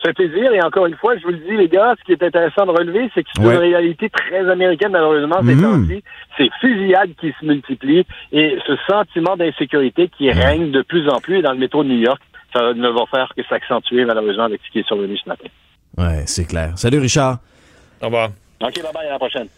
Speaker 8: Ça fait plaisir. Et encore une fois, je vous le dis, les gars, ce qui est intéressant de relever, c'est que c'est une réalité très américaine, malheureusement, ces mhm. temps C'est fusillades qui se multiplient et ce sentiment d'insécurité qui règne de plus en plus dans le métro de New York, ça ne va faire que s'accentuer, malheureusement, avec ce qui est survenu ce matin.
Speaker 5: Ouais, c'est clair. Salut, Richard.
Speaker 3: Au revoir.
Speaker 8: OK, bye-bye, à la prochaine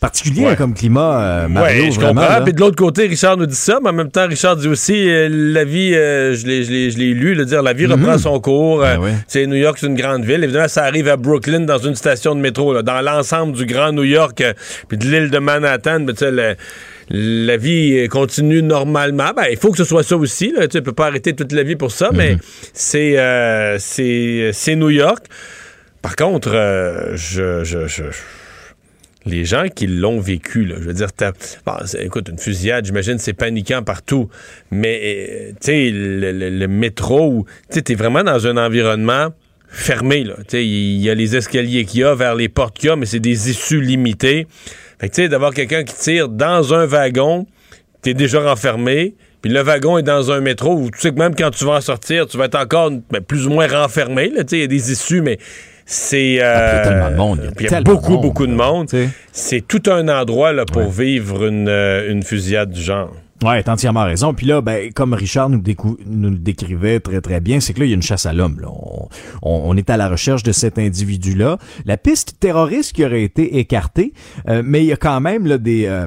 Speaker 5: particulier comme climat, euh, Mario,
Speaker 3: ouais, je comprends. Puis de l'autre côté, Richard nous dit ça, mais en même temps, Richard dit aussi, euh, la vie, euh, je l'ai lu, le dire, la vie reprend mhm. son cours. Ben c'est New York, c'est une grande ville. Évidemment, ça arrive à Brooklyn, dans une station de métro, dans l'ensemble du grand New York, puis de l'île de Manhattan, mais tu sais, la vie continue normalement. Ben, il faut que ce soit ça aussi. Là. Tu ne peux pas arrêter toute la vie pour ça, mais mhm. c'est c'est New York. Par contre, je, je, je les gens qui l'ont vécu, là, je veux dire, écoute, une fusillade, j'imagine, c'est paniquant partout, mais, euh, tu sais, le, métro, tu sais, vraiment dans un environnement fermé, là. Tu sais, il y a les escaliers qu'il y a vers les portes qu'il y a, mais c'est des issues limitées. Fait que, tu sais, d'avoir quelqu'un qui tire dans un wagon, t'es déjà renfermé, puis le wagon est dans un métro où tu sais que même quand tu vas en sortir, tu vas être encore ben, plus ou moins renfermé, tu sais, il y a des issues, mais c'est.
Speaker 5: Euh,
Speaker 3: il y a, beaucoup, beaucoup de monde. C'est tout un endroit là, pour vivre une, euh, une fusillade du genre.
Speaker 5: Ouais, t'as entièrement raison. Puis là, ben, comme Richard nous, nous le décrivait très très bien, c'est que là, il y a une chasse à l'homme. On, on, est à la recherche de cet individu-là. La piste terroriste qui aurait été écartée, euh, mais il y a quand même là, des... Euh,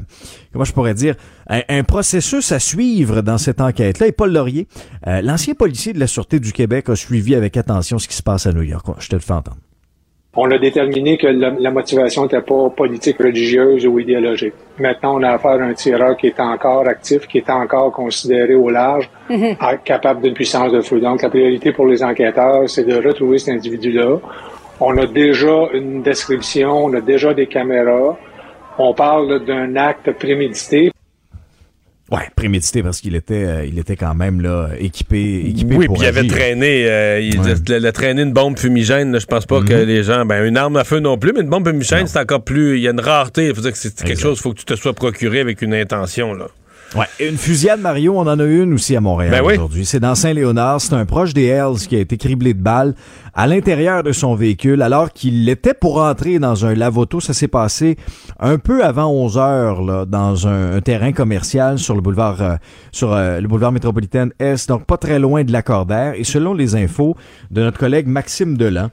Speaker 5: comment je pourrais dire un, processus à suivre dans cette enquête-là. Et Paul Laurier, l'ancien policier de la Sûreté du Québec, a suivi avec attention ce qui se passe à New York. Je te le fais entendre
Speaker 11: on a déterminé que la, motivation n'était pas politique, religieuse ou idéologique. Maintenant, on a affaire à un tireur qui est encore actif, qui est encore considéré au large, mhm. capable d'une puissance de feu. Donc, la priorité pour les enquêteurs, c'est de retrouver cet individu-là. On a déjà une description, on a déjà des caméras. On parle d'un acte prémédité.
Speaker 5: Ouais, prémédité parce qu'il était, euh, il était quand même là équipé, équipé
Speaker 3: oui, puis il avait traîné, euh, il, a, traîné une bombe fumigène. je pense pas que mhm. les gens, ben une arme à feu non plus, mais une bombe fumigène c'est encore plus, il y a une rareté. Il faut dire que c'est quelque chose, faut que tu te sois procuré avec une intention là.
Speaker 5: Ouais. Une fusillade, Mario, on en a une aussi à Montréal ben aujourd'hui. C'est dans Saint-Léonard. C'est un proche des Hells qui a été criblé de balles à l'intérieur de son véhicule alors qu'il était pour entrer dans un lavoto. Ça s'est passé un peu avant 11 heures là, dans un, terrain commercial sur le boulevard euh, sur euh, le boulevard métropolitain Est, donc pas très loin de l'accordaire. Et selon les infos de notre collègue Maxime Delan,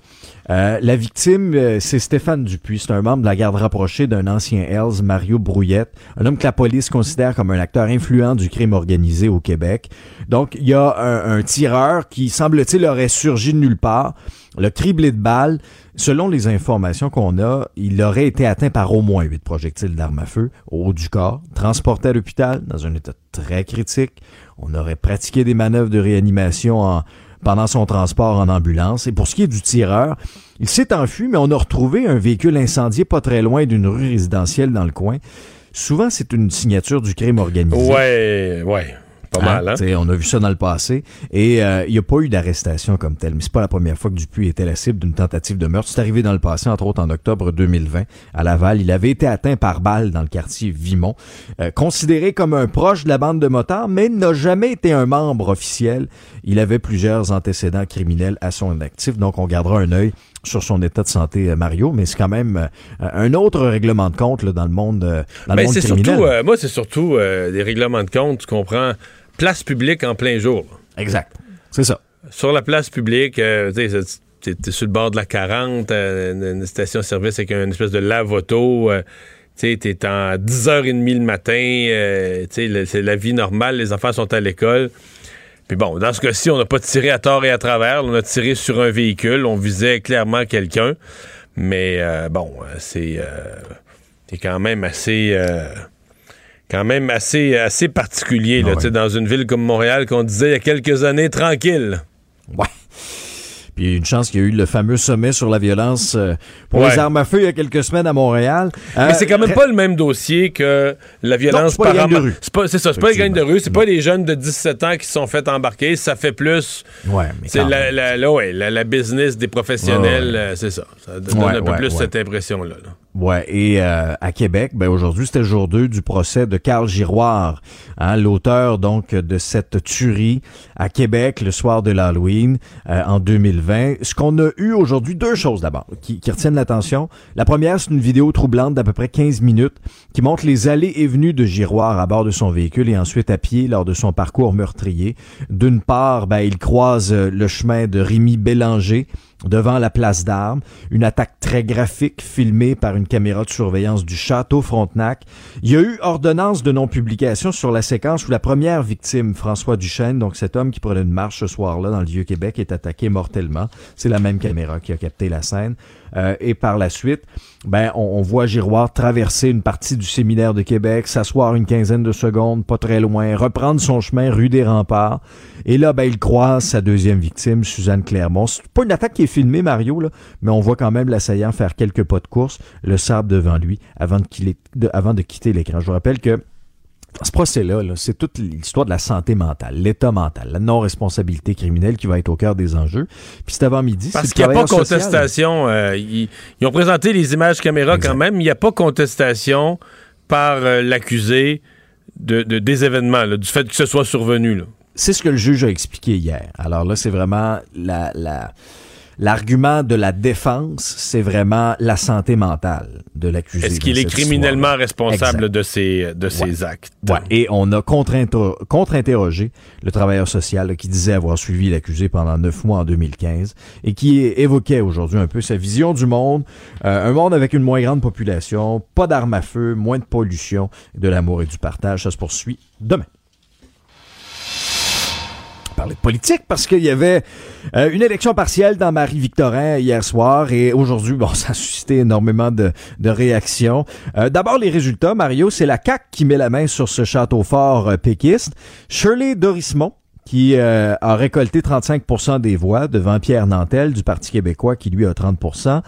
Speaker 5: euh, la victime, euh, c'est Stéphane Dupuis. C'est un membre de la garde rapprochée d'un ancien Hells, Mario Brouillette, un homme que la police considère comme un acteur influent du crime organisé au Québec. Donc, il y a un, tireur qui, semble-t-il, aurait surgi de nulle part, le criblé de balles. Selon les informations qu'on a, il aurait été atteint par au moins huit projectiles d'armes à feu au haut du corps, transporté à l'hôpital dans un état très critique. On aurait pratiqué des manœuvres de réanimation en, pendant son transport en ambulance. Et pour ce qui est du tireur, il s'est enfui, mais on a retrouvé un véhicule incendié pas très loin d'une rue résidentielle dans le coin. souvent c'est une signature du crime organisé.
Speaker 3: Ouais, ouais. Pas mal, hein?
Speaker 5: On a vu ça dans le passé. Et euh, il n'y a pas eu d'arrestation comme telle. Mais c'est pas la première fois que Dupuis était la cible d'une tentative de meurtre. C'est arrivé dans le passé, entre autres en octobre 2020, à Laval. Il avait été atteint par balle dans le quartier Vimont. Euh, considéré comme un proche de la bande de motards, mais n'a jamais été un membre officiel. Il avait plusieurs antécédents criminels à son actif. Donc, on gardera un œil sur son état de santé, euh, Mario, mais c'est quand même un autre règlement de compte là, dans le monde, dans le
Speaker 3: ben,
Speaker 5: monde
Speaker 3: criminel. Surtout, moi, c'est surtout des règlements de compte, tu comprends? Place publique en plein jour.
Speaker 5: Exact. C'est ça.
Speaker 3: Sur la place publique, euh, tu es sur le bord de la 40, euh, une station-service avec une espèce de lave-auto. Euh, tu es en 10h30 le matin. c'est la vie normale. Les enfants sont à l'école. Puis bon, dans ce cas-ci, on n'a pas tiré à tort et à travers. On a tiré sur un véhicule. On visait clairement quelqu'un. Mais bon, c'est quand même assez quand même assez, assez particulier là, ah dans une ville comme Montréal qu'on disait il y a quelques années tranquille.
Speaker 5: Ouais. Puis une chance qu'il y a eu le fameux sommet sur la violence euh, pour les armes à feu il y a quelques semaines à Montréal.
Speaker 3: Mais c'est quand même euh, pas le même dossier que la violence
Speaker 5: par arme.
Speaker 3: C'est ça, c'est pas les gangs de rue, c'est pas les jeunes de 17 ans qui se sont fait embarquer, ça fait plus.
Speaker 5: Ouais,
Speaker 3: c'est la, la, ouais, la, business des professionnels, euh, c'est ça. Ça donne un peu plus cette impression-là. là
Speaker 5: Ouais, et euh, à Québec, ben aujourd'hui c'était le jour 2 du procès de Carl Giroir, hein, l'auteur donc de cette tuerie à Québec le soir de l'Halloween euh, en 2020. Ce qu'on a eu aujourd'hui, deux choses d'abord qui, qui, retiennent l'attention. La première, c'est une vidéo troublante d'à peu près 15 minutes qui montre les allées et venues de Giroir à bord de son véhicule et ensuite à pied lors de son parcours meurtrier. D'une part, ben, il croise le chemin de Rémi Bélanger devant la place d'armes, une attaque très graphique filmée par une caméra de surveillance du château Frontenac. Il y a eu ordonnance de non-publication sur la séquence où la première victime, François Duchesne, donc cet homme qui prenait une marche ce soir-là dans le Vieux-Québec, est attaqué mortellement. C'est la même caméra qui a capté la scène. Euh, et par la suite, ben, on, voit Giroir traverser une partie du séminaire de Québec, s'asseoir une quinzaine de secondes, pas très loin, reprendre son chemin rue des Remparts. Et là, ben, il croise sa deuxième victime, Suzanne Clermont. C'est pas une attaque qui est filmée, Mario, mais on voit quand même l'assaillant faire quelques pas de course, le sable devant lui, avant de, avant de quitter l'écran. Je vous rappelle que ce procès-là, c'est toute l'histoire de la santé mentale, l'état mental, la non-responsabilité criminelle qui va être au cœur des enjeux. Puis c'est avant midi.
Speaker 3: Parce qu'il n'y a pas contestation. Euh, ils, ont présenté les images caméra quand même. Il n'y a pas contestation par euh, l'accusé de, des événements, du fait que ce soit survenu.
Speaker 5: C'est ce que le juge a expliqué hier. Alors là, c'est vraiment la, la l'argument de la défense, c'est vraiment la santé mentale de l'accusé.
Speaker 3: Est-ce qu'il est criminellement responsable de ses, de ses actes?
Speaker 5: Ouais. Et on a contre-interrogé le travailleur social qui disait avoir suivi l'accusé pendant neuf mois en 2015 et qui évoquait aujourd'hui un peu sa vision du monde, euh, un monde avec une moins grande population, pas d'armes à feu, moins de pollution, de l'amour et du partage. Ça se poursuit demain parler de politique parce qu'il y avait euh, une élection partielle dans Marie-Victorin hier soir et aujourd'hui, bon, ça a suscité énormément de, réactions. Euh, d'abord, les résultats, Mario, c'est la CAQ qui met la main sur ce château fort euh, péquiste. Shirley Dorismont, qui a récolté 35% des voix devant Pierre Nantel du Parti québécois qui lui a 30%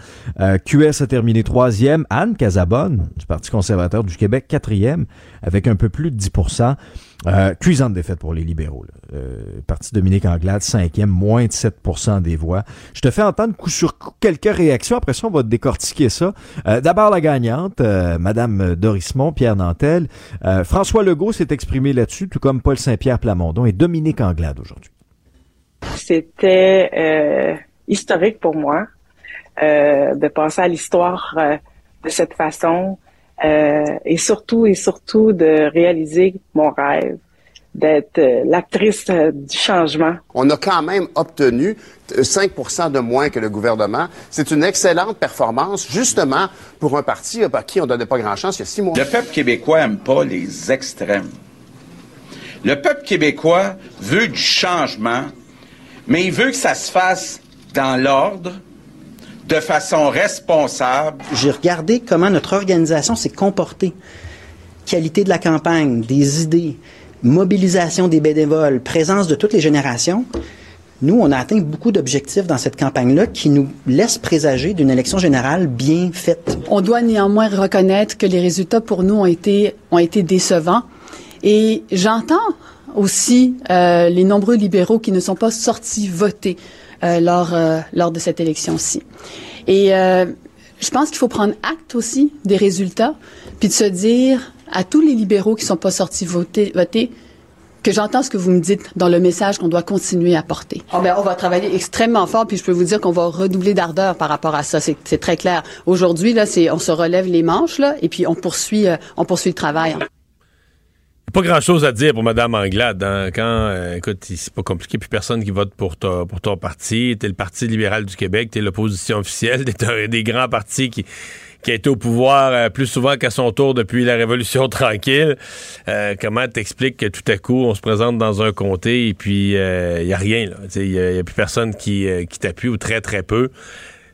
Speaker 5: QS a terminé troisième. Anne Casabonne du Parti conservateur du Québec quatrième avec un peu plus de 10 euh, cuisante défaite pour les libéraux. Euh, parti Dominique Anglade, cinquième, moins de 7% des voix. Je te fais entendre coup sur coup quelques réactions. Après ça, on va décortiquer ça. Euh, d'abord, la gagnante, Madame Dorismont, Pierre Nantel. François Legault s'est exprimé là-dessus, tout comme Paul Saint-Pierre Plamondon et Dominique Anglade aujourd'hui.
Speaker 12: C'était historique pour moi de passer à l'histoire de cette façon euh, et surtout et surtout de réaliser mon rêve d'être euh, l'actrice euh, du changement.
Speaker 13: On a quand même obtenu 5% de moins que le gouvernement. C'est une excellente performance, justement, pour un parti à qui on ne donnait pas grand-chance il y a six mois.
Speaker 14: Le peuple québécois n'aime pas les extrêmes. Le peuple québécois veut du changement, mais il veut que ça se fasse dans l'ordre, de façon responsable.
Speaker 15: J'ai regardé comment notre organisation s'est comportée. Qualité de la campagne, des idées, mobilisation des bénévoles, présence de toutes les générations. nous, on a atteint beaucoup d'objectifs dans cette campagne-là qui nous laissent présager d'une élection générale bien faite.
Speaker 16: On doit néanmoins reconnaître que les résultats pour nous ont été, ont été décevants. Et j'entends aussi euh, les nombreux libéraux qui ne sont pas sortis voter lors, euh, lors de cette élection-ci. Et euh, je pense qu'il faut prendre acte aussi des résultats, puis de se dire à tous les libéraux qui sont pas sortis voter, voter que j'entends ce que vous me dites dans le message qu'on doit continuer à porter. Oh, ben, on va travailler extrêmement fort, puis je peux vous dire qu'on va redoubler d'ardeur par rapport à ça. C'est très clair. Aujourd'hui, là, c'est on se relève les manches, là, et puis on poursuit, euh, on poursuit le travail.
Speaker 3: Pas grand chose à dire pour Mme Anglade. hein. Quand, euh, écoute, c'est pas compliqué, puis personne qui vote pour, ta- pour ton parti. T'es le Parti libéral du Québec, t'es l'opposition officielle, t'es un des grands partis qui, qui a été au pouvoir euh, plus souvent qu'à son tour depuis la Révolution tranquille. Euh, comment t'expliques que tout à coup, on se présente dans un comté et puis il y a rien, là. Il y, a a plus personne qui, euh, qui t'appuie ou très, très peu.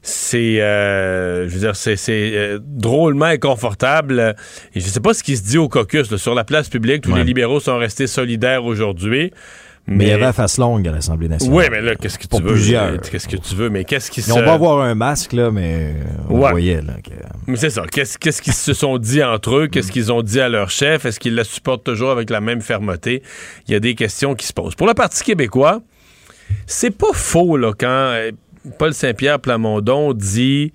Speaker 3: C'est, euh, je veux dire, c'est, c'est euh, drôlement inconfortable. Et je sais pas ce qui se dit au caucus là, sur la place publique. Tous
Speaker 5: Ouais.
Speaker 3: les libéraux sont restés solidaires aujourd'hui.
Speaker 5: Mais il y avait la face longue à l'Assemblée nationale.
Speaker 3: Oui, mais là, qu'est-ce que
Speaker 5: Pour
Speaker 3: tu veux?
Speaker 5: plusieurs.
Speaker 3: Euh, Qu'est-ce que tu veux? Mais qu'est-ce qui se...
Speaker 5: Ils ont pas avoir un masque, là, mais on
Speaker 3: Ouais.
Speaker 5: voyait, là. que-
Speaker 3: Mais c'est ça. Qu'est-ce qu'est-ce qu'ils se sont dit entre eux? Qu'est-ce qu'ils ont dit à leur chef? Est-ce qu'ils la supportent toujours avec la même fermeté? Il y a des questions qui se posent. Pour le Parti québécois, c'est pas faux, là, quand euh, Paul Saint-Pierre Plamondon dit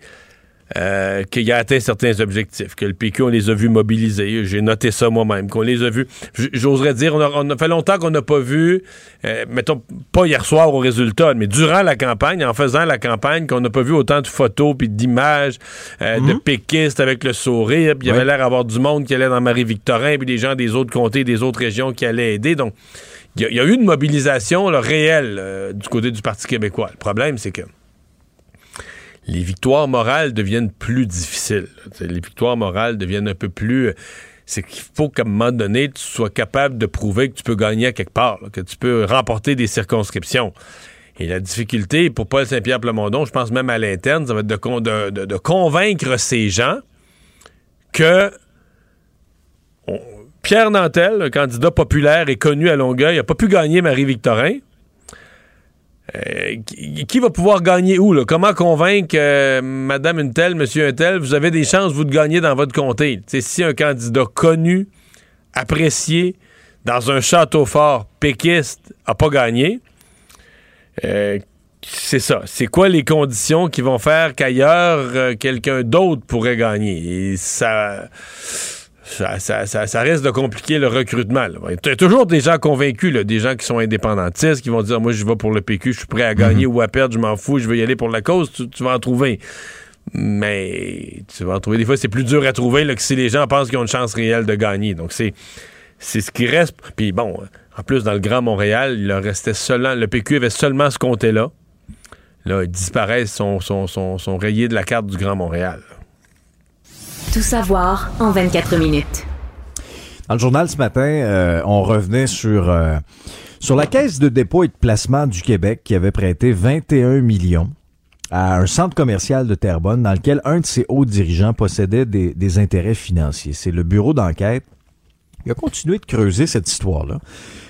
Speaker 3: euh, qu'il a atteint certains objectifs, que le PQ, on les a vus mobilisés. J'ai noté ça moi-même, qu'on les a vus. J'oserais dire, on a, on a fait longtemps qu'on n'a pas vu, euh, mettons, pas hier soir au résultat, mais durant la campagne, en faisant la campagne, qu'on n'a pas vu autant de photos puis d'images euh, de péquistes avec le sourire. Puis il y avait
Speaker 5: Ouais.
Speaker 3: l'air d'avoir du monde qui allait dans Marie-Victorin, puis des gens des autres comtés, des autres régions qui allaient aider. Donc, il y, a- il y a eu une mobilisation là, réelle du côté du Parti québécois. Le problème, c'est que les victoires morales deviennent plus difficiles. Les victoires morales deviennent un peu plus... C'est qu'il faut qu'à un moment donné, tu sois capable de prouver que tu peux gagner quelque part, que tu peux remporter des circonscriptions. Et la difficulté pour Paul Saint-Pierre Plamondon, je pense même à l'interne, ça va être de, con- de- de- de convaincre ces gens que Pierre Nantel, un candidat populaire et connu à Longueuil, n'a pas pu gagner Marie-Victorin. Euh, qui, va pouvoir gagner où? Comment convaincre euh, Madame une telle, Monsieur un tel, vous avez des chances, vous, de gagner dans votre comté? Si un candidat connu, apprécié, dans un château fort, péquiste, n'a pas gagné, euh, c'est ça. C'est quoi les conditions qui vont faire qu'ailleurs, quelqu'un d'autre pourrait gagner? Et ça... Ça, ça, ça- ça risque de compliquer le recrutement. là. Il y a toujours des gens convaincus, là, des gens qui sont indépendantistes, qui vont dire Moi, je vais pour le PQ, je suis prêt à gagner ou à perdre, je m'en fous, je veux y aller pour la cause. Tu, tu vas en trouver. Mais tu vas en trouver. Des fois, c'est plus dur à trouver là, que si les gens pensent qu'ils ont une chance réelle de gagner. Donc, c'est, c'est ce qui reste. Puis bon, en plus, dans le Grand Montréal, il leur restait seulement. Le PQ avait seulement ce comté-là. Là, ils disparaissent, sont, sont, sont, sont rayés de la carte du Grand Montréal.
Speaker 7: Tout savoir en 24 minutes.
Speaker 5: Dans le journal ce matin, euh, on revenait sur, euh, sur la Caisse de dépôt et de placement du Québec qui avait prêté 21 millions à un centre commercial de Terrebonne dans lequel un de ses hauts dirigeants possédait des, des intérêts financiers. C'est le bureau d'enquête qui a continué de creuser cette histoire-là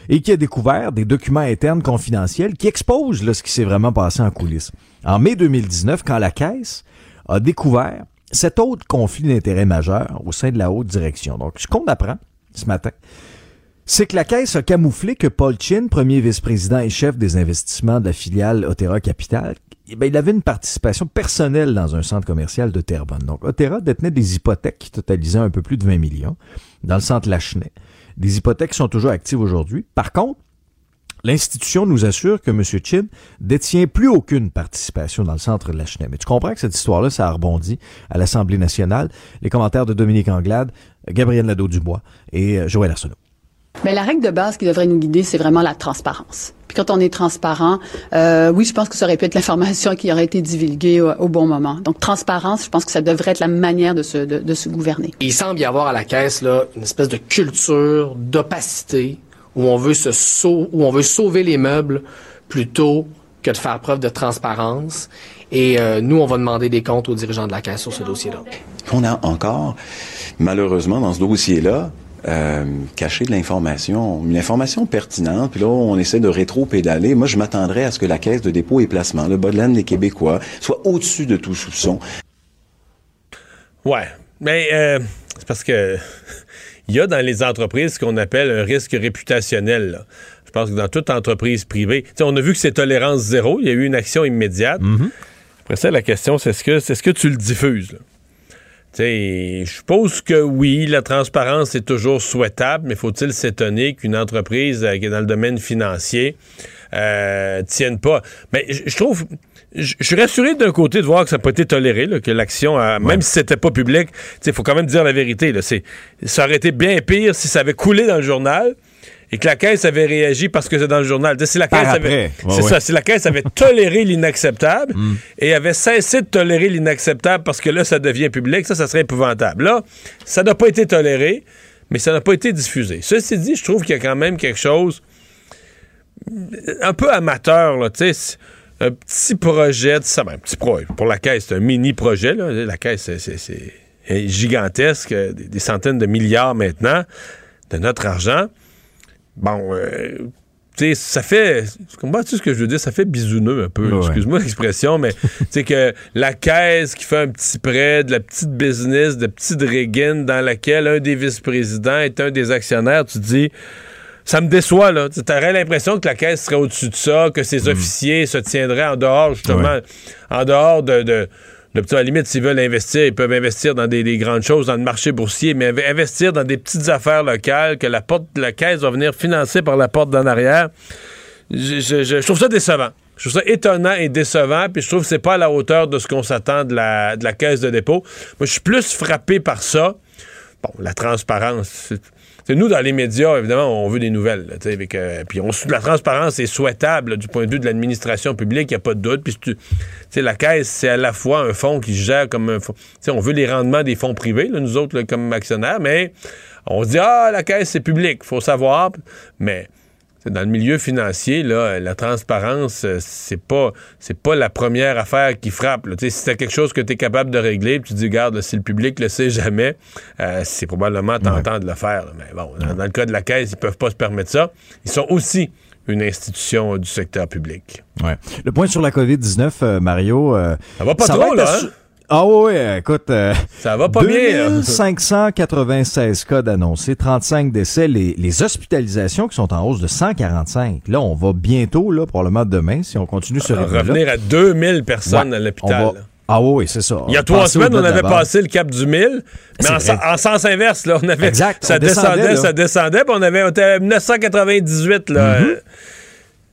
Speaker 5: et qui a découvert des documents internes confidentiels qui exposent ce qui s'est vraiment passé en coulisses. En mai 2019, quand la Caisse a découvert cet autre conflit d'intérêts majeur au sein de la haute direction. Donc, ce qu'on apprend ce matin, c'est que la Caisse a camouflé que Paul Chin, premier vice-président et chef des investissements de la filiale Otera Capital, eh il avait une participation personnelle dans un centre commercial de Terrebonne. Donc, Otera détenait des hypothèques qui totalisaient un peu plus de 20 millions dans le centre Lachenay. Des hypothèques sont toujours actives aujourd'hui. Par contre, L'institution nous assure que M. Chin détient plus aucune participation dans le centre de la Cheney. Mais tu comprends que cette histoire-là, ça a rebondi à l'Assemblée nationale. Les commentaires de Dominique Anglade, Gabriel Nadeau-Dubois et euh, Joël Arsenault.
Speaker 16: Mais la règle de base qui devrait nous guider, c'est vraiment la transparence. Puis quand on est transparent, euh, oui, je pense que ça aurait pu être l'information qui aurait été divulguée au, au bon moment. Donc transparence, je pense que ça devrait être la manière de se, de, de se gouverner.
Speaker 17: Il semble y avoir à la caisse là une espèce de culture d'opacité où on veut se sau- où on veut sauver les meubles plutôt que de faire preuve de transparence. Et euh, nous, on va demander des comptes aux dirigeants de la caisse sur ce dossier-là.
Speaker 18: On a encore, malheureusement, dans ce dossier-là, euh, cacher de l'information, une information pertinente, puis là, on essaie de rétro-pédaler. Moi, je m'attendrais à ce que la Caisse de dépôt et placement, le bas de laine des Québécois, soit au-dessus de tout soupçon.
Speaker 3: Ouais, mais euh, c'est parce que il y a dans les entreprises ce qu'on appelle un risque réputationnel. là. Je pense que dans toute entreprise privée, on a vu que c'est tolérance zéro, il y a eu une action immédiate. Après ça, la question, c'est est-ce que, ce que tu le diffuses? là? Je suppose que oui, la transparence est toujours souhaitable, mais faut-il s'étonner qu'une entreprise euh, qui est dans le domaine financier euh, tienne pas? Mais je trouve, je suis rassuré d'un côté de voir que ça n'a pas été toléré, là, que l'action, a- même si c'était pas public, il faut quand même dire la vérité. Là, c'est, ça aurait été bien pire si ça avait coulé dans le journal et que la caisse avait réagi parce que c'est dans le journal. Si la caisse avait,
Speaker 5: Ouais,
Speaker 3: c'est
Speaker 5: ouais.
Speaker 3: ça, si la caisse avait toléré l'inacceptable et avait cessé de tolérer l'inacceptable parce que là, ça devient public, ça, ça serait épouvantable. Là, ça n'a pas été toléré, mais ça n'a pas été diffusé. Ceci dit, je trouve qu'il y a quand même quelque chose un peu amateur, là, tu sais. Un petit projet de ça, ben, un petit projet. Pour la caisse, c'est un mini projet, là. La caisse, c'est- gigantesque, euh, des, des centaines de milliards maintenant de notre argent. Bon, euh, tu sais, ça fait. Comprends-tu ce que je veux dire? Ça fait bisouneux un peu.
Speaker 5: Ouais.
Speaker 3: Excuse-moi l'expression, mais tu sais que la caisse qui fait un petit prêt, de la petite business, de petite régine dans laquelle un des vice-présidents est un des actionnaires, tu dis. Ça me déçoit, là. Tu aurais l'impression que la caisse serait au-dessus de ça, que ses officiers se tiendraient en dehors, justement, en dehors de. de de- à la limite, s'ils veulent investir, ils peuvent investir dans des, des grandes choses, dans le marché boursier, mais inv- investir dans des petites affaires locales que la porte de la caisse va venir financer par la porte d'en arrière. Je, je- je- je trouve ça décevant. Je trouve ça étonnant et décevant, puis je trouve que c'est pas à la hauteur de ce qu'on s'attend de la, de la caisse de dépôt. Moi, je suis plus frappé par ça. Bon, la transparence. Nous, dans les médias, évidemment, on veut des nouvelles. avec, euh, puis la transparence est souhaitable du point de vue de l'administration publique, il n'y a pas de doute. Puis tu- la caisse, c'est à la fois un fonds qui gère comme un fonds. on veut les rendements des fonds privés, nous autres, comme actionnaires, mais on se dit, ah, la caisse, c'est public, faut savoir. Mais dans le milieu financier, là, la transparence, euh, c'est pas c'est pas la première affaire qui frappe. là. Si c'est quelque chose que tu es capable de régler, puis tu dis, regarde, là, si le public le sait jamais, euh, c'est probablement tentant de le faire. là. Mais bon, dans, dans le cas de la Caisse, ils peuvent pas se permettre ça. Ils sont aussi une institution du secteur public.
Speaker 5: Ouais. Le point sur la COVID-19, euh, Mario. euh,
Speaker 3: Ça va pas trop, là, hein?
Speaker 5: Ah oui, écoute. euh,
Speaker 3: Ça va pas bien, là.
Speaker 5: 2596 cas d'annoncés, 35 décès, les, les hospitalisations qui sont en hausse de 145. Là, on va bientôt, là, probablement demain, si on continue ce rythme-là.
Speaker 3: Revenir à 2000 personnes
Speaker 5: Ouais,
Speaker 3: à l'hôpital.
Speaker 5: Ah oui, c'est ça.
Speaker 3: Il y a trois semaines, on avait passé le cap du 1000, mais en, en sens inverse, là, on avait,
Speaker 5: Exact,
Speaker 3: ça
Speaker 5: on descendait,
Speaker 3: ça descendait, puis on avait on était à 1998, là. Euh,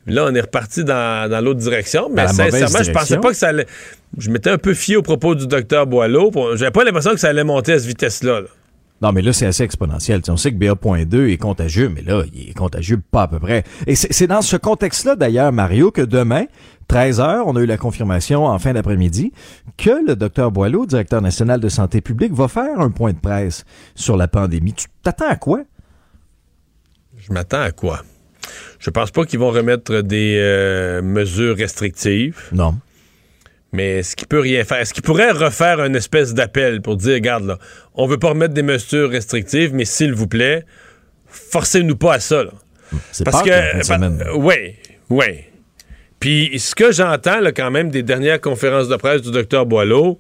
Speaker 3: Là, on est reparti dans, dans l'autre direction, mais sincèrement, je pensais pas que ça allait. Je m'étais un peu fié aux propos du docteur Boileau. J'avais pas l'impression que ça allait monter à cette vitesse-là. là.
Speaker 5: Non, mais là, c'est assez exponentiel. On sait que BA.2 est contagieux, mais là, il est contagieux pas à peu près. Et c'est c'est dans ce contexte-là, d'ailleurs, Mario, que demain, 13 h on a eu la confirmation en fin d'après-midi que le docteur Boileau, directeur national de santé publique, va faire un point de presse sur la pandémie. Tu t'attends à quoi?
Speaker 3: Je m'attends à quoi? Je pense pas qu'ils vont remettre des euh, mesures restrictives.
Speaker 5: Non.
Speaker 3: Mais est-ce qu'il peut rien faire? Est-ce qu'il pourrait refaire une espèce d'appel pour dire, regarde, là, on veut pas remettre des mesures restrictives, mais s'il vous plaît, forcez-nous pas à ça. là.
Speaker 5: C'est
Speaker 3: Parce
Speaker 5: Pâques, en fin de
Speaker 3: que,
Speaker 5: semaine.
Speaker 3: oui, oui. Puis ce que j'entends là, quand même des dernières conférences de presse du docteur Boileau,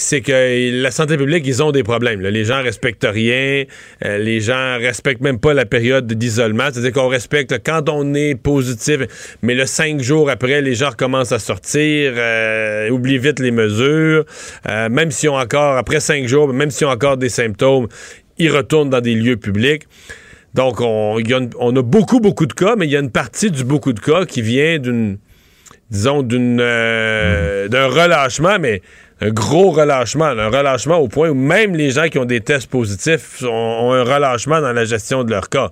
Speaker 3: c'est que la santé publique, ils ont des problèmes. Les gens respectent rien. euh, les gens respectent même pas la période d'isolement. C'est-à-dire qu'on respecte quand on est positif, mais le cinq jours après, les gens recommencent à sortir, euh, oublient vite les mesures. Euh, même s'ils ont encore, après cinq jours, même s'ils ont encore des symptômes, ils retournent dans des lieux publics. Donc, on, y a on a beaucoup, beaucoup de cas, mais il y a une partie du beaucoup de cas qui vient d'une, disons, d'une, euh, d'un relâchement, mais un gros relâchement, un relâchement au point où même les gens qui ont des tests positifs ont, un relâchement dans la gestion de leur cas.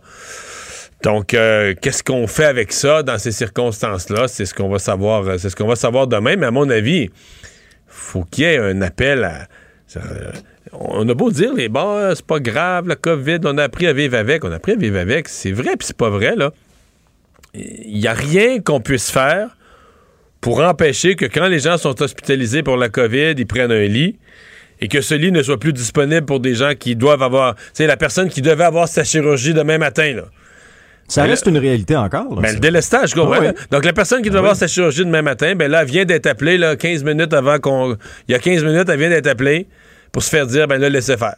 Speaker 3: Donc, euh, qu'est-ce qu'on fait avec ça dans ces circonstances-là? C'est ce qu'on va savoir, euh, c'est ce qu'on va savoir demain, mais à mon avis, faut qu'il y ait un appel à. euh, on a beau dire, les bars, c'est pas grave, la COVID, on a appris à vivre avec. On a appris à vivre avec. C'est vrai, puis c'est pas vrai, là. Il n'y a rien qu'on puisse faire pour empêcher que quand les gens sont hospitalisés pour la COVID, ils prennent un lit et que ce lit ne soit plus disponible pour des gens qui doivent avoir, tu sais, la personne qui devait avoir sa chirurgie demain matin, là.
Speaker 5: Ça
Speaker 3: Ben,
Speaker 5: reste une réalité encore. là,
Speaker 3: Ben, le délestage, je comprends.
Speaker 5: Ah ouais.
Speaker 3: Donc, la personne qui doit
Speaker 5: Ah
Speaker 3: avoir sa chirurgie demain matin, ben là, elle vient d'être appelée, là, 15 minutes avant qu'on. Il y a 15 minutes, elle vient d'être appelée pour se faire dire, ben là, laissez faire.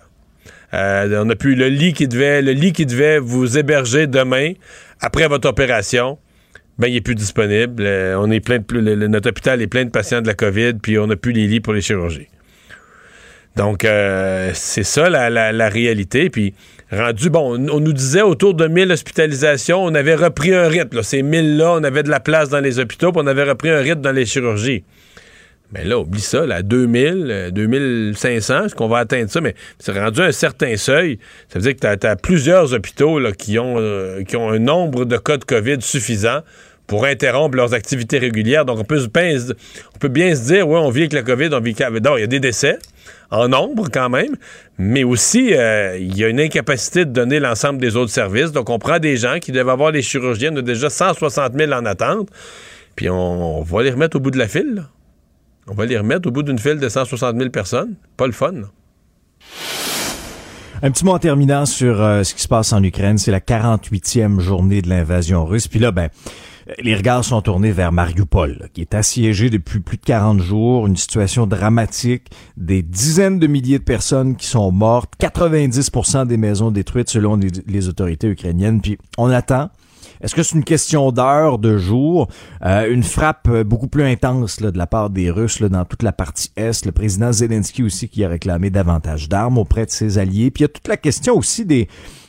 Speaker 3: Euh, on a pu le lit qui devait, le lit qui devait vous héberger demain, après votre opération, ben, il est plus disponible. Euh, on est plein de, notre hôpital est plein de patients de la COVID, puis on n'a plus les lits pour les chirurgies. Donc, euh, c'est ça la, réalité. Puis, rendu, bon, on, nous disait autour de 1000 hospitalisations, on avait repris un rythme. là. Ces 1000-là, on avait de la place dans les hôpitaux, puis on avait repris un rythme dans les chirurgies. Mais là, oublie ça, là, 2000, euh, 2500, est-ce qu'on va atteindre ça? Mais c'est rendu un certain seuil. Ça veut dire que tu as, plusieurs hôpitaux là, qui, ont, euh, qui ont un nombre de cas de COVID suffisant pour interrompre leurs activités régulières. Donc, on peut, bien, on peut bien se dire, oui, on vit avec la COVID, on vit avec... Non, il y a des décès, en nombre quand même, mais aussi, euh, il y a une incapacité de donner l'ensemble des autres services. Donc, on prend des gens qui doivent avoir les chirurgiens, on a déjà 160 000 en attente, puis on, va les remettre au bout de la file. On va les remettre au bout d'une file de 160 000 personnes. Pas le fun.
Speaker 5: Un petit mot en terminant sur euh, ce qui se passe en Ukraine. C'est la 48e journée de l'invasion russe. Puis là, ben, les regards sont tournés vers Mariupol, qui est assiégé depuis plus de 40 jours. Une situation dramatique. Des dizaines de milliers de personnes qui sont mortes. 90% des maisons détruites selon les, autorités ukrainiennes. Puis on attend. Est-ce que c'est une question d'heure, de jour, euh, une frappe beaucoup plus intense de la part des Russes dans toute la partie est, le président Zelensky aussi qui a réclamé davantage d'armes auprès de ses alliés, puis il y a toute la question aussi des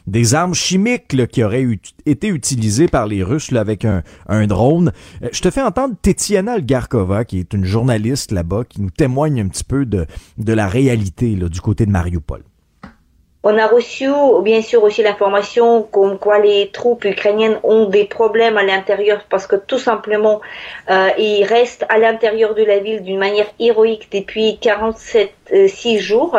Speaker 5: des armes chimiques qui auraient été utilisées par les Russes avec un, drone. Euh, je te fais entendre Tetiana Algarkova, qui est une journaliste là-bas, qui nous témoigne un petit peu de, la réalité du côté de Mariupol.
Speaker 19: On a reçu bien sûr aussi l'information comme quoi les troupes ukrainiennes ont des problèmes à l'intérieur parce que tout simplement euh, ils restent à l'intérieur de la ville d'une manière héroïque depuis 47 euh, six jours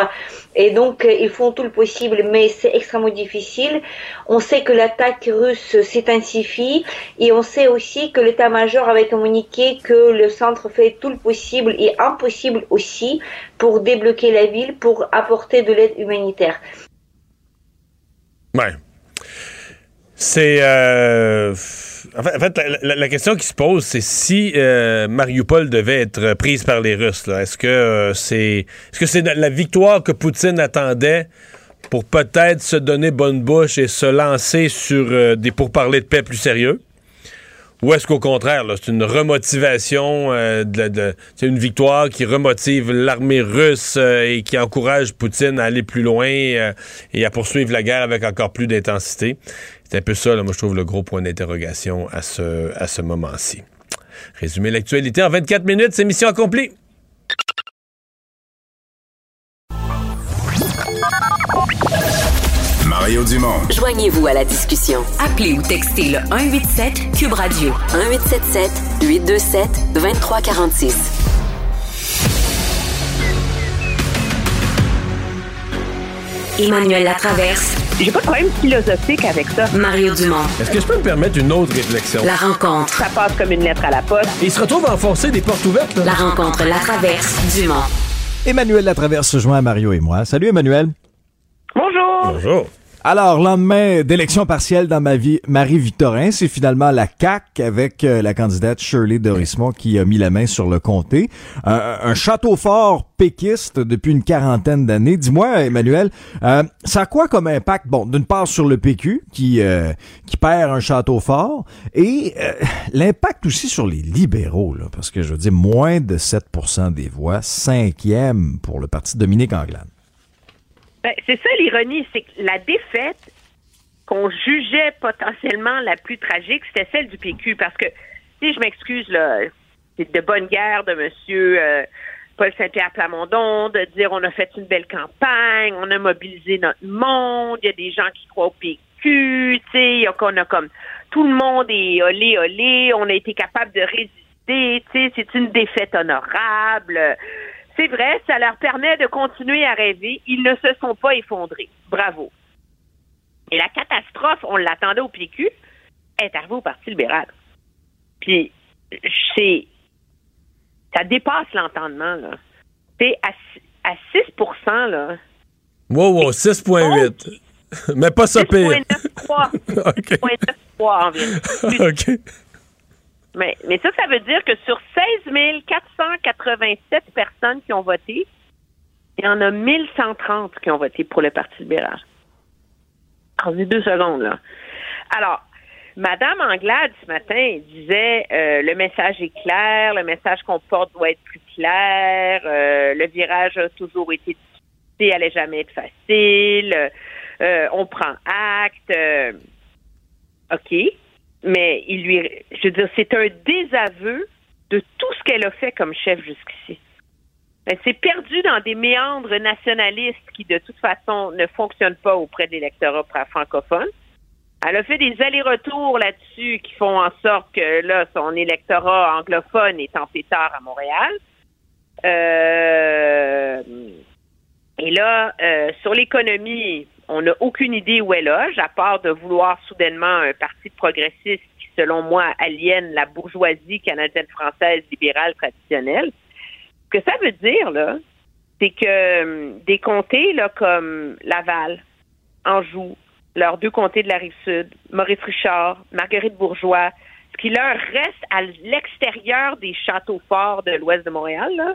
Speaker 19: et donc euh, ils font tout le possible mais c'est extrêmement difficile. On sait que l'attaque russe s'intensifie et on sait aussi que l'état-major avait communiqué que le centre fait tout le possible et impossible aussi pour débloquer la ville pour apporter de l'aide humanitaire.
Speaker 3: Ouais. C'est. euh, En fait, la, question qui se pose, c'est si euh, Mariupol devait être prise par les Russes, est-ce que euh, c'est est-ce que c'est la victoire que Poutine attendait pour peut-être se donner bonne bouche et se lancer sur euh, des pourparlers de paix plus sérieux? Ou est-ce qu'au contraire, c'est une remotivation, euh, de, de- c'est une victoire qui remotive l'armée russe euh, et qui encourage Poutine à aller plus loin euh, et à poursuivre la guerre avec encore plus d'intensité? C'est un peu ça, là, moi, je trouve, le gros point d'interrogation à ce, à ce moment-ci. Résumer l'actualité en 24 minutes, c'est mission accomplie.
Speaker 2: Mario Dumont.
Speaker 1: Joignez-vous à la discussion. Appelez ou textez le 187 Cube Radio 1877 827 2346. Emmanuel Latraverse.
Speaker 20: J'ai pas de problème philosophique avec ça.
Speaker 1: Mario Dumont.
Speaker 3: Est-ce que je peux me permettre une autre réflexion?
Speaker 1: La rencontre.
Speaker 20: Ça passe comme une lettre à la poste.
Speaker 3: Et il se retrouve à enfoncer des portes ouvertes. là.
Speaker 1: La rencontre Latraverse Dumont.
Speaker 5: Emmanuel Latraverse se joint à Mario et moi. Salut Emmanuel.
Speaker 20: Bonjour.
Speaker 3: Bonjour.
Speaker 5: Alors, lendemain d'élection partielle dans ma vie, Marie-Victorin, c'est finalement la CAQ avec euh, la candidate Shirley Dorismont qui a mis la main sur le comté. Un, château fort péquiste depuis une quarantaine d'années. Dis-moi, Emmanuel, euh, ça a quoi comme impact? Bon, d'une part sur le PQ qui, euh, qui perd un château fort et l'impact aussi sur les libéraux, là, parce que je veux dire, moins de 7% des voix, cinquième pour le parti Dominique Anglade.
Speaker 20: Ben, c'est ça l'ironie, c'est que la défaite qu'on jugeait potentiellement la plus tragique, c'était celle du PQ. Parce que, si je m'excuse, là, c'est de bonne guerre de monsieur euh, Paul Saint-Pierre Plamondon de dire on a fait une belle campagne, on a mobilisé notre monde, il y a des gens qui croient au PQ, tu sais, qu'on a comme tout le monde est olé olé, on a été capable de résister, tu sais, c'est une défaite honorable. C'est vrai, ça leur permet de continuer à rêver. Ils ne se sont pas effondrés. Bravo. Et la catastrophe, on l'attendait au PQ, est arrivée au Parti libéral. Puis, c'est. Ça dépasse l'entendement, là. C'est à, à 6% là.
Speaker 3: Wow, wow, 6,8. Mais pas ça pire.
Speaker 20: 6,93 6,93 environ.
Speaker 3: OK.
Speaker 20: Mais, mais ça, ça veut dire que sur 16 487 personnes qui ont voté, il y en a 1130 qui ont voté pour le Parti libéral. En deux secondes, là. Alors, Madame Anglade, ce matin, disait euh, le message est clair, le message qu'on porte doit être plus clair, euh, le virage a toujours été difficile, allait jamais être facile, euh, on prend acte. OK. Mais il lui je veux dire, c'est un désaveu de tout ce qu'elle a fait comme chef jusqu'ici. Elle s'est perdue dans des méandres nationalistes qui, de toute façon, ne fonctionnent pas auprès de l'électorat francophone. Elle a fait des allers-retours là-dessus qui font en sorte que là, son électorat anglophone est en pétard à Montréal. Euh, et là, euh, sur l'économie, on n'a aucune idée où elle loge, à part de vouloir soudainement un parti progressiste qui, selon moi, aliène la bourgeoisie canadienne-française libérale traditionnelle. Ce que ça veut dire, là, c'est que euh, des comtés là, comme Laval, Anjou, leurs deux comtés de la rive sud, Maurice Richard, Marguerite Bourgeois, ce qui leur reste à l'extérieur des châteaux forts de l'ouest de Montréal, là,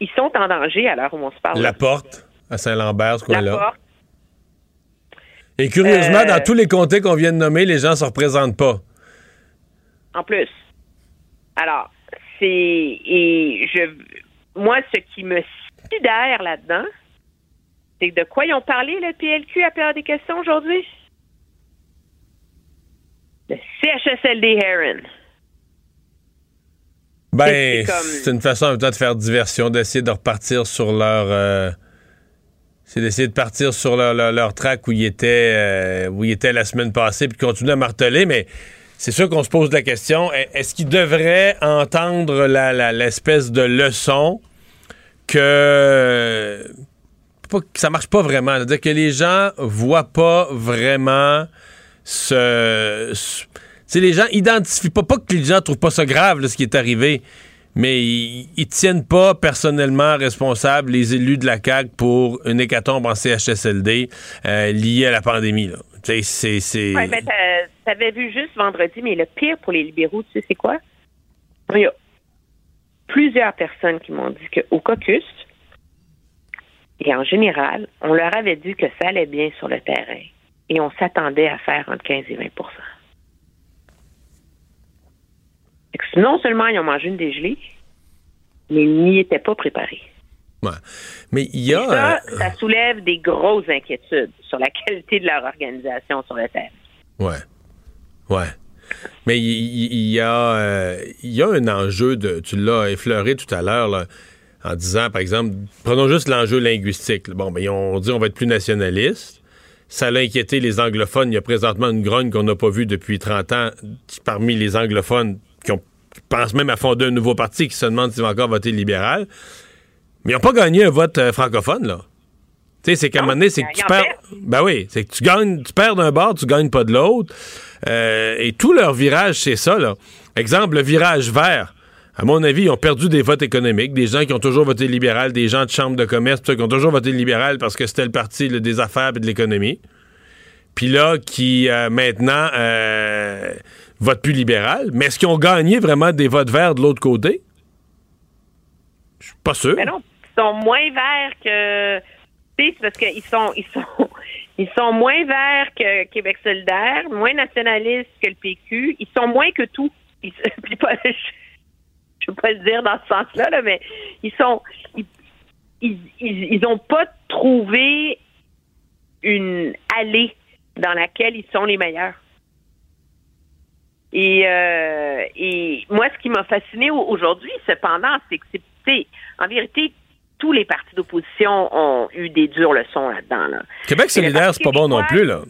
Speaker 20: ils sont en danger à l'heure où on se parle.
Speaker 3: La porte à Saint-Lambert, ce coin-là.
Speaker 20: La porte.
Speaker 3: Et curieusement,
Speaker 20: Euh,
Speaker 3: dans tous les comtés qu'on vient de nommer, les gens ne se représentent pas.
Speaker 20: En plus. Alors, c'est. Et je. Moi, ce qui me sidère là-dedans, c'est de quoi ils ont parlé, le PLQ, à période des questions aujourd'hui? Le CHSLD Heron.
Speaker 3: Ben,
Speaker 20: C'est comme-
Speaker 3: une façon en même temps de faire diversion, d'essayer de repartir sur leur. euh, c'est d'essayer de partir sur leur, leur, track où ils étaient, euh, où la semaine passée, puis continuer à marteler, mais c'est sûr qu'on se pose la question est- est-ce qu'ils devraient entendre la- la- l'espèce de leçon que. pas que ça marche pas vraiment? C'est-à-dire que les gens voient pas vraiment ce. ce- les gens identifient pas, pas que les gens trouvent pas ça grave, ce qui est arrivé, mais ils, ils tiennent pas personnellement responsables les élus de la CAQ pour une hécatombe en CHSLD euh, liée à la pandémie. Là. C'est. c'est-
Speaker 20: Ouais, ben, vu juste vendredi, mais le pire pour les libéraux, tu sais, c'est quoi? Il y a plusieurs personnes qui m'ont dit qu'au caucus, et en général, on leur avait dit que ça allait bien sur le terrain. Et on s'attendait à faire entre 15 et 20 Fait que Non seulement ils ont mangé une dégelée, mais ils n'y étaient pas préparés.
Speaker 3: Ouais. Mais il y a.
Speaker 20: Ça,
Speaker 3: euh,
Speaker 20: ça soulève des grosses inquiétudes sur la qualité de leur organisation sur le terrain.
Speaker 3: Ouais. Ouais. Mais il y, a, euh, il y a un enjeu de. Tu l'as effleuré tout à l'heure, là, en disant, par exemple, prenons juste l'enjeu linguistique. Bon, ben, on dit on va être plus nationaliste. Ça l'a inquiété les anglophones. Il y a présentement une grogne qu'on n'a pas vue depuis 30 ans parmi les anglophones pensent même à fonder un nouveau parti qui se demandent s'ils vont encore voter libéral. Mais ils n'ont pas gagné un vote euh, francophone, là. Tu sais, c'est qu'à un moment donné, c'est que tu perds. Ben oui, c'est que tu gagnes, tu perds d'un bord, tu gagnes pas de l'autre. Euh, et tout leur virage, c'est ça, là. Exemple, le virage vert. À mon avis, ils ont perdu des votes économiques, des gens qui ont toujours voté libéral, des gens de chambre de commerce, qui ont toujours voté libéral parce que c'était le parti là, des affaires et de l'économie. Puis là, qui euh, maintenant votent plus libéral. Mais est-ce qu'ils ont gagné vraiment des votes verts de l'autre côté? Je suis pas sûr.
Speaker 20: Mais non, ils sont moins verts que. C'est parce qu'ils sont, ils sont, ils sont moins verts que Québec solidaire, moins nationalistes que le PQ. Ils sont moins que tout. Je, je veux pas le dire dans ce sens-là, là, mais ils sont, ils, ils, ils, ils pas trouvé une allée dans laquelle ils sont les meilleurs. Et, euh, et moi, ce qui m'a fasciné au- aujourd'hui, cependant, c'est que c'est, en vérité, tous les partis d'opposition ont eu des dures leçons là-dedans. Là.
Speaker 3: Québec solidaire, c'est pas bon non plus, là.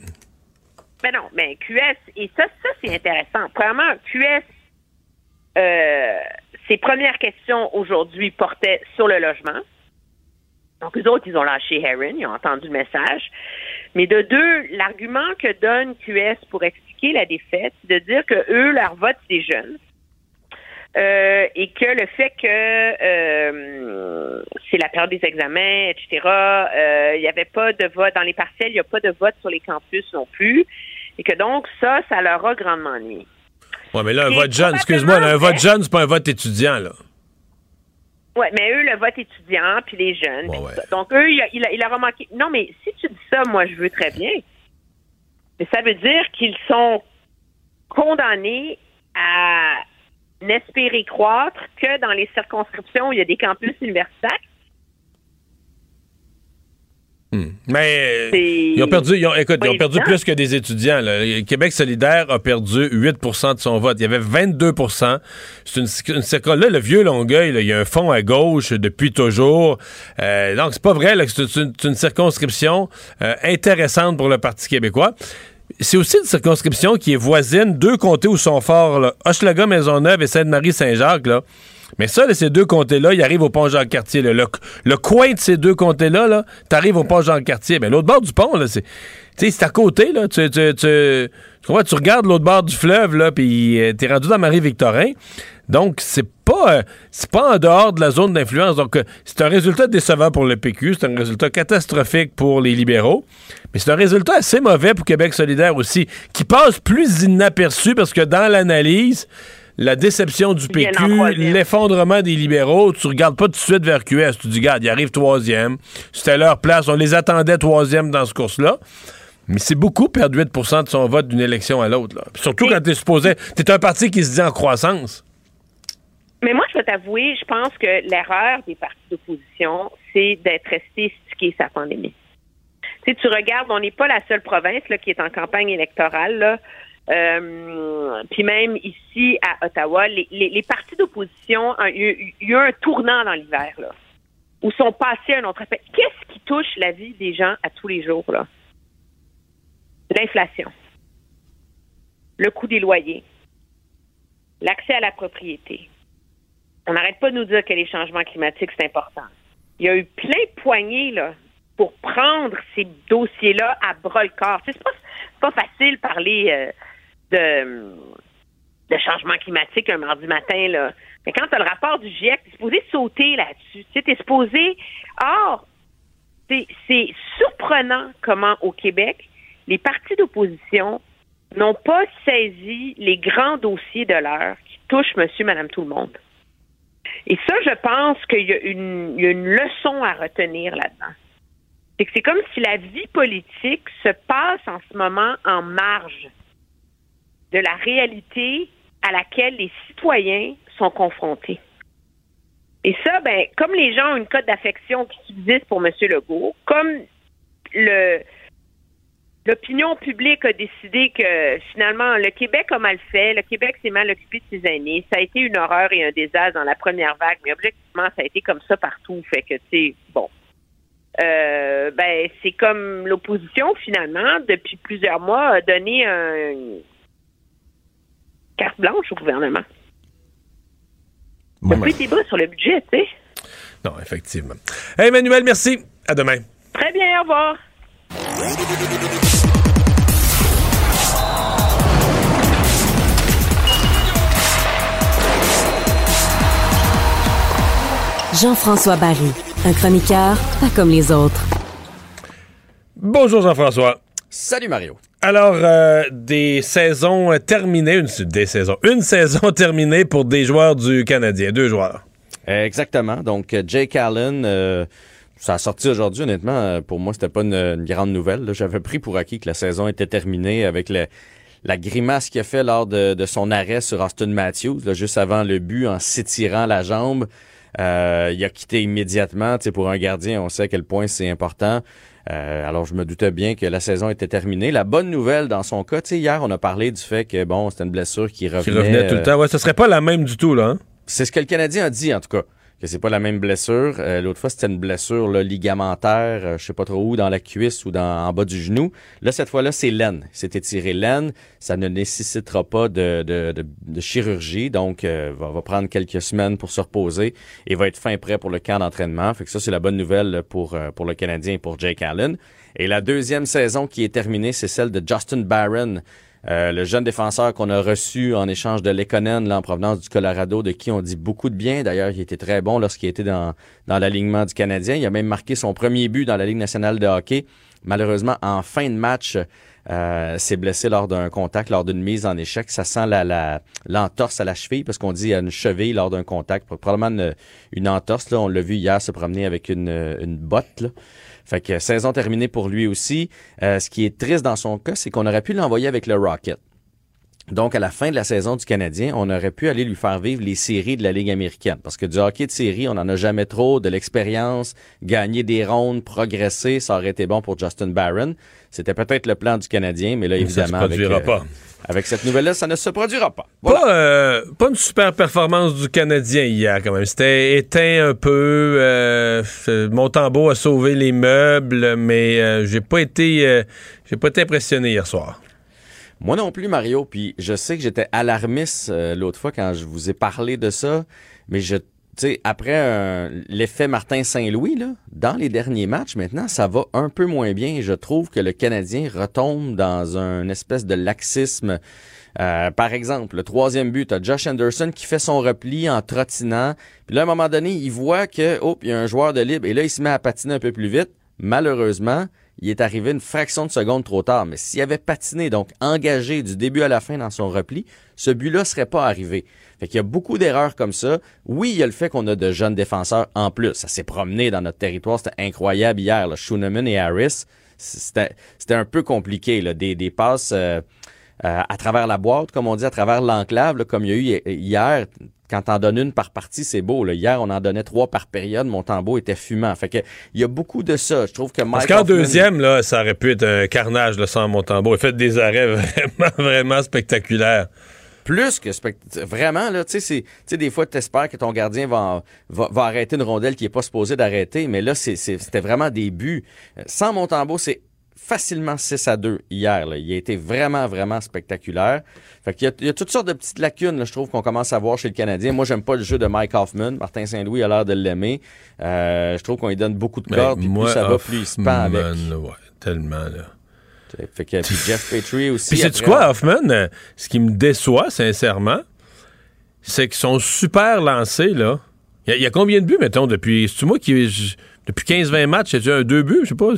Speaker 20: Ben non, mais QS, et ça, ça c'est intéressant. Premièrement, QS, euh, ses premières questions aujourd'hui portaient sur le logement. Donc, les autres, ils ont lâché Heron, ils ont entendu le message. Mais de deux, l'argument que donne QS pour expliquer la défaite, de dire que eux, leur vote, c'est des jeunes. euh, et que le fait que euh, c'est la période des examens, etc., euh, il n'y avait pas de vote dans les partiels, il n'y a pas de vote sur les campus non plus, et que donc ça, ça leur a grandement nuit.
Speaker 3: Ouais, mais là, un vote jeune, excuse-moi, un vote jeune, c'est pas un vote étudiant, là.
Speaker 20: Oui, mais eux, le vote étudiant, puis les jeunes. Donc, eux, il, a- il, a- il leur a manqué. Non, mais si tu dis ça, moi, je veux très bien. Mais ça veut dire qu'ils sont condamnés à n'espérer croître que dans les circonscriptions où il y a des campus universitaires.
Speaker 3: Mais
Speaker 20: C'est
Speaker 3: ils ont perdu, ils ont, écoute, ils ont perdu plus que des étudiants. là. Le Québec solidaire a perdu 8% de son vote. Il y avait 22% C'est une, Là, le vieux Longueuil, là, il y a un fond à gauche depuis toujours. Euh, donc, c'est pas vrai là, que c'est une, circonscription euh, intéressante pour le Parti québécois. C'est aussi une circonscription qui est voisine, deux comtés où sont forts, là, Hochelaga, Maisonneuve et Sainte-Marie-Saint-Jacques. Mais ça, ces deux comtés-là, ils arrivent au pont Jean-Cartier. Le, coin de ces deux comtés-là, là, t'arrives au pont Jean-Cartier. Mais l'autre bord du pont, c'est, à côté. Là. Tu, tu, tu? Tu regardes l'autre bord du fleuve, là, puis euh, t'es rendu dans Marie-Victorin. Donc, c'est pas, euh, c'est pas en dehors de la zone d'influence. Donc, euh, c'est un résultat décevant pour le PQ. C'est un résultat catastrophique pour les libéraux. Mais c'est un résultat assez mauvais pour Québec solidaire aussi, qui passe plus inaperçu parce que dans l'analyse, la déception du PQ, l'effondrement des libéraux, tu regardes pas tout de suite vers QS. Tu dis, regarde, ils arrivent troisième. C'était leur place. On les attendait troisième dans ce course-là. Mais c'est beaucoup perdre 8% de son vote d'une élection à l'autre. Surtout quand t'es supposé. T'es un parti qui se dit en croissance.
Speaker 20: Mais moi, je vais t'avouer, je pense que l'erreur des partis d'opposition, c'est d'être resté stické sa pandémie. Tu sais, tu regardes, on n'est pas la seule province là, qui est en campagne électorale. Là. Euh, puis même ici à Ottawa, les, partis d'opposition, a eu- eu un tournant dans l'hiver, là, où sont passés un autre. Qu'est-ce qui touche la vie des gens à tous les jours, là? L'inflation, le coût des loyers, l'accès à la propriété. On n'arrête pas de nous dire que les changements climatiques, c'est important. Il y a eu plein de poignées, là, pour prendre ces dossiers-là à bras le corps. C'est pas, pas facile parler euh, de, changement climatique un mardi matin, là. Mais quand tu as le rapport du GIEC, tu es supposé sauter là-dessus. Tu t'es supposé. Or, c'est surprenant comment au Québec, les partis d'opposition n'ont pas saisi les grands dossiers de l'heure qui touchent monsieur, madame, tout le monde. Et ça, je pense qu'il y, a une- y a une leçon à retenir là-dedans. C'est que c'est comme si la vie politique se passe en ce moment en marge de la réalité à laquelle les citoyens sont confrontés. Et ça, ben, comme les gens ont une cote d'affection qui subsiste pour M. Legault, comme le l'opinion publique a décidé que finalement le Québec a mal fait, le Québec s'est mal occupé de ses aînés, ça a été une horreur et un désastre dans la première vague, mais objectivement ça a été comme ça partout, fait que tu sais, bon. Euh, ben c'est comme l'opposition finalement depuis plusieurs mois a donné un carte blanche au gouvernement. Il n'y a plus de débat sur le budget, tu sais.
Speaker 3: Non, effectivement. Hey, Emmanuel, merci. À demain.
Speaker 20: Très bien, au revoir.
Speaker 1: Jean-François Barry, un chroniqueur pas comme les autres.
Speaker 3: Bonjour Jean-François.
Speaker 21: Salut Mario.
Speaker 3: Alors, euh, des saisons euh, terminées, une, des saisons, une saison terminée pour des joueurs du Canadien, deux joueurs.
Speaker 21: Exactement. Donc, euh, Jake Allen, euh, ça a sorti aujourd'hui, honnêtement. Pour moi, c'était pas une, grande nouvelle. J'avais pris pour acquis que la saison était terminée avec le- la grimace qu'il a fait lors de, de son arrêt sur Austin Matthews, là, juste avant le but, en s'étirant la jambe. Euh, il a quitté immédiatement. Tu sais, pour un gardien, on sait à quel point c'est important. Euh, alors, je me doutais bien que la saison était terminée. La bonne nouvelle dans son cas, tu sais, hier, on a parlé du fait que, bon, c'était une blessure qui revenait.
Speaker 3: Qui revenait tout le
Speaker 21: euh,
Speaker 3: temps. Ouais, ce serait pas la même du tout, là. hein?
Speaker 21: c'est ce que le Canadien a dit, en tout cas, que c'est pas la même blessure. Euh, L'autre fois, c'était une blessure là, ligamentaire, euh, je sais pas trop où, dans la cuisse ou dans, en bas du genou. Là, cette fois-là, c'est l'aine. C'est étiré l'aine. Ça ne nécessitera pas de, chirurgie, donc euh, va, va prendre quelques semaines pour se reposer et va être fin prêt pour le camp d'entraînement. Fait que ça, c'est la bonne nouvelle pour, euh, pour le Canadien et pour Jake Allen. Et la deuxième saison qui est terminée, c'est celle de Justin Barron. Euh, le jeune défenseur qu'on a reçu en échange de Lekonen, là, en provenance du Colorado, de qui on dit beaucoup de bien. D'ailleurs, il était très bon lorsqu'il était dans, dans l'alignement du Canadien. Il a même marqué son premier but dans la Ligue nationale de hockey. Malheureusement, en fin de match, euh, s'est blessé lors d'un contact, lors d'une mise en échec. Ça sent la, la, l'entorse à la cheville parce qu'on dit à une cheville lors d'un contact. Probablement une, une entorse. Là. On l'a vu hier se promener avec une, une botte. Fait que saison terminée pour lui aussi. Euh, ce qui est triste dans son cas, c'est qu'on aurait pu l'envoyer avec le Rocket. Donc, à la fin de la saison du Canadien, on aurait pu aller lui faire vivre les séries de la Ligue américaine. Parce que du hockey de série, on n'en a jamais trop, de l'expérience, gagner des rondes, progresser, ça aurait été bon pour Justin Barron. C'était peut-être le plan du Canadien, mais là, évidemment,
Speaker 3: ça se produira
Speaker 21: avec,
Speaker 3: pas.
Speaker 21: Euh, avec cette nouvelle-là, ça ne se produira pas.
Speaker 3: Pas, euh, pas une super performance du Canadien hier, quand même. C'était éteint un peu. Euh, Montembeau a sauvé les meubles, mais euh, j'ai pas été euh, j'ai pas été impressionné hier soir.
Speaker 21: Moi non plus, Mario. Puis je sais que j'étais alarmiste euh, l'autre fois quand je vous ai parlé de ça, mais je sais, après euh, l'effet Martin Saint-Louis, là, dans les derniers matchs, maintenant, ça va un peu moins bien. Je trouve que le Canadien retombe dans un espèce de laxisme. Euh, par exemple, le troisième but, t'as Josh Anderson qui fait son repli en trottinant. Puis là, à un moment donné, il voit que, oh, il y a un joueur de libre. Et là, il se met à patiner un peu plus vite. Malheureusement, il est arrivé une fraction de seconde trop tard. Mais s'il avait patiné, donc engagé du début à la fin dans son repli, ce but-là serait pas arrivé. Fait qu'il y a beaucoup d'erreurs comme ça. Oui, il y a le fait qu'on a de jeunes défenseurs en plus. Ça s'est promené dans notre territoire. C'était incroyable hier. Là. Schooneman et Harris, c'était un peu compliqué. Là. Des, passes euh, euh, à travers la boîte, comme on dit, à travers l'enclave, comme il y a eu hier. Quand t'en donnes une par partie, c'est beau. Là. Hier, on en donnait trois par période. Mon tambour était fumant. Fait que il y a beaucoup de ça. Je trouve que Mike
Speaker 3: Parce qu'en
Speaker 21: Hoffman-
Speaker 3: deuxième, là, ça aurait pu être un carnage là, sans Montembeau. Il a fait des arrêts vraiment, vraiment spectaculaires.
Speaker 21: plus que vraiment là, tu sais, c'est- tu sais, des fois, tu espères que ton gardien va, va, va arrêter une rondelle qui est pas supposée d'arrêter, mais là, c'est- c'était vraiment des buts. Euh, Sans Montembeau, c'est facilement 6 à 2 hier. Là. Il a été vraiment, vraiment spectaculaire. Fait qu'il y a, il y a toutes sortes de petites lacunes, là, je trouve, qu'on commence à voir chez le Canadien. Moi, j'aime pas le jeu de Mike Hoffman. Martin Saint-Louis a l'air de l'aimer. Euh, je trouve qu'on lui donne beaucoup de
Speaker 3: Mais
Speaker 21: cordes, puis
Speaker 3: moi,
Speaker 21: plus ça va, plus il se pend avec.
Speaker 3: Ouais, tellement, là.
Speaker 21: Fait que, puis Jeff Petrie aussi.
Speaker 3: Puis
Speaker 21: après-
Speaker 3: quoi, Hoffman? euh, Ce qui me déçoit, sincèrement, c'est qu'ils sont super lancés, là. Il y, a- il y a combien de buts, mettons, depuis... C'est-tu moi qui... Depuis 15-20 matchs, j'ai un deux buts, je sais pas.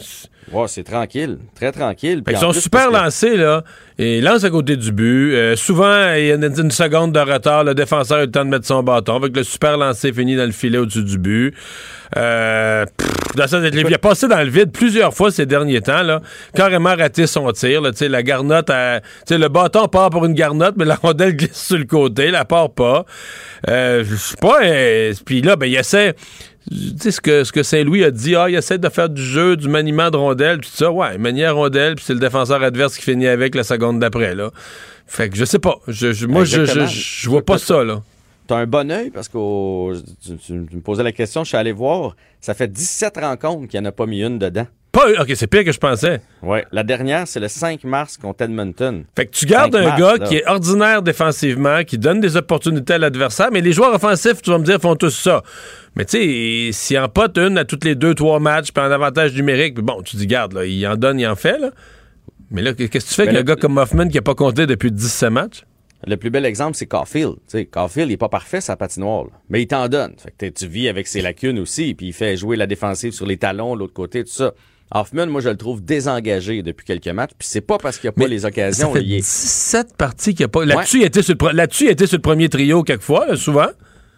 Speaker 21: Ouais, c'est tranquille. Très tranquille. En
Speaker 3: sont
Speaker 21: plus,
Speaker 3: super
Speaker 21: que-
Speaker 3: lancés, là. Ils lancent à côté du but. Euh, souvent, il y a une, une seconde de retard. Le défenseur a eu le temps de mettre son bâton. Que le super lancé finit dans le filet au-dessus du but. Euh, pff, dans ça, il a passé dans le vide plusieurs fois ces derniers temps, là. Carrément raté son tir, là. La garnotte, a- le bâton part pour une garnotte, mais la rondelle glisse sur le côté. La part pas. Euh, je sais pas. euh, Puis là, ben, il essaie tu sais, ce que, ce que Saint-Louis a dit, ah, il essaie de faire du jeu, du maniement de rondelle, puis tout ça, ouais, manière rondelle, puis c'est le défenseur adverse qui finit avec la seconde d'après, là. Fait que je sais pas. Je, je- moi, je, je, vois pas ça, là.
Speaker 21: T'as un bon œil parce que tu, tu- tu me posais la question, je suis allé voir. Ça fait 17 rencontres qu'il n'y en a pas mis une dedans.
Speaker 3: Pas, ok, c'est pire que je pensais.
Speaker 21: Ouais. La dernière, c'est le 5 mars contre Edmonton.
Speaker 3: Fait que tu gardes
Speaker 21: 5
Speaker 3: un
Speaker 21: mars,
Speaker 3: gars
Speaker 21: là.
Speaker 3: qui est ordinaire défensivement, qui donne des opportunités à l'adversaire, mais les joueurs offensifs, tu vas me dire, font tous ça. Mais tu sais, s'il en pote une à tous les deux, trois matchs, puis en avantage numérique, puis bon, tu dis, garde, là, il en donne, il en fait, là. Mais là, qu'est-ce que tu fais avec un gars comme Hoffman qui a pas compté depuis 17 matchs?
Speaker 21: Le plus bel exemple, c'est Caulfield. Tu sais, Caulfield, il est pas parfait, sa patinoire. là. Mais il t'en donne. Fait que tu vis avec ses lacunes aussi, puis il fait jouer la défensive sur les talons, l'autre côté, tout ça. Hoffman, moi, je le trouve désengagé depuis quelques matchs, puis c'est pas parce qu'il n'y a pas les occasions.
Speaker 3: Ça fait
Speaker 21: est-
Speaker 3: 17 parties qu'il n'y a pas. Là-dessus, il était sur le pre- là-dessus, il était sur le premier trio quelquefois, là, souvent.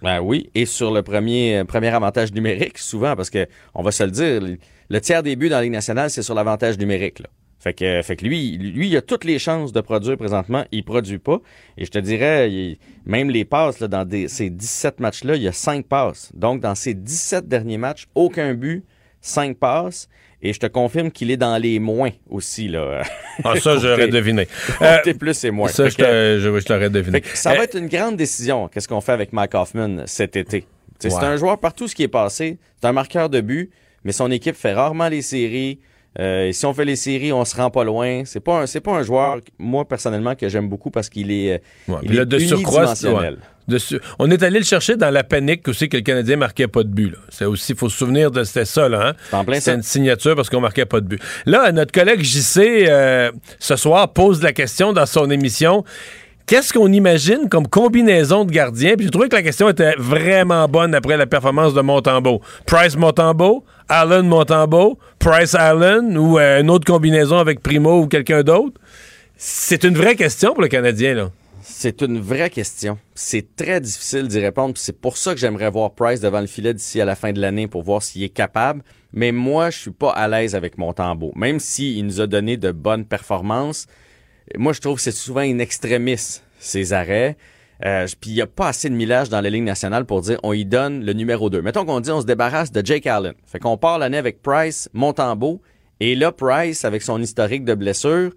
Speaker 21: Ben oui, et sur le premier, euh, premier avantage numérique, souvent, parce que on va se le dire, le, le tiers des buts dans la Ligue nationale, c'est sur l'avantage numérique. Là. Fait que, fait que lui, lui, il a toutes les chances de produire présentement. Il produit pas. Et je te dirais, il- même les passes, là, dans des- ces 17 matchs-là, il y a 5 passes. Donc, dans ces 17 derniers matchs, aucun but, 5 passes. Et je te confirme qu'il est dans les moins aussi. Là.
Speaker 3: Ah, ça, j'aurais deviné.
Speaker 21: côté plus et moins.
Speaker 3: Ça,
Speaker 21: que-
Speaker 3: je, je l'aurais deviné.
Speaker 21: ça
Speaker 3: Euh,
Speaker 21: va être une grande décision. Qu'est-ce qu'on fait avec Mike Hoffman cet été? C'est un joueur partout ce qui est passé. C'est un marqueur de but, mais son équipe fait rarement les séries. Euh, et si on fait les séries, on se rend pas loin. C'est pas un, c'est pas un joueur, moi personnellement, que j'aime beaucoup parce qu'il est, euh,
Speaker 3: Ouais,
Speaker 21: il
Speaker 3: là,
Speaker 21: est
Speaker 3: de surcroît,
Speaker 21: unidimensionnel.
Speaker 3: ouais. De su- on est allé le chercher dans la panique aussi que le Canadien marquait pas de but. C'est aussi, faut se souvenir de c'était ça là. Hein? C'était une signature parce qu'on marquait pas de but. Là, notre collègue JC euh, ce soir pose la question dans son émission. Qu'est-ce qu'on imagine comme combinaison de gardiens? Puis j'ai trouvé que la question était vraiment bonne après la performance de Montembeau. Price Montembeau, Allen Montembeau, Price Allen ou euh, une autre combinaison avec Primo ou quelqu'un d'autre? C'est une vraie question pour le Canadien, là.
Speaker 21: C'est une vraie question. C'est très difficile d'y répondre. C'est pour ça que j'aimerais voir Price devant le filet d'ici à la fin de l'année pour voir s'il est capable. Mais moi, je suis pas à l'aise avec mon tambour. Même s'il nous a donné de bonnes performances, moi, je trouve que c'est souvent in extremis, ces arrêts. Euh, Puis il n'y a pas assez de millage dans la Ligue nationale pour dire on y donne le numéro 2. Mettons qu'on dit on se débarrasse de Jake Allen. Fait qu'on part l'année avec Price, Montembeau. Et là, Price, avec son historique de blessure,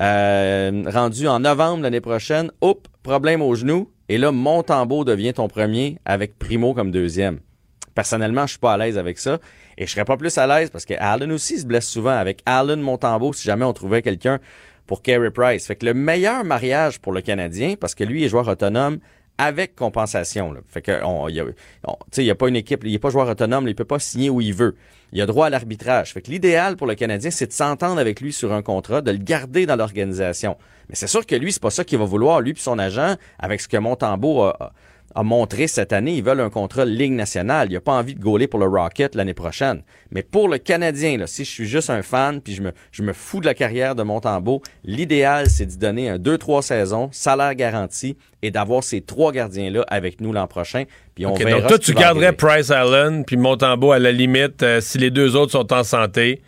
Speaker 21: euh, rendu en novembre l'année prochaine, hop, problème au genou. Et là, Montembeau devient ton premier avec Primo comme deuxième. Personnellement, je suis pas à l'aise avec ça. Et je serais pas plus à l'aise parce que Allen aussi se blesse souvent avec Allen Montembeau si jamais on trouvait quelqu'un pour Carey Price. Fait que le meilleur mariage pour le Canadien, parce que lui est joueur autonome avec compensation. Là. Fait que on, il y a, il pas une équipe, il est pas joueur autonome, là, il peut pas signer où il veut. Il a droit à l'arbitrage. Fait que l'idéal pour le Canadien, c'est de s'entendre avec lui sur un contrat, de le garder dans l'organisation. Mais c'est sûr que lui, c'est pas ça qu'il va vouloir, lui puis son agent, avec ce que Montembeau a, a- a montré cette année, ils veulent un contrat Ligue nationale. Il a pas envie de gauler pour le Rocket l'année prochaine. Mais pour le Canadien, là, si je suis juste un fan puis je me, je me fous de la carrière de Montembeau, l'idéal, c'est d'y donner un 2-3 saisons, salaire garanti, et d'avoir ces trois gardiens-là avec nous l'an prochain. Puis on verra
Speaker 3: donc toi, tu garderais. Price Allen, puis Montembeau à la limite, euh, si les deux autres sont en santé,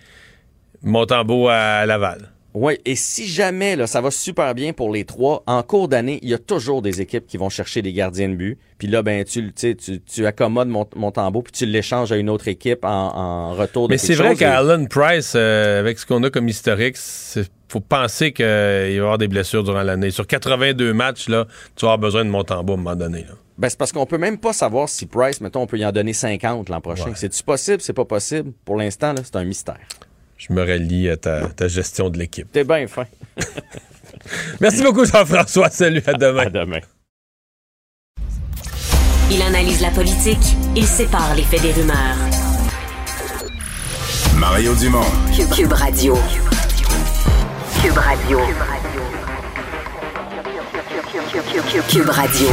Speaker 3: Montembeau à Laval.
Speaker 21: Oui, et si jamais là, ça va super bien pour les trois, en cours d'année, il y a toujours des équipes qui vont chercher des gardiens de but. Puis là, ben, tu, tu, tu, accommodes mon, mon tambour, puis tu l'échanges à une autre équipe en, en retour de
Speaker 3: Mais c'est vrai qu'Allen Price, euh, avec ce qu'on a comme historique, il faut penser qu'il va y avoir des blessures durant l'année. Sur 82 matchs, là, tu vas avoir besoin de Montembeau à un moment donné. là.
Speaker 21: Ben, c'est parce qu'on peut même pas savoir si Price, mettons, on peut y en donner 50 l'an prochain. C'est-tu possible? C'est pas possible? Pour l'instant, là, c'est un mystère.
Speaker 3: Je me rallie à ta, ta gestion de l'équipe.
Speaker 21: T'es bien fin.
Speaker 3: Merci beaucoup, Jean-François. Salut, à demain.
Speaker 21: À demain.
Speaker 1: Il analyse la politique, il sépare les faits des rumeurs.
Speaker 2: Mario Dumont.
Speaker 1: Cube, Cube Radio. Cube Radio. Cube Radio.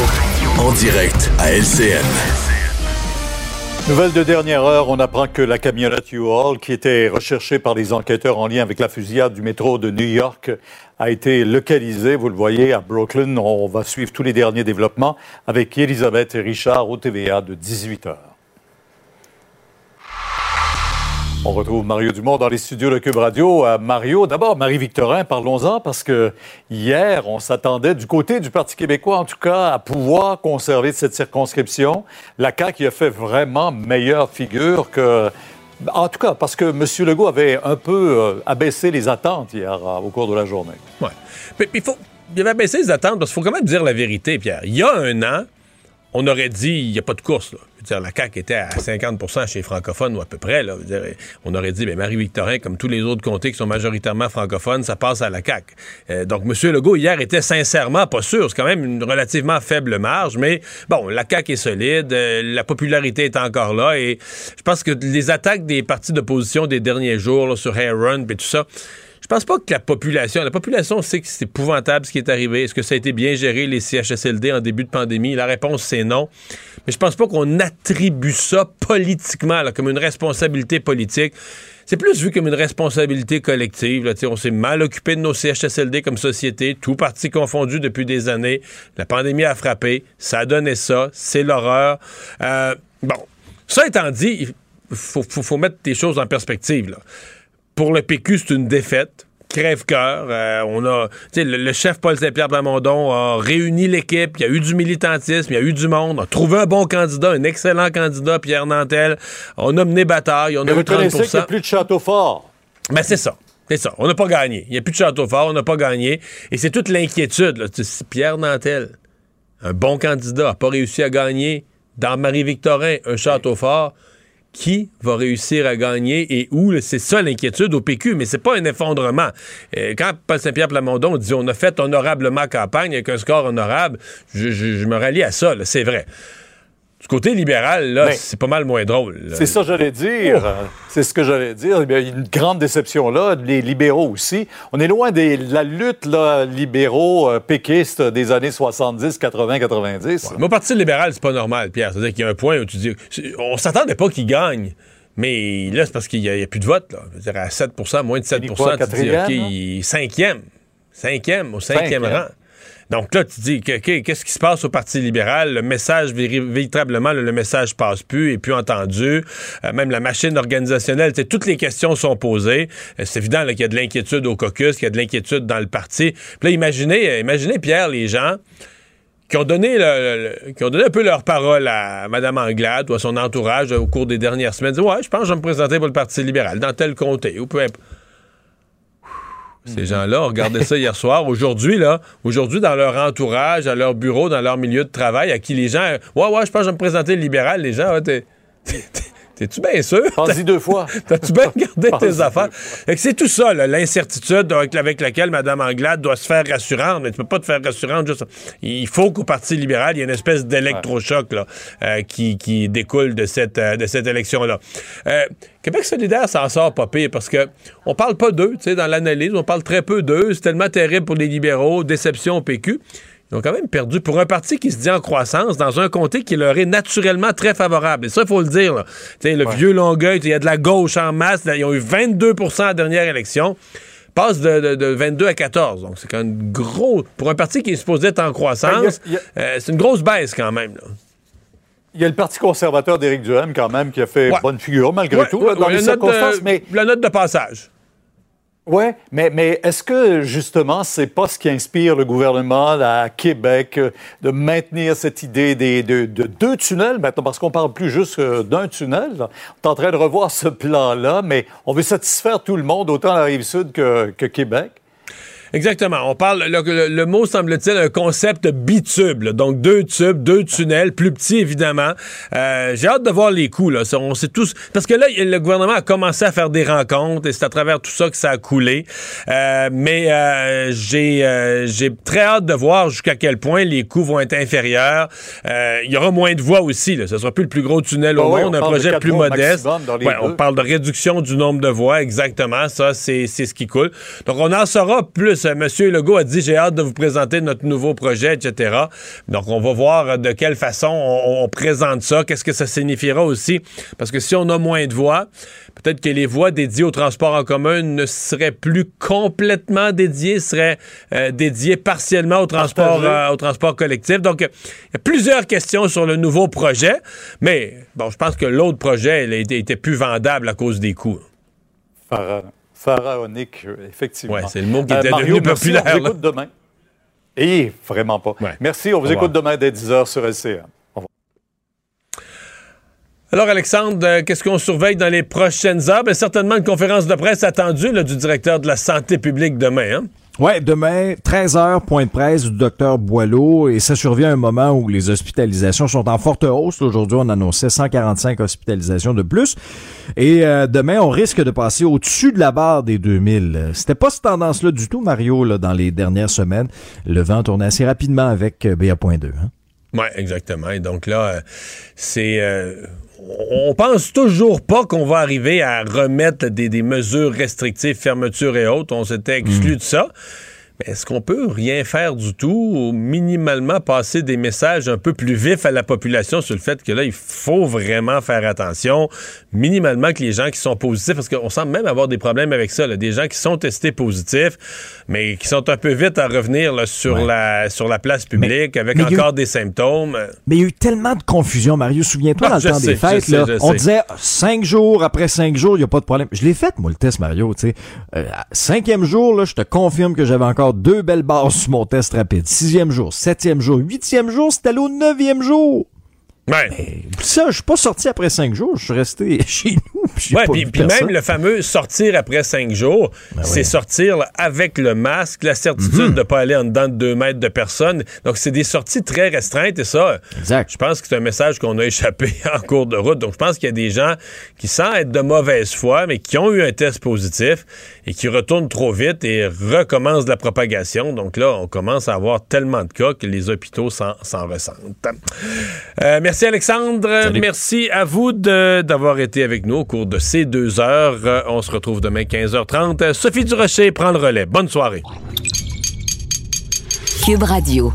Speaker 2: En direct à LCN.
Speaker 22: Nouvelle de dernière heure, on apprend que la camionnette U-Haul, qui était recherchée par les enquêteurs en lien avec la fusillade du métro de New York, a été localisée. Vous le voyez, à Brooklyn. On va suivre tous les derniers développements avec Elisabeth et Richard au TVA de 18 On retrouve Mario Dumont dans les studios de Cube Radio. Euh, Mario, d'abord, Marie-Victorin, parlons-en parce que hier, on s'attendait du côté du Parti québécois, en tout cas, à pouvoir conserver cette circonscription. La CAQ y a fait vraiment meilleure figure que... En tout cas, parce que M. Legault avait un peu euh, abaissé les attentes hier euh, au cours de la journée.
Speaker 3: Puis il avait baissé les attentes parce qu'il faut quand même dire la vérité, Pierre. Il y a un an, on aurait dit il n'y a pas de course. Là. Dire, la CAQ était à 50% chez les francophones ou à peu près. Là. On aurait dit, ben, Marie-Victorin, comme tous les autres comtés qui sont majoritairement francophones, ça passe à la CAQ. Euh, donc, M. Legault, hier, était sincèrement pas sûr. C'est quand même une relativement faible marge, mais bon, la CAQ est solide, euh, la popularité est encore là, et je pense que les attaques des partis d'opposition des derniers jours là, sur Aaron et tout ça, je pense pas que la population, la population sait que c'est épouvantable ce qui est arrivé. Est-ce que ça a été bien géré, les CHSLD, en début de pandémie? La réponse, c'est non. Mais je pense pas qu'on attribue ça politiquement, là, comme une responsabilité politique. C'est plus vu comme une responsabilité collective. Là, on s'est mal occupé de nos CHSLD comme société, tout parti confondu depuis des années. La pandémie a frappé, ça a donné ça, c'est l'horreur. Euh, bon, ça étant dit, il faut, faut- faut mettre des choses en perspective. Là pour le PQ, c'est une défaite. Crève-cœur. Euh, on a, tu sais, le, le chef Paul Saint-Pierre Plamondon a réuni l'équipe. Il y a eu du militantisme, il y a eu du monde. On a trouvé un bon candidat, un excellent candidat, Pierre Nantel. On a mené bataille. On
Speaker 22: Mais
Speaker 3: a eu
Speaker 22: reconnaissez
Speaker 3: 30
Speaker 22: qu'il n'y a plus de château fort.
Speaker 3: ben, c'est ça. C'est ça. On n'a pas gagné. Il n'y a plus de château fort, on n'a pas gagné. Et c'est toute l'inquiétude. là. Si Pierre Nantel, un bon candidat, n'a pas réussi à gagner dans Marie-Victorin, un château fort, qui va réussir à gagner et où. C'est ça l'inquiétude au PQ, mais c'est pas un effondrement. Euh, quand Paul Saint-Pierre Plamondon dit on a fait honorablement campagne avec un score honorable, je, je- me rallie à ça, c'est vrai. Du côté libéral, là, c'est pas mal moins drôle.
Speaker 22: C'est ça que j'allais dire. Euh, C'est ce que j'allais dire. Il y a une grande déception là, les libéraux aussi. On est loin de la lutte là, libéraux euh, péquistes des années 70, 80, 90.
Speaker 3: Mais au Parti libéral, c'est pas normal, Pierre. C'est-à-dire qu'il y a un point où tu dis. On s'attendait pas qu'il gagne. Mais là, c'est parce qu'il n'y a, plus de vote. Là. Veux dire, à 7% moins de 7
Speaker 22: Il est quoi,
Speaker 3: tu dis, OK, cinquième. Cinquième, au cinquième
Speaker 22: Cinquième.
Speaker 3: rang. Donc là, tu dis, que- OK, qu'est-ce qui se passe au Parti libéral? Le message, véri- véritablement, le, message passe plus, est plus entendu. Euh, même la machine organisationnelle, toutes les questions sont posées. Euh, c'est évident qu'il y a de l'inquiétude au caucus, qu'il y a de l'inquiétude dans le parti. Puis là, imaginez, euh, imaginez, Pierre, les gens qui ont donné le- qui ont donné un peu leur parole à Mme Anglade ou à son entourage au cours des dernières semaines. Ils disent, ouais, je pense que je vais me présenter pour le Parti libéral dans tel comté ou peu importe. Ces gens-là ont regardé ça hier soir. Aujourd'hui, là, aujourd'hui, dans leur entourage, à leur bureau, dans leur milieu de travail, à qui les gens. Ouais, ouais, je pense que je me présenter libéral. Les gens, t'es. T'es- T'es-tu bien sûr?
Speaker 22: Pense-y deux fois.
Speaker 3: T'as-tu bien regardé tes affaires? C'est tout ça, l'incertitude avec, avec laquelle Mme Anglade doit se faire rassurante. Mais tu peux pas te faire rassurante juste. Il faut qu'au Parti libéral, il y ait une espèce d'électrochoc là, euh, qui, qui découle de cette, euh, de cette élection-là. Euh, Québec solidaire s'en sort pas pire parce que on parle pas d'eux, tu sais, dans l'analyse, on parle très peu d'eux. C'est tellement terrible pour les libéraux, déception au PQ. Ils ont quand même perdu pour un parti qui se dit en croissance dans un comté qui leur est naturellement très favorable. Et ça, il faut le dire. là. Le vieux Longueuil, il y a de la gauche en masse. là, ils ont eu 22% à la dernière élection. Passe de, de- de 22 à 14. Donc, c'est quand même gros. Pour un parti qui est supposé être en croissance,
Speaker 22: Ben,
Speaker 3: euh, c'est une grosse baisse quand même. là.
Speaker 22: Il y a le Parti conservateur d'Éric Duhem, quand même, qui a fait
Speaker 3: Ouais.
Speaker 22: bonne figure, malgré tout, là, dans les
Speaker 3: de-
Speaker 22: circonstances. Mais
Speaker 3: La note de passage.
Speaker 22: Oui, mais, mais est-ce que justement, c'est pas ce qui inspire le gouvernement à Québec euh, de maintenir cette idée des, de, de deux tunnels? Maintenant, parce qu'on parle plus juste euh, d'un tunnel. On est en train de revoir ce plan-là, mais on veut satisfaire tout le monde, autant la rive sud que Québec.
Speaker 3: Exactement. On parle, le, le- le mot semble-t-il, un concept bitube. là. Donc, deux tubes, deux tunnels, plus petits, évidemment. Euh, J'ai hâte de voir les coûts. Là. On sait tous... Parce que là, le gouvernement a commencé à faire des rencontres et c'est à travers tout ça que ça a coulé. Euh, mais euh, j'ai euh, j'ai très hâte de voir jusqu'à quel point les coûts vont être inférieurs. Il y aura moins de voies aussi. Là. Ce sera plus le plus gros tunnel au monde,
Speaker 22: on
Speaker 3: un projet plus
Speaker 22: voies
Speaker 3: modeste. Ouais, on parle de réduction du nombre de voix, exactement. Ça, c'est ce qui coule. Donc, on en saura plus. Euh, Monsieur Legault a dit j'ai hâte de vous présenter notre nouveau projet, etc. Donc, on va voir euh, de quelle façon on, on présente ça. Qu'est-ce que ça signifiera aussi? Parce que si on a moins de voix, peut-être que les voies dédiées au transport en commun ne seraient plus complètement dédiées, seraient euh, dédiées partiellement au transport, euh, au transport collectif. Donc, il y a plusieurs questions sur le nouveau projet. Mais, bon, je pense que l'autre projet, il était, était plus vendable à cause des coûts.
Speaker 22: Pharaonique, euh, effectivement.
Speaker 3: Ouais, c'est le mot qui était
Speaker 22: Mario,
Speaker 3: devenu
Speaker 22: merci,
Speaker 3: populaire,
Speaker 22: On vous écoute demain. Et vraiment pas. Merci, on vous
Speaker 3: Au revoir.
Speaker 22: écoute demain dès 10h sur LCN. Au revoir.
Speaker 3: Alors, Alexandre, euh, qu'est-ce qu'on surveille dans les prochaines heures? Ben, certainement une conférence de presse attendue là, du directeur de la santé publique demain. Hein?
Speaker 5: Ouais, demain, 13h, point de presse du docteur Boileau, et ça survient à un moment où les hospitalisations sont en forte hausse. Aujourd'hui, on annonçait 145 hospitalisations de plus. Et euh, demain, on risque de passer au-dessus de la barre des 2000. Euh, C'était pas cette tendance-là du tout, Mario, là, dans les dernières semaines. Le vent tournait assez rapidement avec euh, BA.2. Hein?
Speaker 3: Oui, exactement. Et donc là, euh, c'est. euh, on pense toujours pas qu'on va arriver à remettre des, des mesures restrictives, fermetures et autres. On s'était exclu de ça. Est-ce qu'on peut rien faire du tout ou minimalement passer des messages un peu plus vifs à la population sur le fait que là, il faut vraiment faire attention, minimalement que les gens qui sont positifs, parce qu'on semble même avoir des problèmes avec ça, là, des gens qui sont testés positifs, mais qui sont un peu vite à revenir là, sur, la, sur la place publique avec
Speaker 5: mais eu-
Speaker 3: encore des symptômes.
Speaker 5: Mais il y a eu tellement de confusion, Mario. Souviens-toi,
Speaker 3: Ah,
Speaker 5: dans le temps
Speaker 3: sais,
Speaker 5: des fêtes,
Speaker 3: sais,
Speaker 5: là, on
Speaker 3: sais.
Speaker 5: disait cinq jours, après cinq jours, il n'y a pas de problème. Je l'ai fait, moi, le test, Mario. tu sais. Euh, cinquième jour, là, je te confirme que j'avais encore deux belles barres sur mon test rapide. Sixième jour, septième jour, huitième jour, allé au neuvième jour.
Speaker 3: Ouais.
Speaker 5: Ça, je suis pas sorti après cinq jours, je suis resté chez nous. puis
Speaker 3: Ouais, puis même le fameux sortir après cinq jours, c'est
Speaker 5: oui.
Speaker 3: sortir là, avec le masque, la certitude
Speaker 5: Mhm.
Speaker 3: de ne pas aller en dedans de deux mètres de personne. Donc, c'est des sorties très restreintes et ça, je pense que c'est un message qu'on a échappé en cours de route. Donc, je pense qu'il y a des gens qui, sans être de mauvaise foi, mais qui ont eu un test positif et qui retournent trop vite et recommencent la propagation. Donc là, on commence à avoir tellement de cas que les hôpitaux s'en s'en ressentent. Euh, merci Alexandre. Merci à vous de- d'avoir été avec nous au cours de ces deux heures. Euh, on se retrouve demain 15h30. Euh, Sophie Durocher prend le relais. Bonne soirée.
Speaker 1: Cube Radio.